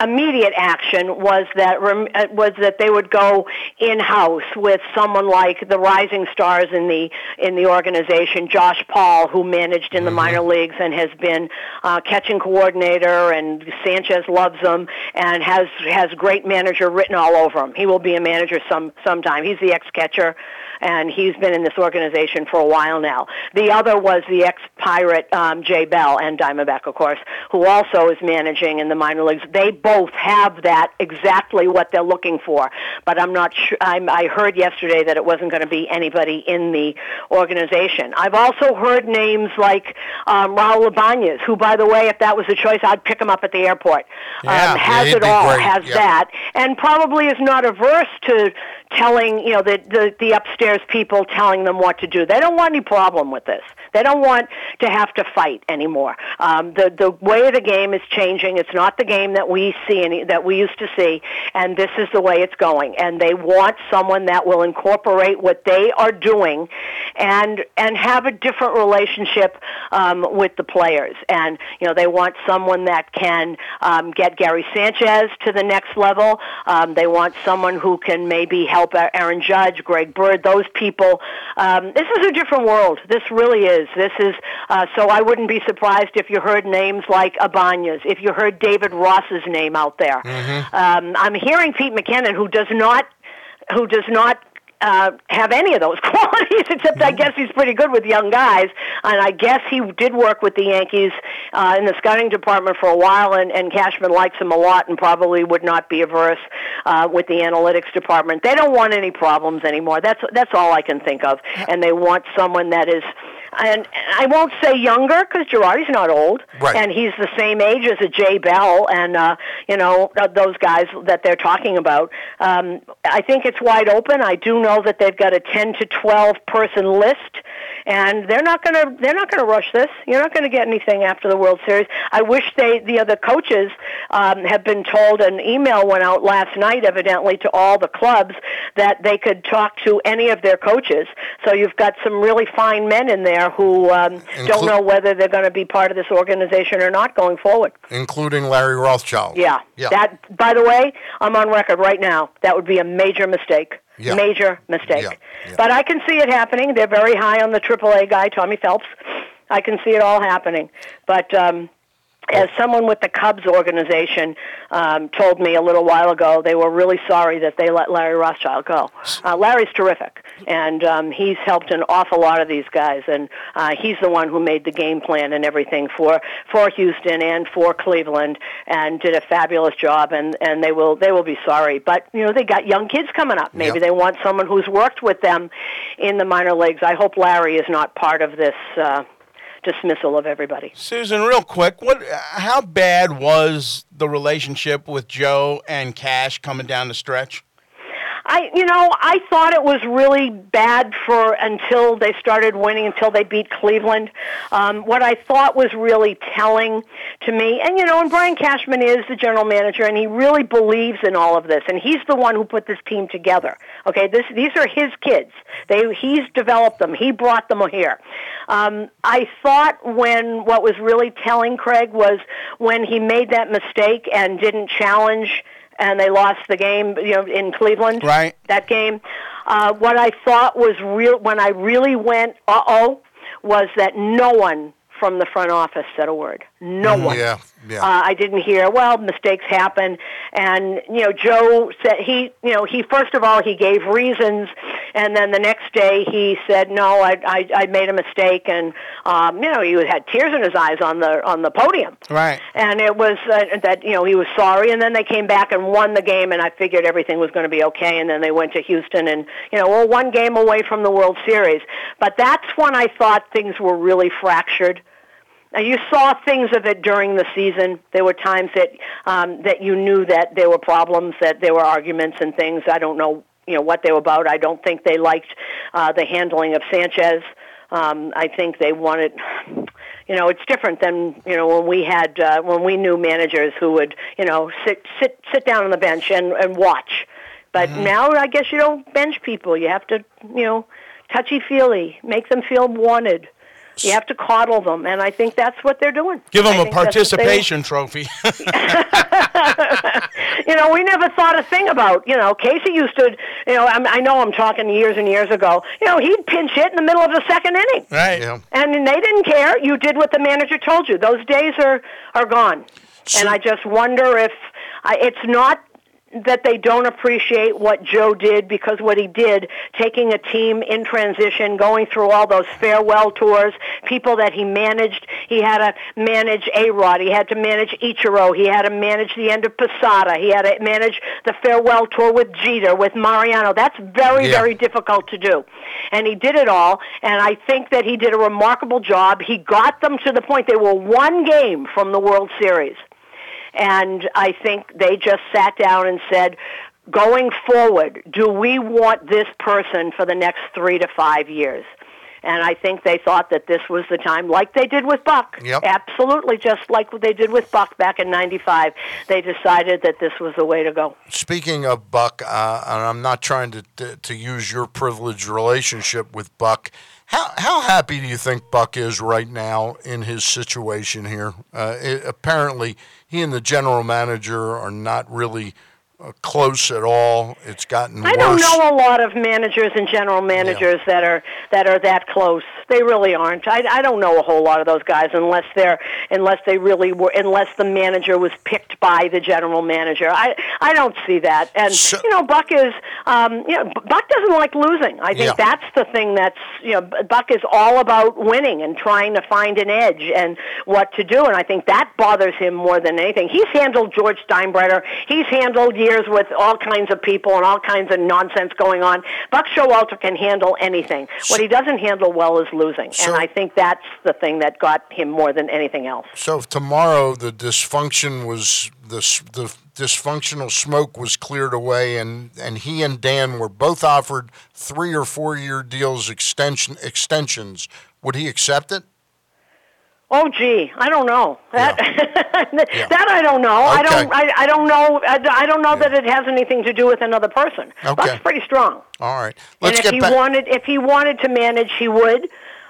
immediate action was that uh, was that they would go in house with someone like the rising stars in the in the organization, Josh Paul, who managed in the minor leagues and has been uh, catching coordinator, and Sanchez loves him and has has great manager written all over him. He will be a manager some sometime. He's the ex catcher and he's been in this organization for a while now. The other was the ex-pirate um, Jay Bell and Diamondback, of course, who also is managing in the minor leagues. They both have that exactly what they're looking for, but I'm not sure. I'm, I heard yesterday that it wasn't going to be anybody in the organization. I've also heard names like um, Raul Ibanez, who, by the way, if that was the choice, I'd pick him up at the airport. Yeah, um, has it all, great, has yeah. that, and probably is not averse to telling you know the, the the upstairs people telling them what to do. They don't want any problem with this. They don't want to have to fight anymore. Um, the the way the game is changing. It's not the game that we see any, that we used to see, and this is the way it's going. And they want someone that will incorporate what they are doing, and and have a different relationship um, with the players. And you know they want someone that can um, get Gary Sanchez to the next level. Um, they want someone who can maybe help Aaron Judge, Greg Bird, those people. Um, this is a different world. This really is. This is uh, so. I wouldn't be surprised if you heard names like Ibanez, if you heard David Ross's name out there. Um, I'm hearing Pete Mackanin, who does not, who does not uh, have any of those qualities, except I guess he's pretty good with young guys. And I guess he did work with the Yankees uh, in the scouting department for a while, and, and Cashman likes him a lot and probably would not be averse uh, with the analytics department. They don't want any problems anymore. That's, that's all I can think of. And they want someone that is and I won't say younger because Girardi's not old, Right. and he's the same age as a Jay Bell, and uh, you know those guys that they're talking about. Um, I think it's wide open. I do know that they've got a ten to twelve person list, and they're not going to they're not going to rush this. You're not going to get anything after the World Series. I wish they the other coaches um, have been told. An email went out last night, evidently, to all the clubs that they could talk to any of their coaches. So you've got some really fine men in there who um, don't know whether they're going to be part of this organization or not going forward. including Larry Rothschild. Yeah. Yeah. That, by the way, I'm on record right now. That would be a major mistake. Yeah. Major mistake. But I can see it happening. They're very high on the AAA guy, Tommy Phelps. I can see it all happening. But um, as someone with the Cubs organization um, told me a little while ago, they were really sorry that they let Larry Rothschild go. Uh, Larry's terrific, and um, he's helped an awful lot of these guys, and uh, he's the one who made the game plan and everything for for Houston and for Cleveland, and did a fabulous job. And and they will they will be sorry, but you know they got young kids coming up. Maybe Yep. they want someone who's worked with them in the minor leagues. I hope Larry is not part of this. Uh, dismissal of everybody. Susan, real quick, what? How bad was the relationship with Joe and Cash coming down the stretch? I, you know, I thought it was really bad for until they started winning, until they beat Cleveland. Um, what I thought was really telling to me, and you know, and Brian Cashman is the general manager, and he really believes in all of this, and he's the one who put this team together. Okay, this these are his kids. They he's developed them. He brought them here. Um, I thought when what was really telling Craig was when he made that mistake and didn't challenge and they lost the game, you know, in Cleveland. Right. That game. Uh, what I thought was real when I really went, uh oh, was that no one from the front office said a word. No one. Yeah, yeah. Uh, I didn't hear. Well, mistakes happen, and you know, Joe said he, you know, he first of all he gave reasons, and then the next day he said, "No, I, I, I made a mistake," and um, you know, he had tears in his eyes on the on the podium Right. and it was uh, that you know he was sorry and then they came back and won the game and i figured everything was going to be okay and then they went to houston and you know we're one game away from the world series but that's when i thought things were really fractured now you saw things of it during the season. There were times that um, that you knew that there were problems, that there were arguments and things. I don't know, you know, what they were about. I don't think they liked uh, the handling of Sanchez. Um, I think they wanted, you know, it's different than you know when we had uh, when we knew managers who would you know sit sit sit down on the bench and and watch. But now I guess you don't bench people. You have to you know touchy feely, make them feel wanted. You have to coddle them, and I think that's what they're doing. Give them a think that's what they- participation trophy. you know, we never thought a thing about, you know, Casey used to, you know, I'm, I know I'm talking years and years ago, you know, he'd pinch hit in the middle of the second inning. right. And they didn't care. You did what the manager told you. Those days are, are gone. and I just wonder if I, it's not that they don't appreciate what Joe did because what he did, taking a team in transition, going through all those farewell tours, people that he managed. He had to manage A-Rod. He had to manage Ichiro. He had to manage the end of Posada. He had to manage the farewell tour with Jeter, with Mariano. That's very, Yeah. very difficult to do. And he did it all, and I think that he did a remarkable job. He got them to the point they were one game from the World Series. And I think they just sat down and said, going forward, do we want this person for the next three to five years? And I think they thought that this was the time, like they did with Buck. Yep. Absolutely, just like what they did with Buck back in '95. They decided that this was the way to go. Speaking of Buck, uh, and I'm not trying to, to to use your privileged relationship with Buck. How how happy do you think Buck is right now in his situation here? Uh, it, apparently, he and the general manager are not really uh, close at all. It's gotten I worse. don't know a lot of managers and general managers that are that are that close. They really aren't. I, I don't know a whole lot of those guys unless they're unless they really were unless the manager was picked by the general manager. I I don't see that. And you know, Buck is um, you know Buck doesn't like losing. I think Yeah. that's the thing that's you know Buck is all about winning and trying to find an edge and what to do. And I think that bothers him more than anything. He's handled George Steinbrenner. He's handled years with all kinds of people and all kinds of nonsense going on. Buck Showalter can handle anything. What he doesn't handle well is losing. and I think that's the thing that got him more than anything else. So if tomorrow the dysfunction was the the dysfunctional smoke was cleared away, and and he and Dan were both offered three or four year deals extension extensions, would he accept it? Oh, gee, I don't know that. that I don't know. I don't. I, I don't know. I, I don't know that it has anything to do with another person. Okay. Buck's pretty strong. All right, let's and if he back. wanted, if he wanted to manage, he would.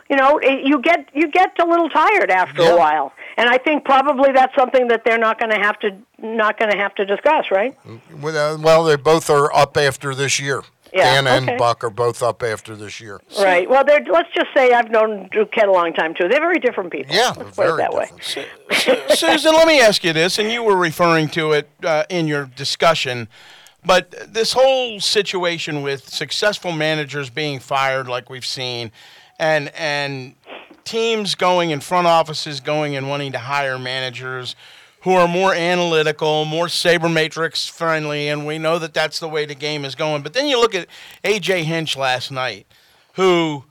You know, it, you get you get a little tired after a while, and I think probably that's something that they're not going to have to not going to have to discuss, right? Uh, well, they both are up after this year. Yeah, Dan and okay. Buck are both up after this year. Right. Well, they're, let's just say I've known Duquette a long time too. They're very different people. Yeah, let's put it that way. Susan, let me ask you this, and you were referring to it uh, in your discussion, but this whole situation with successful managers being fired, like we've seen, and and teams going and front offices going and wanting to hire managers who are more analytical, more sabermetrics friendly, and we know that that's the way the game is going. But then you look at AJ Hinch last night, who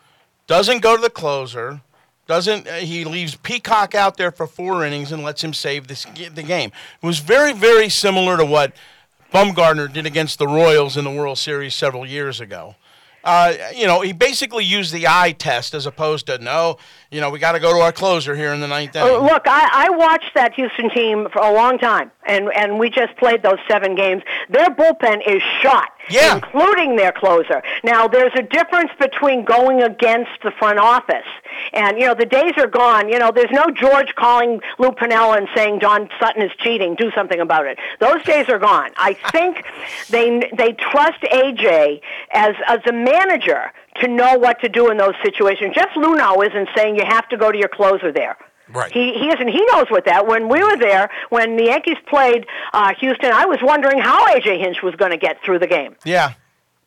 doesn't go to the closer, doesn't uh, he leaves Peacock out there for four innings and lets him save this, the game. It was very very similar to what Bumgarner did against the Royals in the World Series several years ago. Uh, you know, he basically used the eye test as opposed to no, you know, we got to go to our closer here in the ninth inning. Uh, look, I, I watched that Houston team for a long time, and and we just played those seven games. Their bullpen is shot, yeah. including their closer. Now, there's a difference between going against the front office, and you know the days are gone. You know, there's no George calling Lou Piniella and saying Don Sutton is cheating. Do something about it. Those days are gone. I think they they trust AJ as as a manager to know what to do in those situations. Jeff Luhnow isn't saying you have to go to your closer there. Right. He he isn't. He knows what that. When we were there, when the Yankees played uh, Houston, I was wondering how AJ Hinch was going to get through the game. Yeah.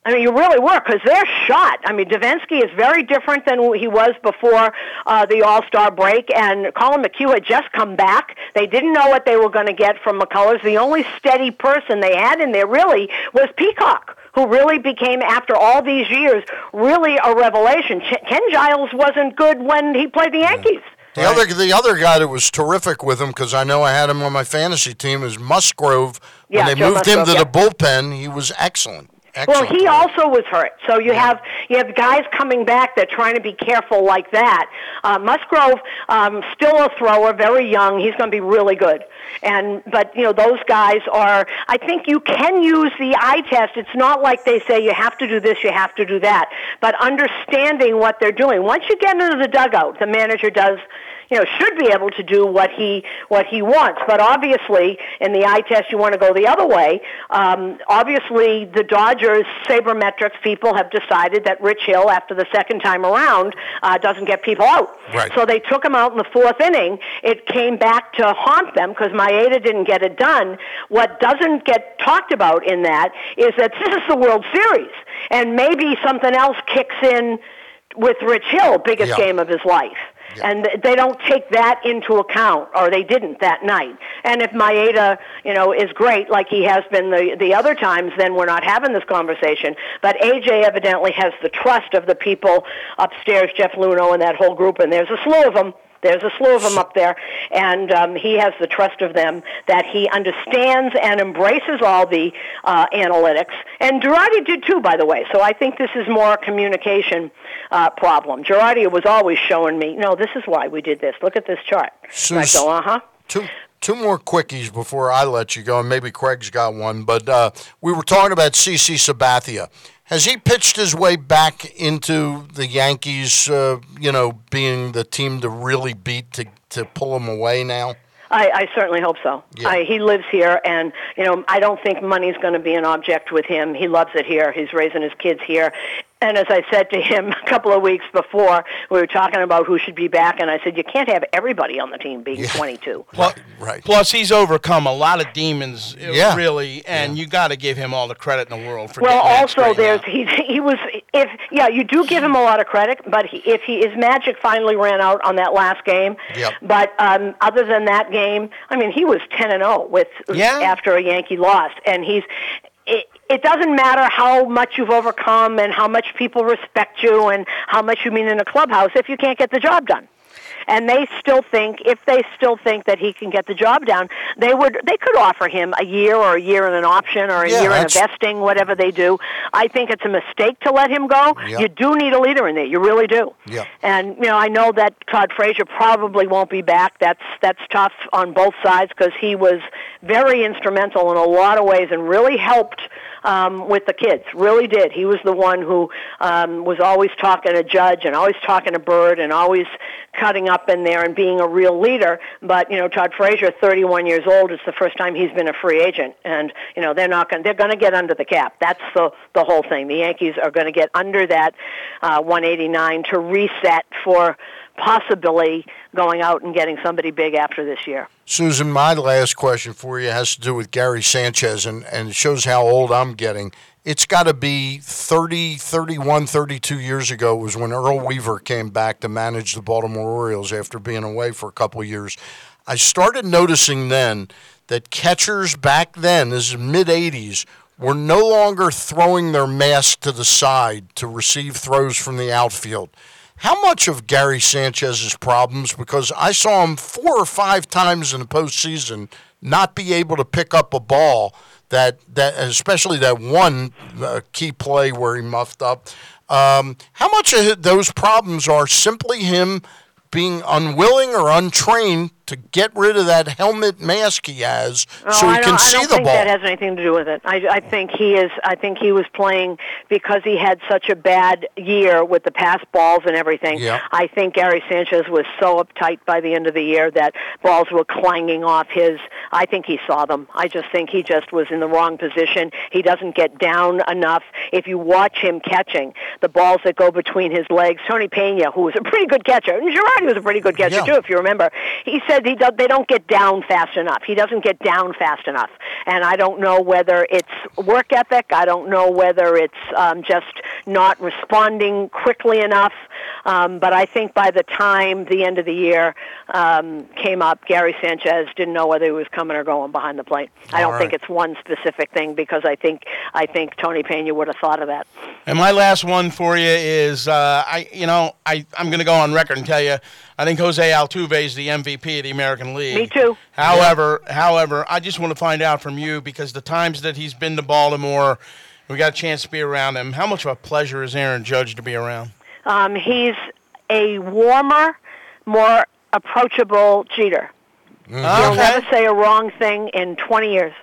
I mean, you really were because they're shot. I mean, Devenski is very different than he was before uh, the All Star break, and Collin McHugh had just come back. They didn't know what they were going to get from McCullers. The only steady person they had in there really was Peacock, who really became, after all these years, really a revelation. Ch- Ken Giles wasn't good when he played the Yankees. The other the other guy that was terrific with him because I know I had him on my fantasy team is Musgrove. Yeah, when they Joe moved him to Musgrove, the bullpen, he was excellent. Well, he also was hurt. So you have you have guys coming back that are trying to be careful like that. Uh, Musgrove, um, still a thrower, very young. He's going to be really good. And but you know those guys are. I think you can use the eye test. It's not like they say you have to do this, you have to do that. But understanding what they're doing. Once you get into the dugout, the manager does you know, should be able to do what he what he wants. But obviously, in the eye test, you want to go the other way. Um, obviously, the Dodgers sabermetrics people have decided that Rich Hill, after the second time around, uh, doesn't get people out. Right. So they took him out in the fourth inning. It came back to haunt them because Maeda didn't get it done. What doesn't get talked about in that is that this is the World Series, and maybe something else kicks in with Rich Hill, biggest Yeah. game of his life. And they don't take that into account, or they didn't that night. And if Maeda, you know, is great like he has been the the other times, then we're not having this conversation. But AJ evidently has the trust of the people upstairs, Jeff Luhnow and that whole group, and there's a slew of them. There's a slew of them up there, and um, he has the trust of them that he understands and embraces all the uh, analytics. And Girardi did too, by the way. So I think this is more communication uh, problem. Girardi was always showing me, no, this is why we did this. Look at this chart. And I go, uh huh. Two two more quickies before I let you go, and maybe Craig's got one. But uh, we were talking about CC Sabathia. Has he pitched his way back into the Yankees? Uh, you know, being the team to really beat to to pull him away now. I, I certainly hope so. Yeah. I, he lives here, and you know, I don't think money's going to be an object with him. He loves it here. He's raising his kids here. And as I said to him a couple of weeks before, we were talking about who should be back, and I said, you can't have everybody on the team being 22. Plus, right. Plus, he's overcome a lot of demons, uh, Yeah. really, and you got to give him all the credit in the world for Well, getting that also there's out. he he was if yeah you do give him a lot of credit, but he, if he his magic finally ran out on that last game. Yep. But um, other than that game, I mean, he was ten and zero with after a Yankee loss, and he's. It, doesn't matter how much you've overcome and how much people respect you and how much you mean in a clubhouse if you can't get the job done. And they still think, if they still think that he can get the job done, they would, they could offer him a year or a year in an option or a Yeah, year in a vesting, whatever they do. I think it's a mistake to let him go. Yep. You do need a leader in there. You really do. Yeah. And you know, I know that Todd Frazier probably won't be back. That's that's tough on both sides because he was very instrumental in a lot of ways and really helped um, with the kids. Really did. He was the one who um, was always talking to Judge and always talking to Bird and always cutting up in there and being a real leader. But you know, Todd Frazier, 31 years old, it's the first time he's been a free agent, and you know they're not going. They're going to get under the cap. That's the the whole thing. The Yankees are going to get under that uh, 189 to reset for possibly going out and getting somebody big after this year. Susan, my last question for you has to do with Gary Sanchez, and, and it shows how old I'm getting. It's got to be 30, 31, 32 years ago was when Earl Weaver came back to manage the Baltimore Orioles after being away for a couple years. I started noticing then that catchers back then, this is mid 80s, were no longer throwing their mask to the side to receive throws from the outfield. How much of Gary Sanchez's problems, because I saw him four or five times in the postseason not be able to pick up a ball that that especially that one uh, key play where he muffed up. Um, how much of those problems are simply him being unwilling or untrained to get rid of that helmet mask he has Oh, so he can see I don't the think ball? that has anything to do with it. I, I think he is. I think he was playing because he had such a bad year with the pass balls and everything. Yeah. I think Gary Sanchez was so uptight by the end of the year that balls were clanging off his. I think he saw them. I just think he just was in the wrong position. He doesn't get down enough. If you watch him catching the balls that go between his legs, Tony Pena, who was a pretty good catcher, and Girardi was a pretty good catcher Yeah. too, if you remember, he said he do, they don't get down fast enough. He doesn't get down fast enough, and I don't know whether it's work ethic. I don't know whether it's um, just not responding quickly enough. Um, but I think by the time the end of the year um, came up, Gary Sanchez didn't know whether he was coming or going behind the plate. I don't think it's one specific thing because I think I think Tony Pena would have thought of that. And my last one for you is, uh, I you know, I I'm going to go on record and tell you, I think Jose Altuve is the MVP of the American League. Me too. However, however, I just want to find out from you because the times that he's been to Baltimore, we got a chance to be around him. How much of a pleasure is Aaron Judge to be around? Um, he's a warmer, more approachable Jeter. He'll never say a wrong thing in 20 years.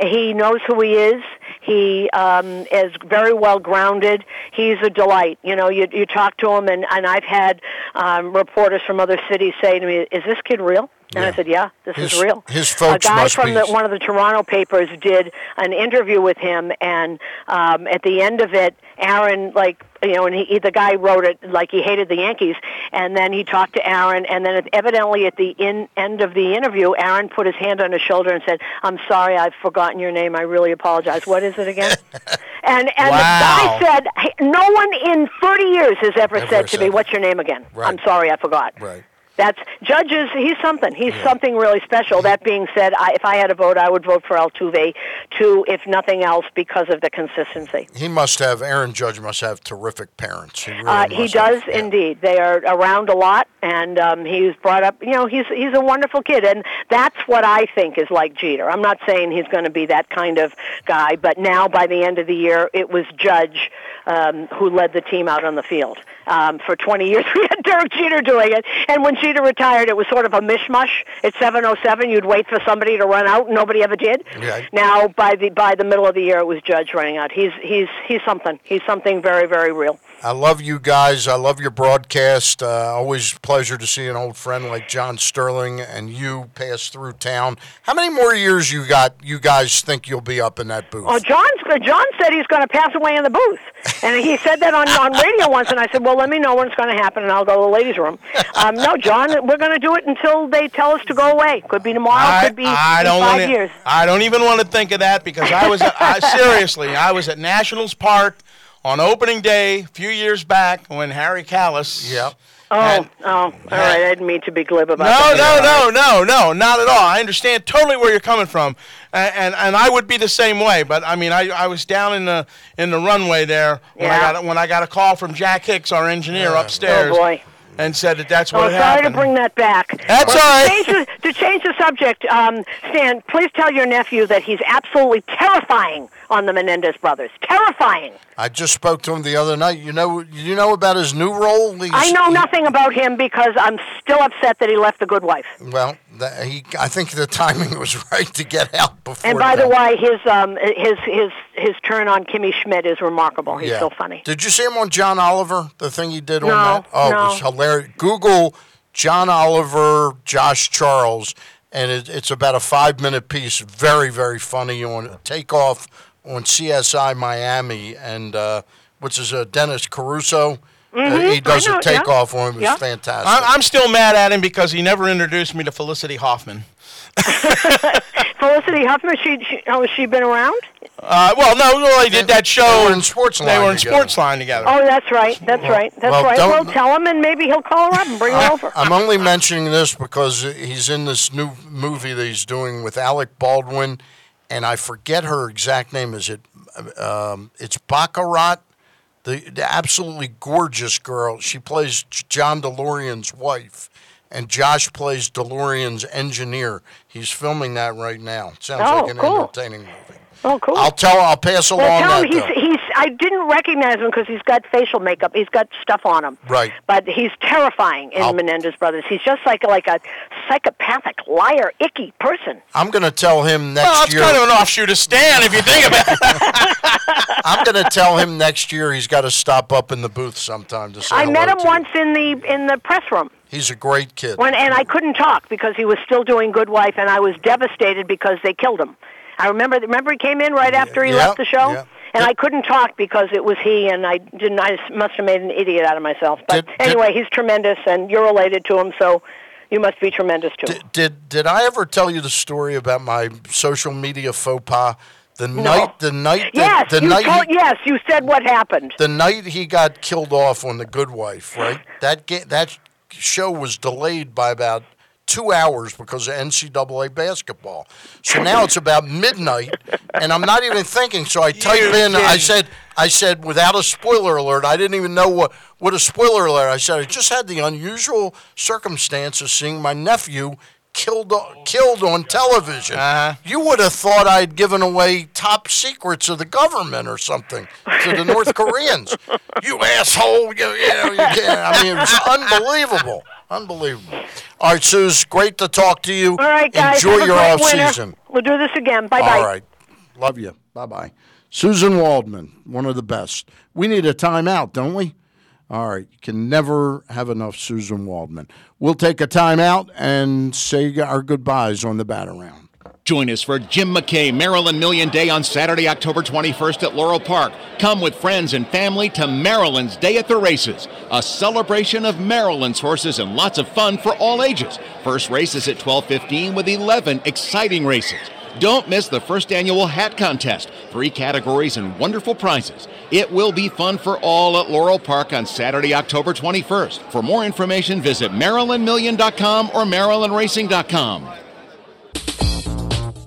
He knows who he is. He um, is very well grounded. He's a delight. You know, you you talk to him, and and I've had um, reporters from other cities say to me, "Is this kid real?" And I said, "Yeah, this His- is real." his folks a guy must from be- the, one of the Toronto papers did an interview with him, and um, at the end of it, Aaron like you know, and he, the guy wrote it like he hated the Yankees, and then he talked to Aaron, and then evidently at the in, end of the interview, Aaron put his hand on his shoulder and said, "I'm sorry, I've forgotten your name. I really apologize. What is it again?" and and Wow. the guy said, hey, "No one in 30 years has ever, Ever said to me, what's your name again? Right. I'm sorry, I forgot." Right. That's judges. He's something. He's something really special. That being said, I, if I had a vote, I would vote for Altuve, too, if nothing else, because of the consistency. He must have, Aaron Judge must have terrific parents. He, really Uh, he have. does indeed. They are around a lot, and um, he's brought up. You know, he's he's a wonderful kid, and that's what I think is like Jeter. I'm not saying he's going to be that kind of guy, but now by the end of the year, it was Judge um, who led the team out on the field. Um, for 20 years, we had Derek Jeter doing it, and when Jeter retired, it was sort of a mishmash. At 7:07, you'd wait for somebody to run out, and nobody ever did. Right. Now, by the by the middle of the year, it was Judge running out. He's he's he's something. He's something very very real. I love you guys. I love your broadcast. Uh, always a pleasure to see an old friend like John Sterling and you pass through town. How many more years you got? You guys think you'll be up in that booth? Oh, John's John said he's going to pass away in the booth, and he said that on on radio once. And I said, well, let me know when it's going to happen, and I'll go to the ladies' room. Um, no, John, we're going to do it until they tell us to go away. Could be tomorrow. I, could be I don't five wanna, years. I don't even want to think of that because I was at, I, seriously I was at Nationals Park on opening day a few years back when Harry Kalas. Yep. Oh, oh, all right. I didn't mean to be glib about No, that. no, no, no, no, not at all. I understand totally where you're coming from, and and, and I would be the same way. But I mean, I, I was down in the in the runway there when I got when I got a call from Jack Hicks, our engineer upstairs, Oh, boy. And said that that's what Oh, what sorry happened. to bring that back. That's But all right. To change, the, to change the subject, um, Stan, please tell your nephew that he's absolutely terrifying on the Menendez brothers. Terrifying. I just spoke to him the other night. You know, you know about his new role. He's- I know nothing about him because I'm still upset that he left the good wife. Well, that, he. I think the timing was right to get out before. And by that. the way, his um, his his his turn on Kimmy Schmidt is remarkable. He's Yeah. so funny. Did you see him on John Oliver? The thing he did on No, that? Oh, no. it was hilarious. Google John Oliver, Josh Charles, and it, it's about a five minute piece. Very, very funny on takeoff on CSI Miami. And uh, what's his uh, Dennis Caruso? Uh, Mhm, he does I know, a takeoff on him. It's yeah. fantastic. I, I'm still mad at him because he never introduced me to Felicity Huffman. Felicity Huffman, she, she oh, has she been around? Uh, well, no, well, they did that show. They were in Sports They were in together. Sports Night together. Oh, that's right. That's right. That's well, right. don't- Well, tell him, and maybe he'll call her up and bring her over. I'm only mentioning this because he's in this new movie that he's doing with Alec Baldwin, and I forget her exact name. Is it? Um, it's Baccarat, the, the absolutely gorgeous girl. She plays John DeLorean's wife, and Josh plays DeLorean's engineer. He's filming that right now. Sounds Oh, like an cool. entertaining movie. Oh, cool. I'll tell. I'll pass along well, tell that. him he's, though. he's. I didn't recognize him because he's got facial makeup. He's got stuff on him. Right. But he's terrifying in I'll- Menendez Brothers. He's just like like a psychopathic, liar, icky person. I'm going to tell him next Well, it's year. kind of an offshoot of Stan if you think about it. I'm going to tell him next year he's got to stop up in the booth sometime to say I met him to you. once in the in the press room. He's a great kid. When and I couldn't talk because he was still doing Good Wife, and I was devastated because they killed him. I remember. Remember, he came in right after he yeah, left the show, yeah. and I couldn't talk because it was he, and I didn't. I must have made an idiot out of myself. But Did- did- anyway, he's tremendous, and you're related to him, so you must be tremendous too. Did did I ever tell you the story about my social media faux pas? The night, the night, yes, the, the you night, told, he, yes, you said what happened. the night he got killed off on The Good Wife, right? That ga- that show was delayed by about two hours because of NCAA basketball. So now it's about midnight, and I'm not even thinking. So I type in. I said, I said without a spoiler alert. I didn't even know what what a spoiler alert. I said I just had the unusual circumstance of seeing my nephew killed o- killed on television. Uh-huh. You would have thought I'd given away top secrets of the government or something to the North Koreans. You asshole! You, you know, you. I mean, it was unbelievable, unbelievable. All right, Suze, great to talk to you. All right, guys. Enjoy have your great off winter. season. We'll do this again. Bye bye. All right, love you. Bye bye. Susan Waldman, one of the best. We need a timeout, don't we? All right, you can never have enough Susan Waldman. We'll take a timeout and say our goodbyes on the bat around. Join us for Jim McKay Maryland Million Day on Saturday, October 21st at Laurel Park. Come with friends and family to Maryland's Day at the Races, a celebration of Maryland's horses and lots of fun for all ages. First race is at 12:15 with 11 exciting races. Don't miss the first annual hat contest, three categories and wonderful prizes. It will be fun for all at Laurel Park on Saturday, October 21st. For more information, visit marylandmillion.com or marylandracing.com.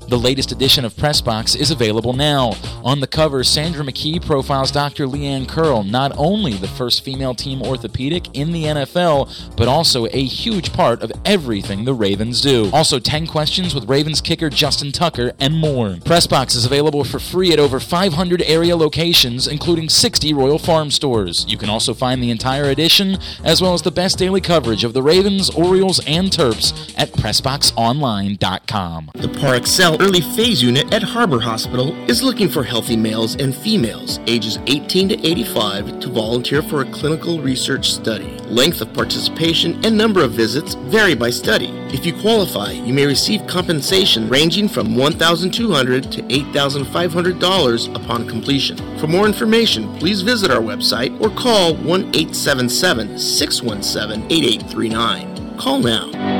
The latest edition of Pressbox is available now. On the cover, Sandra McKee profiles Dr. Leigh Ann Curl, not only the first female team orthopedic in the NFL, but also a huge part of everything the Ravens do. Also, 10 questions with Ravens kicker Justin Tucker and more. Pressbox is available for free at over 500 area locations, including 60 Royal Farm stores. You can also find the entire edition, as well as the best daily coverage of the Ravens, Orioles, and Terps at PressboxOnline.com. The Par Early Phase Unit at Harbor Hospital is looking for healthy males and females ages 18 to 85 to volunteer for a clinical research study. Length of participation and number of visits vary by study. If you qualify, you may receive compensation ranging from $1,200 to $8,500 upon completion. For more information, please visit our website or call 1 877 617 8839. Call now.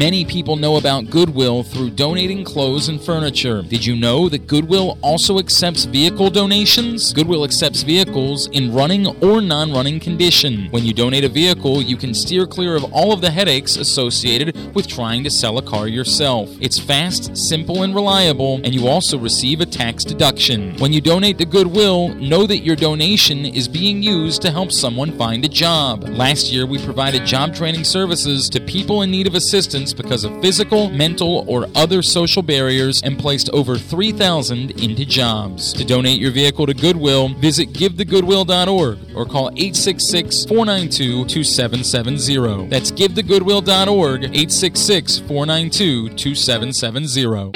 Many people know about Goodwill through donating clothes and furniture. Did you know that Goodwill also accepts vehicle donations? Goodwill accepts vehicles in running or non running condition. When you donate a vehicle, you can steer clear of all of the headaches associated with trying to sell a car yourself. It's fast, simple, and reliable, and you also receive a tax deduction. When you donate to Goodwill, know that your donation is being used to help someone find a job. Last year, we provided job training services to people in need of assistance because of physical, mental, or other social barriers and placed over 3,000 into jobs. To donate your vehicle to Goodwill, visit givethegoodwill.org or call 866 492 2770. That's givethegoodwill.org, 866 492 2770.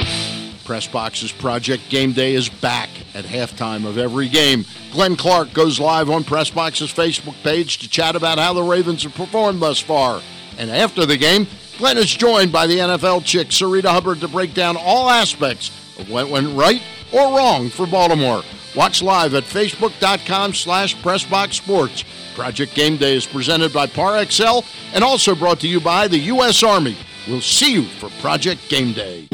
Press Box's Project Game Day is back at halftime of every game. Glenn Clark goes live on Press Box's Facebook page to chat about how the Ravens have performed thus far. And after the game, Glenn is joined by the NFL chick, Sarita Hubbard, to break down all aspects of what went right or wrong for Baltimore. Watch live at facebook.com slash pressboxsports. Project Game Day is presented by PAREXEL and also brought to you by the U.S. Army. We'll see you for Project Game Day.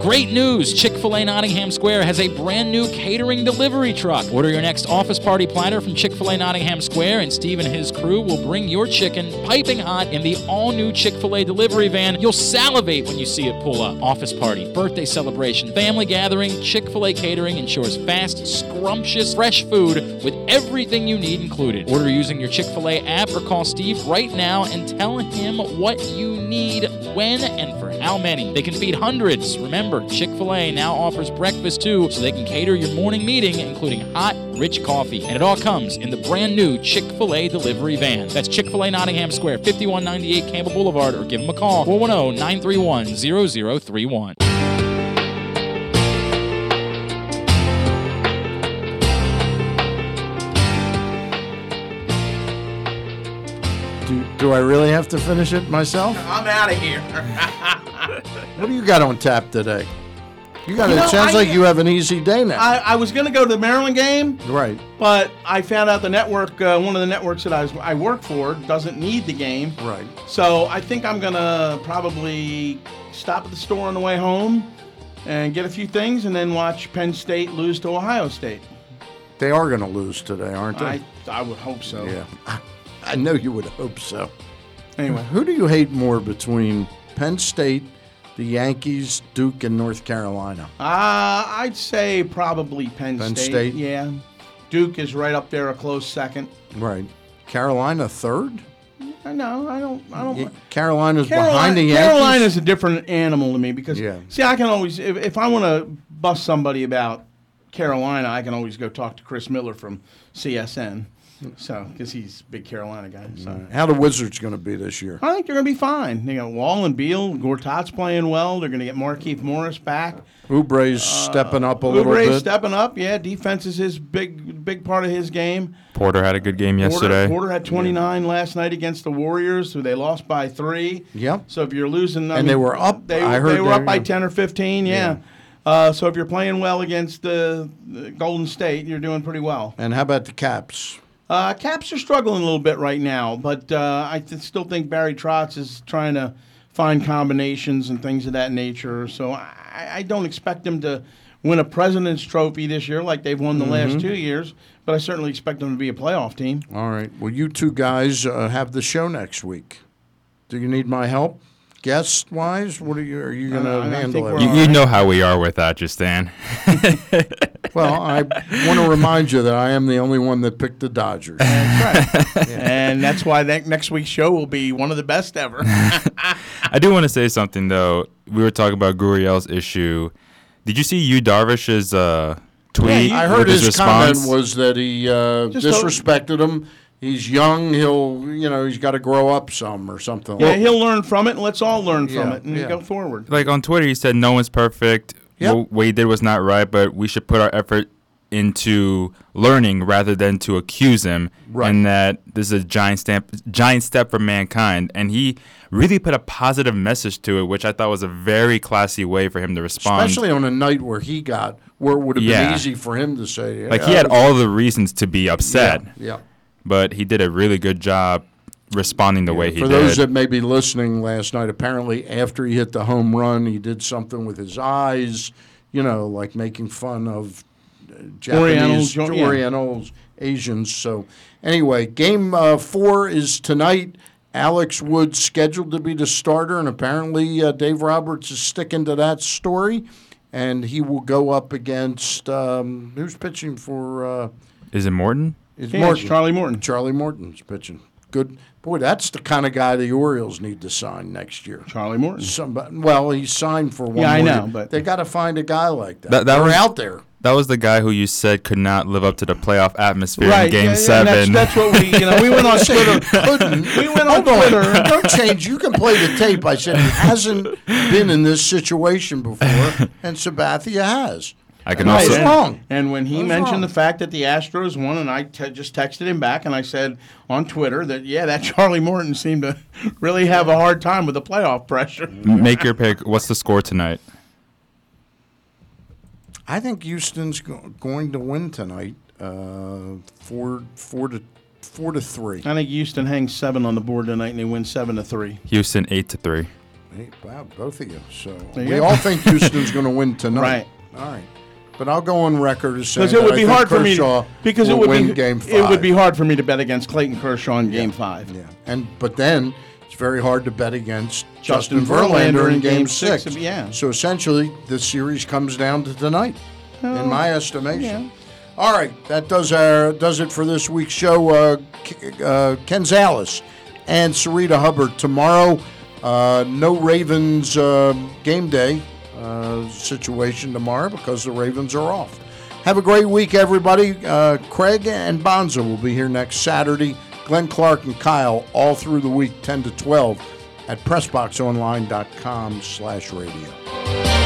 Great news! Chick fil A Nottingham Square has a brand new catering delivery truck. Order your next office party platter from Chick fil A Nottingham Square, and Steve and his crew will bring your chicken piping hot in the all new Chick fil A delivery van. You'll salivate when you see it pull up. Office party, birthday celebration, family gathering, Chick fil A catering ensures fast, scrumptious, fresh food with everything you need included. Order using your Chick fil A app or call Steve right now and tell him what you need, when, and for how many. They can feed hundreds. Remember, Chick fil A now offers breakfast too, so they can cater your morning meeting, including hot, rich coffee. And it all comes in the brand new Chick fil A delivery van. That's Chick fil A Nottingham Square, 5198 Campbell Boulevard, or give them a call, 410 931 0031. Do, do I really have to finish it myself? I'm out of here. What do you got on tap today? You got You it. sounds I- like you have an easy day now. I, I was going to go to the Maryland game, right. but I found out the network, uh, one of the networks that I, was, I work for, doesn't need the game. Right. So I think I'm going to probably stop at the store on the way home and get a few things and then watch Penn State lose to Ohio State. They are going to lose today, aren't they? I, I would hope so. Yeah. I know you would hope so. Anyway. Who do you hate more between Penn State, the Yankees, Duke, and North Carolina? Uh, I'd say probably Penn, Penn State. State? Yeah. Duke is right up there, a close second. Right. Carolina third? I know. I don't. I don't. Yeah, Carolina's Carolina, behind the Yankees. Carolina's a different animal to me because Yeah. see, I can always if, if I want to bust somebody about Carolina, I can always go talk to Chris Miller from CSN. So because he's a big Carolina guy. So. How the Wizards going to be this year? I think they're going to be fine. You got Wall and Beal, Gortat's playing well. They're going to get Markieff Morris back. Oubre's stepping up a little Oubre's bit. stepping up. Yeah, defense is his big big part of his game. Porter had a good game yesterday. Porter, Porter had 29 last night against the Warriors, who they lost by three. Yep. So if you're losing, I And mean, they were up, They, I they were up by 10 or 15. Yeah. Uh, so if you're playing well against the, the Golden State, you're doing pretty well. And how about the Caps? Uh, Caps are struggling a little bit right now, but uh, I th- still think Barry Trotz is trying to find combinations and things of that nature. So I, I don't expect them to win a President's Trophy this year like they've won the Mhm. last two years, but I certainly expect them to be a playoff team. All right. Well, you two guys uh, have the show next week. Do you need my help? Guest wise, what are you? Are you going to Uh, handle it? You, you know how we are without you, Stan. Well, I want to remind you that I am the only one that picked the Dodgers. and that's why that next week's show will be one of the best ever. I do want to say something though. We were talking about Guriel's issue. Did you see Yu Darvish's uh, tweet? I heard with his, comment was that he uh, Just disrespected him. He's young. He'll, you know, he's got to grow up some or something. yeah, he'll learn from it, and let's all learn from Yeah, it and yeah. go forward. like on Twitter, he said no one's perfect. Yep. What Wade did was not right, but we should put our effort into learning rather than to accuse him, right. and that this is a giant step, giant step for mankind. And he really put a positive message to it, which I thought was a very classy way for him to respond. Especially on a night where he got, where it would have Yeah. been easy for him to say, like he had all the reasons to be upset. Yeah, yeah. But he did a really good job responding the way he For did. For those that may be listening last night, apparently after he hit the home run, he did something with his eyes, you know, like making fun of uh, Japanese, Orientals, yeah. Asians. So, anyway, game uh, four is tonight. Alex Wood scheduled to be the starter, and apparently uh, Dave Roberts is sticking to that story, and he will go up against um, who's pitching for. Uh, Is it Morton? It's Yeah, Morton. Charlie Morton. Charlie Morton's pitching. Good boy. That's the kind of guy the Orioles need to sign next year. Charlie Morton. Somebody. Well, he's signed for one. Yeah, I know, year. but- they got to find a guy like that. That, that They're was out there. That was the guy who you said could not live up to the playoff atmosphere Right, in Game yeah, yeah, Seven. that's- that's what we- you know, we went on Twitter. Couldn't. We went on Hold on. Twitter. Don't change. You can play the tape. I said he hasn't been in this situation before, and Sabathia has. I can And I also was wrong. And when he mentioned wrong. the fact that the Astros won, and I te- just texted him back, and I said on Twitter that yeah, that Charlie Morton seemed to really have a hard time with the playoff pressure. make your pick. What's the score tonight? I think Houston's go- going to win tonight. Uh, four, four to four to three. I think Houston hangs seven on the board tonight, and they win seven to three. Houston eight to three. Hey, wow, both of you. So There we go. all think Houston's going to win tonight. Right. All right. But I'll go on record as saying Because it would be hard for me to, because it would win be game five. it would be hard for me to bet against Clayton Kershaw in Game Five. Yeah, and but then it's very hard to bet against Justin Justin, Verlander, Verlander in in Game Game Six. Six, yeah. So essentially, the series comes down to tonight, Oh, in my estimation. Yeah. All right, that does our does it for this week's show. Uh, uh, Ken Zales and Sarita Hubbard tomorrow. Uh, no Ravens uh, game day uh, situation tomorrow because the Ravens are off. Have a great week, everybody. Uh, Craig and Bonza will be here next Saturday. Glenn Clark and Kyle all through the week, 10 to 12, at PressBoxOnline.com slash radio.